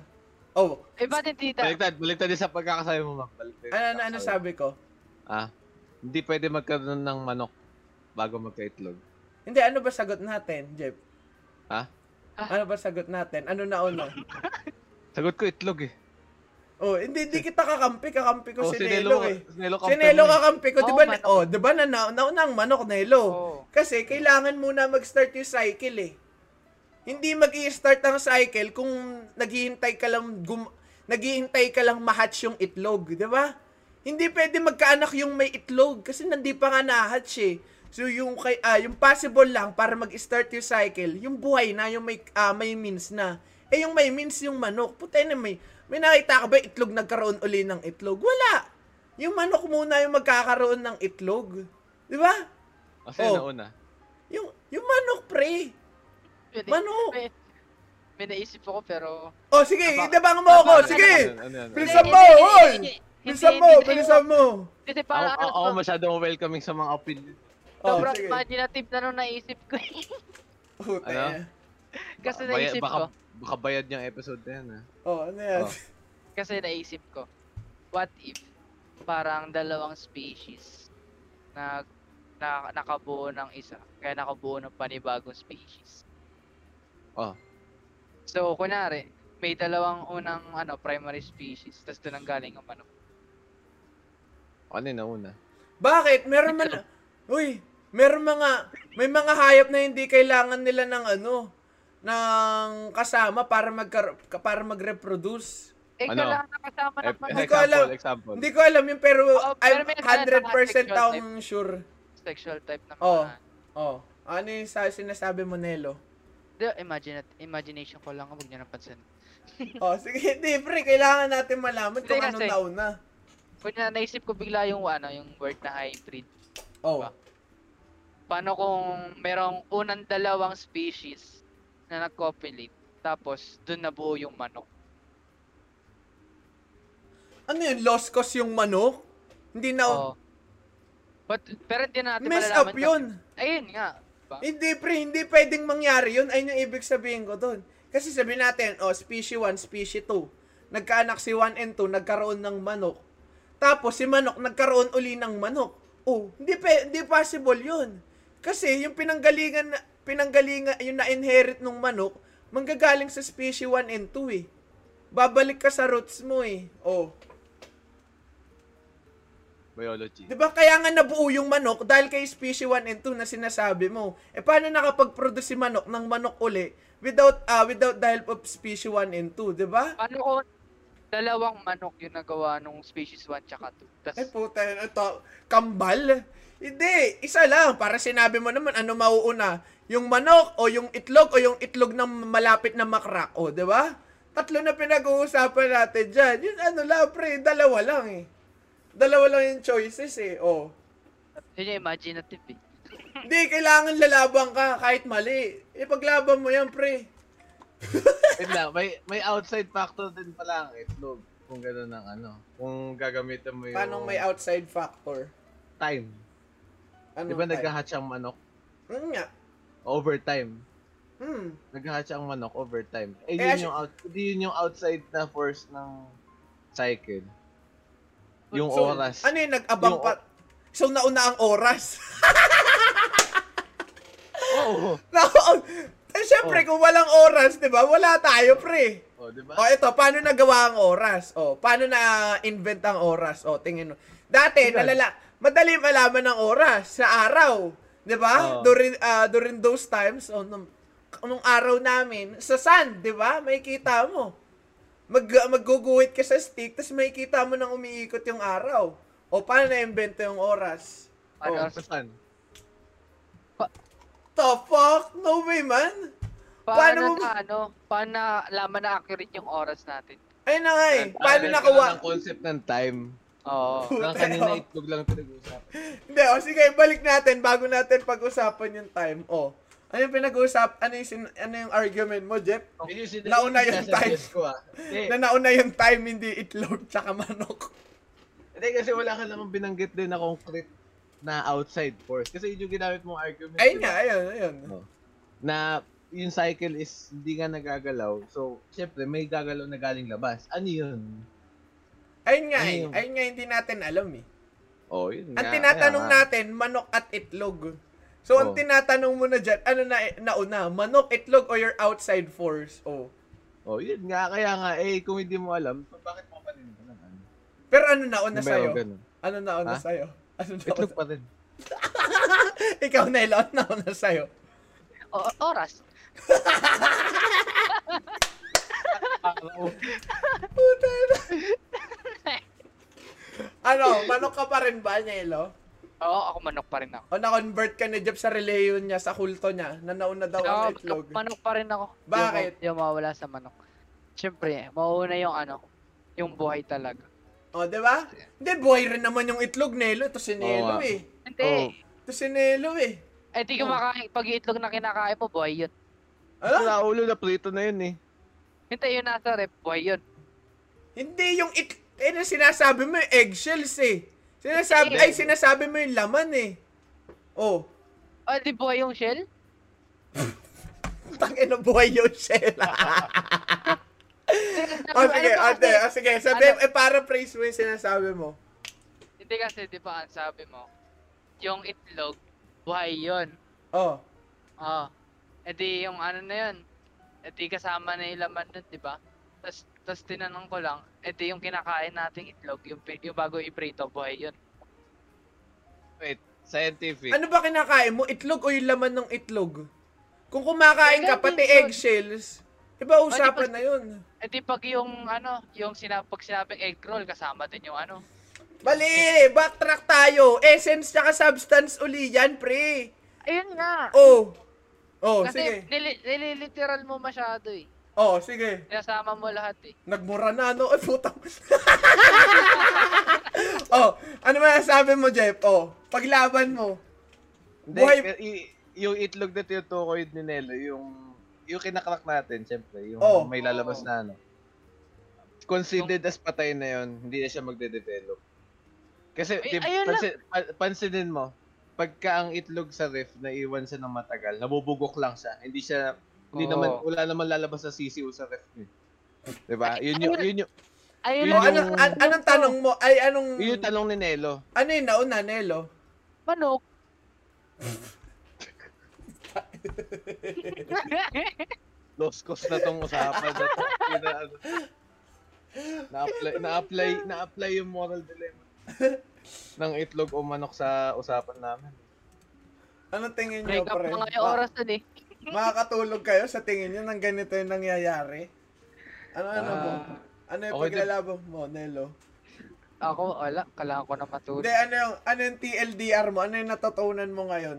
[SPEAKER 3] Oh,
[SPEAKER 1] eh ba't hindi ta-
[SPEAKER 2] Baliktad, baliktad din sa pagkakasabi mo, Mac. Baliktad.
[SPEAKER 3] ano, ano, ano sabi ko?
[SPEAKER 2] Ah, hindi pwede magkaroon ng manok bago magka-itlog.
[SPEAKER 3] Hindi, ano ba sagot natin, Jeff?
[SPEAKER 2] Ha?
[SPEAKER 3] Ano ba sagot natin? Ano na una?
[SPEAKER 2] Sagot ko itlog eh.
[SPEAKER 3] Oh, hindi, hindi kita kakampi. Kakampi ko
[SPEAKER 2] Oh,
[SPEAKER 3] si Nelo
[SPEAKER 2] Nelo,
[SPEAKER 3] eh.
[SPEAKER 2] si Nelo
[SPEAKER 3] Si
[SPEAKER 2] kampi
[SPEAKER 3] Nelo
[SPEAKER 2] mo eh.
[SPEAKER 3] kakampi ko. Di ba, oh, di ba na, na, nauna ang manok, Nelo?
[SPEAKER 1] Oo.
[SPEAKER 3] Kasi kailangan muna mag-start yung cycle eh. Hindi mag start ang cycle kung naghihintay ka lang gum naghihintay ka lang mahatch yung itlog, di ba? Hindi pwede magkaanak yung may itlog kasi nandi pa nga na-hatch eh. So yung kay ah, yung possible lang para mag-start yung cycle, yung buhay na, yung may ah, may means na. Eh yung may means yung manok. Puta na may may nakita ka ba itlog nagkaroon uli ng itlog? Wala. Yung manok muna yung magkakaroon ng itlog. Di ba?
[SPEAKER 2] Kasi
[SPEAKER 3] Oh.
[SPEAKER 2] nauna.
[SPEAKER 3] Yung yung manok pre.
[SPEAKER 1] May-
[SPEAKER 3] manok.
[SPEAKER 1] May, may naisip ako pero
[SPEAKER 3] Oh, sige,
[SPEAKER 1] Aba-
[SPEAKER 3] idabang mo ako. Sige. Bilisan mo, hoy! Bilisan mo, bilisan mo.
[SPEAKER 1] Kasi parang
[SPEAKER 2] ako, ako masyadong welcoming sa mga opinion.
[SPEAKER 3] Oh,
[SPEAKER 1] sobrang imaginative na nung naisip ko. eh.
[SPEAKER 2] Ano?
[SPEAKER 3] yan.
[SPEAKER 1] Kasi naisip ko,
[SPEAKER 2] Baka bayad yung episode na yan, ha?
[SPEAKER 3] Oh, ano yan?
[SPEAKER 2] Oh.
[SPEAKER 1] kasi naisip ko, what if parang dalawang species na, na nakabuo ng isa, kaya nakabuo ng panibagong species.
[SPEAKER 2] Oh.
[SPEAKER 1] So, kunwari, may dalawang unang ano primary species, tapos doon ang galing ang manok.
[SPEAKER 2] Ano na una?
[SPEAKER 3] Bakit? Meron man... Uy, meron mga... May mga hayop na hindi kailangan nila ng ano, ng kasama para mag para mag-reproduce.
[SPEAKER 1] Eh,
[SPEAKER 2] Ano?
[SPEAKER 1] kailangan nakasama ng
[SPEAKER 2] E-
[SPEAKER 1] manok.
[SPEAKER 3] Hindi ko
[SPEAKER 2] example,
[SPEAKER 3] alam.
[SPEAKER 2] example.
[SPEAKER 3] Hindi ko alam yun, pero
[SPEAKER 1] Oh, pero
[SPEAKER 3] I'm
[SPEAKER 1] may nasa
[SPEAKER 3] 100%
[SPEAKER 1] sexual
[SPEAKER 3] akong sure.
[SPEAKER 1] Sexual type na
[SPEAKER 3] Oh.
[SPEAKER 1] mga...
[SPEAKER 3] Oh, ano yung sa sinasabi mo, Nelo?
[SPEAKER 1] Di, imagine, imagination ko lang, huwag niyo napansin.
[SPEAKER 3] Oh, sige, hindi, pre, kailangan natin malaman kung anong
[SPEAKER 1] kasi-
[SPEAKER 3] nauna.
[SPEAKER 1] Kunya, naisip ko bigla yung ano, yung word na hybrid.
[SPEAKER 3] Oh,
[SPEAKER 1] Diba? Paano kung merong unang dalawang species na nag-copulate, tapos dun nabuo yung manok?
[SPEAKER 3] ano yun, lost cause yung manok? Hindi na,
[SPEAKER 1] Oo. But, pero hindi natin
[SPEAKER 3] mess
[SPEAKER 1] malalaman
[SPEAKER 3] up yun.
[SPEAKER 1] Ayun nga.
[SPEAKER 3] Hindi, pre, hindi pwedeng mangyari yun. Ayun yung ibig sabihin ko doon. Kasi sabihin natin, oh, species 1, species 2. Nagkaanak si 1 and 2, nagkaroon ng manok. Tapos si manok, nagkaroon uli ng manok. Oh, hindi, pe, hindi possible yun. Kasi yung pinanggalingan, na- pinanggalingan, yung na-inherit ng manok, manggagaling sa species 1 and 2 eh. Babalik ka sa roots mo eh. Oh.
[SPEAKER 2] Biology.
[SPEAKER 3] 'Di ba kaya nga nabuo yung manok dahil kay species 1 and 2 na sinasabi mo. Eh paano nakapag-produce si manok ng manok uli without ah without the help of species 1 and 2, 'di ba?
[SPEAKER 1] Paano kung dalawang manok yung nagawa nung species 1 tsaka 2? Tas,
[SPEAKER 3] Ay puta, ito kambal. Hindi, isa lang para sinabi mo naman ano mauuna, yung manok o yung itlog o yung itlog ng malapit na makrak, o 'di ba? Tatlo na pinag-uusapan natin diyan. Yun ano lang pre, dalawa lang eh. Dalawa lang yung choices eh. Oh.
[SPEAKER 1] yun yung imaginative eh.
[SPEAKER 3] Hindi, kailangan lalaban ka kahit mali. Ipaglaban mo yan, pre.
[SPEAKER 2] Wait lang, may, may outside factor din pala ang itlog. Kung gano'n ang ano. Kung gagamitin mo yung
[SPEAKER 3] Paano may outside factor?
[SPEAKER 2] time.
[SPEAKER 3] Ano
[SPEAKER 2] Di ba nag-hatch ang manok?
[SPEAKER 3] Hmm nga.
[SPEAKER 2] Overtime.
[SPEAKER 3] Hmm.
[SPEAKER 2] Nag-hatch ang manok overtime. Eh,
[SPEAKER 3] Eh,
[SPEAKER 2] yun yung, out, yun yung outside na force ng cycle. Yung
[SPEAKER 3] So,
[SPEAKER 2] oras.
[SPEAKER 3] Ano yung nag-abang
[SPEAKER 2] Yung-
[SPEAKER 3] pa? So, nauna ang oras.
[SPEAKER 2] Oo.
[SPEAKER 3] Naon. eh, syempre, kung walang oras, di ba? Wala tayo, pre.
[SPEAKER 2] Oh, di ba?
[SPEAKER 3] O, ito, paano nagawa ang oras? O, paano na-invent ang oras? O, tingin mo. Dati,
[SPEAKER 2] Sige.
[SPEAKER 3] nalala, madali malaman ng oras sa araw. Di ba?
[SPEAKER 2] Oo.
[SPEAKER 3] During, ah, during those times, o, nung, nung araw namin, sa sun, di ba? May kita mo. Mag, magguguhit ka sa stick, tapos may kita mo nang umiikot yung araw. O, paano na-invento yung oras?
[SPEAKER 1] Ano,
[SPEAKER 3] Oh.
[SPEAKER 2] Sa sun.
[SPEAKER 3] The fuck? No way, man.
[SPEAKER 1] paano,
[SPEAKER 3] paano mo-
[SPEAKER 1] na ano, paano na laman na accurate yung oras natin?
[SPEAKER 3] Ayun na nga eh. Paano nakawa?
[SPEAKER 2] ng concept ng time.
[SPEAKER 1] Oo.
[SPEAKER 2] Ang kanina itlog lang pinag-uusapan.
[SPEAKER 3] Hindi, o sige, balik natin bago natin pag-usapan yung time. O, ano yung pinag-usap, ano yung, sin- ano yung argument mo, Jeff?
[SPEAKER 2] Sin-
[SPEAKER 3] Nauna yung
[SPEAKER 2] sinasuggest ko ah.
[SPEAKER 3] Na nauna yung time, hindi itlog, tsaka manok.
[SPEAKER 2] hindi kasi wala ka namang binanggit din na concrete na outside force. Kasi yun yung ginamit mong argument.
[SPEAKER 3] Ayun
[SPEAKER 2] di
[SPEAKER 3] nga, ayun, ayun.
[SPEAKER 2] Oh. Na yung cycle is hindi nga nagagalaw. So, syempre, may gagalaw na galing labas. Ano yun?
[SPEAKER 3] Ayun nga
[SPEAKER 2] Ano
[SPEAKER 3] eh. Ayun nga, hindi natin alam eh.
[SPEAKER 2] Oh, yun
[SPEAKER 3] Ang
[SPEAKER 2] nga,
[SPEAKER 3] tinatanong
[SPEAKER 2] kaya nga.
[SPEAKER 3] natin, manok at itlog. So, ang
[SPEAKER 2] Oh.
[SPEAKER 3] tinatanong mo na dyan, ano na nauna? Manok, itlog, o your outside force? Oh.
[SPEAKER 2] Oh, yun nga. Kaya nga, eh, kung hindi mo alam, so bakit mo pa rin ganun? Ano?
[SPEAKER 3] Pero ano nauna sa'yo?
[SPEAKER 2] ganun?
[SPEAKER 3] Ano nauna
[SPEAKER 2] Ha?
[SPEAKER 3] sa'yo? Ano
[SPEAKER 2] Itlog
[SPEAKER 3] nauna?
[SPEAKER 2] pa rin.
[SPEAKER 3] Ikaw, Nelo, ano nauna sa'yo?
[SPEAKER 1] O- oras.
[SPEAKER 3] Puta na. ano, manok ka pa rin ba, Nelo?
[SPEAKER 1] Oo, ako manok pa rin ako.
[SPEAKER 3] O na-convert ka ni Jeff sa reliyon niya, sa kulto niya, na nauna daw ang
[SPEAKER 1] Oo,
[SPEAKER 3] itlog?
[SPEAKER 1] manok pa rin ako.
[SPEAKER 3] Bakit?
[SPEAKER 1] Di ako mawawala sa manok. Siyempre, mauuna yung ano, yung buhay talaga.
[SPEAKER 3] O, di ba? Hindi, buhay rin naman yung itlog, Nelo. Ito si Nelo
[SPEAKER 2] nga.
[SPEAKER 3] eh.
[SPEAKER 1] Hindi.
[SPEAKER 2] Oo.
[SPEAKER 3] Ito si Nelo eh.
[SPEAKER 1] Eh, di kumakain. Pag yung itlog na kinakain mo, buhay yun.
[SPEAKER 3] Ano?
[SPEAKER 2] Sa ulo na prito na yun eh.
[SPEAKER 1] Hindi, yun nasa rep, buhay yun.
[SPEAKER 3] Hindi yung it... Eh, na sinasabi mo yung eggshells eh. Sinasabi, ay, sinasabi mo yung laman eh. Oh.
[SPEAKER 1] Ah, di ba yung shell?
[SPEAKER 3] Tangin na buhay yung shell. oh, sige,
[SPEAKER 1] Ano ba
[SPEAKER 3] ate, oh, sige. Sabi,
[SPEAKER 1] Ano?
[SPEAKER 3] eh, para praise mo yung sinasabi mo.
[SPEAKER 1] Hindi kasi, di ba, ang sabi mo, yung itlog, buhay yun.
[SPEAKER 3] Oh.
[SPEAKER 1] Ah. E di yung ano na yun, e di kasama na yung laman nun, di ba? Tapos, tapos tinanong ko lang, e di yung kinakain nating itlog, yung, yung bago iprito, buhay yun.
[SPEAKER 2] Wait, scientific.
[SPEAKER 3] Ano ba kinakain mo? Itlog o yung laman ng itlog? Kung kumakain ka, pati eggshells, iba usapan
[SPEAKER 1] di ba-
[SPEAKER 3] na yun.
[SPEAKER 1] E di pag yung ano, yung sina pag sinabing egg roll, kasama din yung ano.
[SPEAKER 3] Mali! Backtrack tayo! Essence tsaka substance uli yan, pre!
[SPEAKER 1] Ayun nga!
[SPEAKER 3] Oh! Oh,
[SPEAKER 1] kasi
[SPEAKER 3] sige.
[SPEAKER 1] nili- nililiteral mo masyado eh.
[SPEAKER 3] Oh, sige.
[SPEAKER 1] Sinasama mo lahat eh.
[SPEAKER 3] Nagmura na, no? Ay, puta. oh, ano ba sabi mo, Jeff? Oh, paglaban mo.
[SPEAKER 2] Hindi,
[SPEAKER 3] Buhay-
[SPEAKER 2] y- yung itlog na tinutukoy ni Nelo, yung yung kinakrak natin, syempre, yung
[SPEAKER 3] Oh.
[SPEAKER 2] may lalabas na ano. Considered as patay na yun, hindi na siya magde-develop. Kasi,
[SPEAKER 1] Ay,
[SPEAKER 2] di, pansin, pa- pansinin mo, pagka ang itlog sa ref naiwan siya ng matagal, nabubugok lang siya. Hindi siya, hindi
[SPEAKER 1] Oo.
[SPEAKER 2] naman, wala naman lalabas sa sisiw sa ref. Eh. Diba? Yun yung, yun yung,
[SPEAKER 1] Ayun
[SPEAKER 2] Yun
[SPEAKER 3] Oh,
[SPEAKER 1] lang.
[SPEAKER 3] anong, an- anong tanong mo? Ay, anong...
[SPEAKER 2] yun yung tanong ni Nelo.
[SPEAKER 3] Ano yung nauna, Nelo?
[SPEAKER 1] Manok.
[SPEAKER 2] Lost cause na tong usapan na to. Yun na, ano. Na-apply, na-apply, na-apply yung moral dilemma ng itlog o manok sa usapan namin.
[SPEAKER 3] Anong tingin nyo,
[SPEAKER 1] Break up
[SPEAKER 3] pre?
[SPEAKER 1] na nga yung oras dun eh.
[SPEAKER 3] Makakatulog kayo sa tingin nyo nang ganito yung nangyayari? Ano, ano mo?
[SPEAKER 1] Ah,
[SPEAKER 3] Ano yung
[SPEAKER 2] okay,
[SPEAKER 3] paglalaban mo, Nelo?
[SPEAKER 1] ako, wala. Kailangan ko na matulog.
[SPEAKER 3] Hindi, ano yung, ano yung TLDR mo? Ano yung natutunan mo ngayon?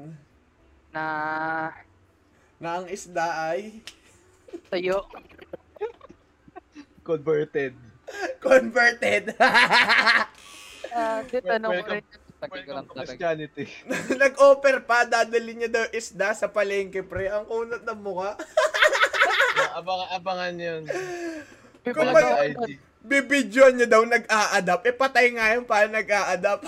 [SPEAKER 1] Na
[SPEAKER 3] Na ang isda ay
[SPEAKER 1] tayo.
[SPEAKER 2] Converted.
[SPEAKER 3] converted.
[SPEAKER 1] Ah, di tanong ko rin. Tagal ko lang talaga.
[SPEAKER 3] Nag-offer pa, dadali niya daw isda sa palengke, pre. Ang kunat ng mukha.
[SPEAKER 2] Abangan, abangan yun.
[SPEAKER 3] Kung
[SPEAKER 2] Abangan
[SPEAKER 3] pag-
[SPEAKER 2] sa IG.
[SPEAKER 3] Bibidyo niya daw nag-a-adapt. Eh, patay nga yun paano nag-a-adapt.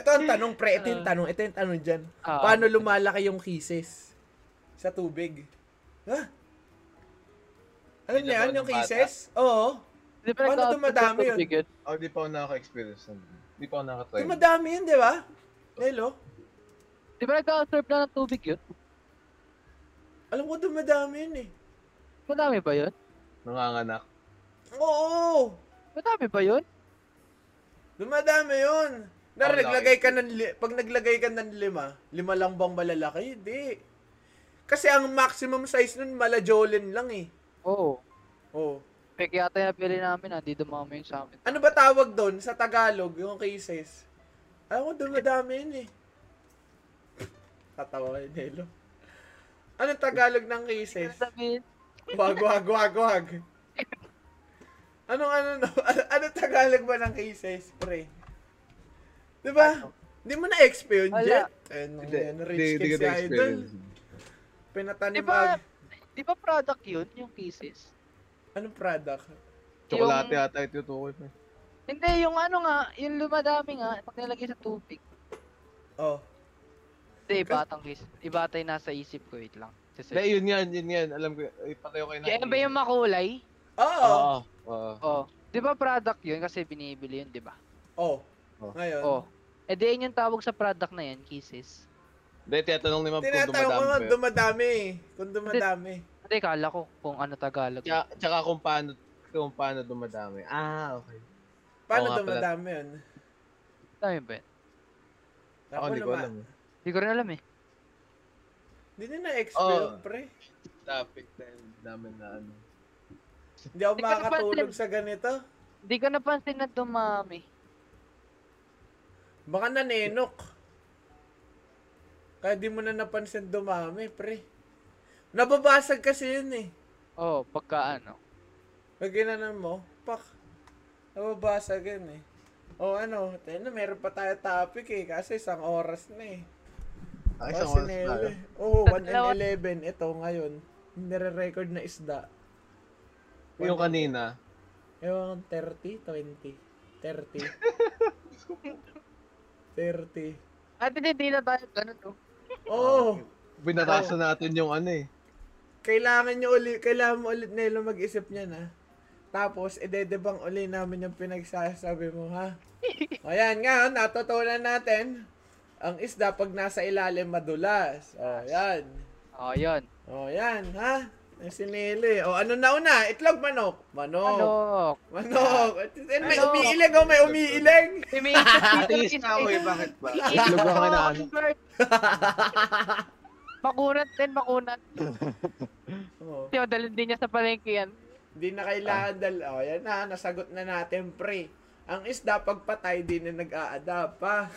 [SPEAKER 3] ito ang tanong, pre. Ito yung tanong. Ito yung tanong dyan.
[SPEAKER 1] Ah.
[SPEAKER 3] Paano lumalaki yung kisses sa tubig? Ha? Alam
[SPEAKER 2] Hindi
[SPEAKER 3] niya
[SPEAKER 2] ba
[SPEAKER 3] yung kisses? Oo.
[SPEAKER 1] Di ba
[SPEAKER 3] Paano dumadami yun?
[SPEAKER 2] Oh, di pa ako nakaka-experience nun. Di pa ako nakatry.
[SPEAKER 3] Dumadami yun, di ba? Hello?
[SPEAKER 1] Di ba nag-outserve na ng tubig yun?
[SPEAKER 3] Alam ko dumadami yun eh.
[SPEAKER 1] Madami ba yun?
[SPEAKER 2] Nanganganak.
[SPEAKER 3] Oo!
[SPEAKER 1] Madami ba yun?
[SPEAKER 3] Dumadami yun.
[SPEAKER 2] Oh,
[SPEAKER 3] naglagay ka ng, li- pag naglagay ka ng lima, lima lang bang malalaki? Hindi. Kasi ang maximum size nun, malajolin lang eh.
[SPEAKER 1] Oo.
[SPEAKER 3] Oh.
[SPEAKER 1] Pek yata yung napili namin, hindi dumami yun sa amin.
[SPEAKER 3] Ano ba tawag doon sa Tagalog, yung cases? Alam ko, dumadami yun eh. Tatawa kay Nelo. Anong Tagalog ng cases?
[SPEAKER 1] Sabihin,
[SPEAKER 3] Wag, wag, wag, wag. Anong ano no? Ano, ano Tagalog ba ng cases, pre? 'Di ba? Hindi mo na-exp yun. Jet?
[SPEAKER 2] Di,
[SPEAKER 3] rich
[SPEAKER 2] di
[SPEAKER 3] kid
[SPEAKER 2] ko
[SPEAKER 3] si Idol.
[SPEAKER 2] na-experience.
[SPEAKER 3] Pinatanim
[SPEAKER 1] di ba, di ba product yun, yung kisses?
[SPEAKER 3] Anong product?
[SPEAKER 2] Chocolate
[SPEAKER 1] Yung-
[SPEAKER 2] yata ito tutukoy pa.
[SPEAKER 1] Hindi, yung ano nga, yung lumadami nga, pag nilagay sa tubig.
[SPEAKER 3] Oh.
[SPEAKER 1] Hindi, ibatang kiss. Iba tayo nasa isip ko, wait lang. Kasi,
[SPEAKER 2] Hindi, yun yan, yun yan. Alam ko, ay, patayo kayo na.
[SPEAKER 1] Yan ba yung makulay?
[SPEAKER 3] Oo.
[SPEAKER 2] Oo. Oo.
[SPEAKER 1] Oh. Di ba product yun? Kasi binibili yun, di ba?
[SPEAKER 3] Oh.
[SPEAKER 2] Oh.
[SPEAKER 3] Ngayon.
[SPEAKER 1] Oh. Eh di yun yung tawag sa product na yan, kisses.
[SPEAKER 2] Hindi, tinatanong ni ma'am kung
[SPEAKER 3] Tinatanong ko
[SPEAKER 2] dumadami
[SPEAKER 3] nga,
[SPEAKER 2] ba yun.
[SPEAKER 3] dumadami. Kung dumadami.
[SPEAKER 1] Hindi, kala ko kung ano Tagalog.
[SPEAKER 2] Tsaka, tsaka kung paano, kung paano dumadami. Ah, okay.
[SPEAKER 3] Paano
[SPEAKER 2] Oo pala.
[SPEAKER 3] dumadami yun?
[SPEAKER 1] Dami ba yun?
[SPEAKER 2] Ako hindi ko
[SPEAKER 3] naman.
[SPEAKER 2] alam. eh.
[SPEAKER 1] Hindi ko rin alam eh.
[SPEAKER 3] Hindi na na-exp
[SPEAKER 2] Oh.
[SPEAKER 3] pre.
[SPEAKER 2] Topic na yun namin na ano.
[SPEAKER 3] Hindi ako
[SPEAKER 1] ko
[SPEAKER 3] makakatulog
[SPEAKER 1] napansin.
[SPEAKER 3] sa ganito.
[SPEAKER 1] Hindi ko napansin na dumami.
[SPEAKER 3] Baka nanenok. Kaya di mo na napansin dumami, pre. Nababasag kasi yun eh.
[SPEAKER 1] Oh, pagka ano.
[SPEAKER 3] Pag ginanon mo, pak. Nababasag yun eh. O ano, tayo na, meron pa tayo topic eh. Kasi isang oras na eh.
[SPEAKER 2] Ah, isang
[SPEAKER 3] Kasi
[SPEAKER 2] oras na.
[SPEAKER 3] Oo, 1
[SPEAKER 1] Dalawa-
[SPEAKER 3] and 11. Ito ngayon. Nire-record na isda.
[SPEAKER 2] Yung kanina.
[SPEAKER 3] Ewan ko, 30, 20, 30. 30.
[SPEAKER 1] At hindi, na tayo ganun, no?
[SPEAKER 3] Oo.
[SPEAKER 2] Binatasan natin yung ano eh.
[SPEAKER 3] Kailangan nyo uli, kailangan mo ulit Nelo mag-isip niyan ha. Tapos, idedebang uli namin yung pinagsasabi mo ha. O yan nga, natutunan natin. Ang isda pag nasa ilalim madulas. O yan.
[SPEAKER 1] Oh, yun.
[SPEAKER 3] O yan ha. Ang sinili. O ano na una? Itlog manok. Manok.
[SPEAKER 1] Manok.
[SPEAKER 3] Manok. And may
[SPEAKER 1] Manok.
[SPEAKER 3] umiiling o may umiiling.
[SPEAKER 1] Umiikot dito.
[SPEAKER 2] Atis na ako eh, bakit ba? Itlog ang
[SPEAKER 1] ako,
[SPEAKER 2] kinaano.
[SPEAKER 1] Makunat din, makunat.
[SPEAKER 3] O,
[SPEAKER 1] Kasi madalhin din niya sa palengke yan.
[SPEAKER 3] Hindi na kailangan dal. O yan na. Nasagot na natin pre. Ang isda pagpatay di na nag-a-adapt pa.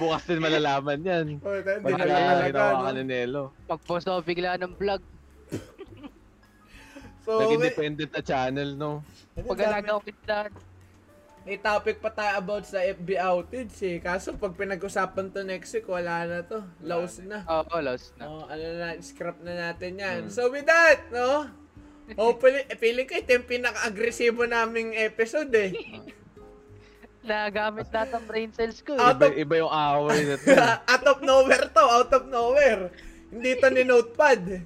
[SPEAKER 2] Bukas din malalaman yan.
[SPEAKER 3] O, hindi na talaga.
[SPEAKER 2] ginawa ka ni Nelo.
[SPEAKER 1] Pag-post ako bigla ng vlog.
[SPEAKER 3] So,
[SPEAKER 2] Naging
[SPEAKER 3] may,
[SPEAKER 2] independent na channel, no?
[SPEAKER 1] Pag alaga ko kita.
[SPEAKER 3] May topic pa tayo about sa FB outage eh. Kaso pag pinag-usapan to next week, wala na to. Louse na.
[SPEAKER 1] Oo, oh, lost na.
[SPEAKER 3] Oh, ano na, scrap na natin yan.
[SPEAKER 2] Hmm.
[SPEAKER 3] So with that, no? Hopefully, eh, feeling ko ito yung pinaka-agresibo naming episode eh.
[SPEAKER 1] Nagamit lahat ang brain cells ko.
[SPEAKER 3] Out
[SPEAKER 1] Eh.
[SPEAKER 2] Iba, iba yung away na to.
[SPEAKER 3] out of nowhere to, out of nowhere. Hindi to ni notepad.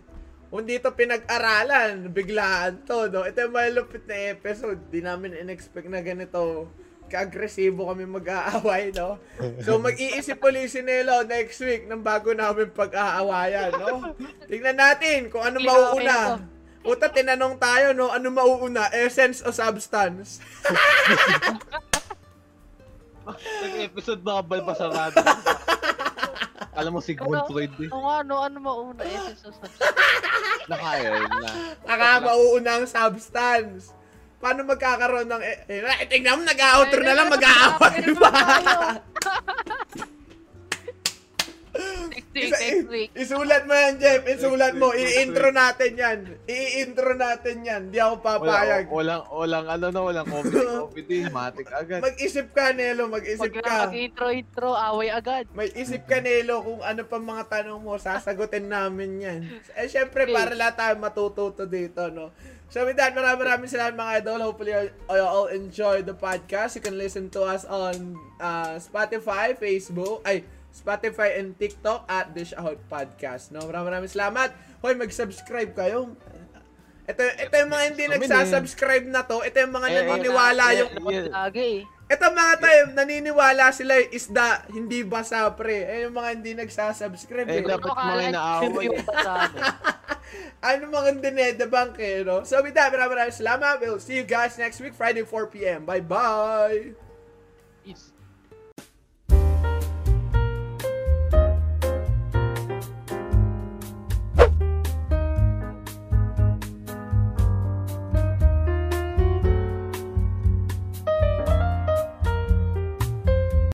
[SPEAKER 3] Hindi to pinag-aralan, biglaan to, no? Ito yung malupit na episode. Di namin in-expect na ganito ka-agresibo kami mag-aaway, no? So, mag-iisip ulit si Nelo next week ng bago namin pag-aawayan, no? Tingnan natin kung ano mauuna. Puta, tinanong tayo, no? Ano mauuna? Essence o substance?
[SPEAKER 2] Nag-episode mga balbasarado. Alam mo, Sigmund
[SPEAKER 1] Ano?
[SPEAKER 2] Freud eh.
[SPEAKER 1] Oo ano, ano mauna? Eh, so, so,
[SPEAKER 2] Nakayan na.
[SPEAKER 3] Baka mauuna ang substance. Paano magkakaroon ng... Eh, eh, tingnan mo, nag-outro na lang, mag-aaway pa.
[SPEAKER 1] next week,
[SPEAKER 3] Isa-
[SPEAKER 1] next week.
[SPEAKER 3] Isulat mo yan, Jeff. Isulat mo. I-intro natin yan. I-intro natin yan. Di ako papayag.
[SPEAKER 2] Wala, walang, walang, ano na, walang comedy, comedy, matik agad.
[SPEAKER 3] Mag-isip ka, Nelo. Mag-isip
[SPEAKER 1] Pag
[SPEAKER 3] ka.
[SPEAKER 1] mag-intro-intro, away agad.
[SPEAKER 3] May isip ka, Nelo, kung ano pa mga tanong mo, sasagutin namin yan. Eh, syempre,
[SPEAKER 1] Okay.
[SPEAKER 3] para lahat tayo matututo dito, no? So with that, maraming maraming salamat mga idol. Hopefully, you you all enjoy the podcast. You can listen to us on uh, Spotify, Facebook, ay, Spotify and TikTok at Dish Out Podcast. No? Maraming maraming salamat. Hoy, mag-subscribe kayo. Ito, ito yung mga hindi nagsasubscribe na to. Ito yung mga
[SPEAKER 2] Eh, eh,
[SPEAKER 3] naniniwala
[SPEAKER 2] eh,
[SPEAKER 3] yung ito mga tayo, naniniwala sila yung isda, hindi basa pre. Eh, yung mga hindi nagsasubscribe.
[SPEAKER 2] Eh, dapat mga inaaway.
[SPEAKER 3] ano mga dinedebunk eh, no? So with that, maraming maraming salamat. We'll see you guys next week, Friday 4pm. Bye-bye!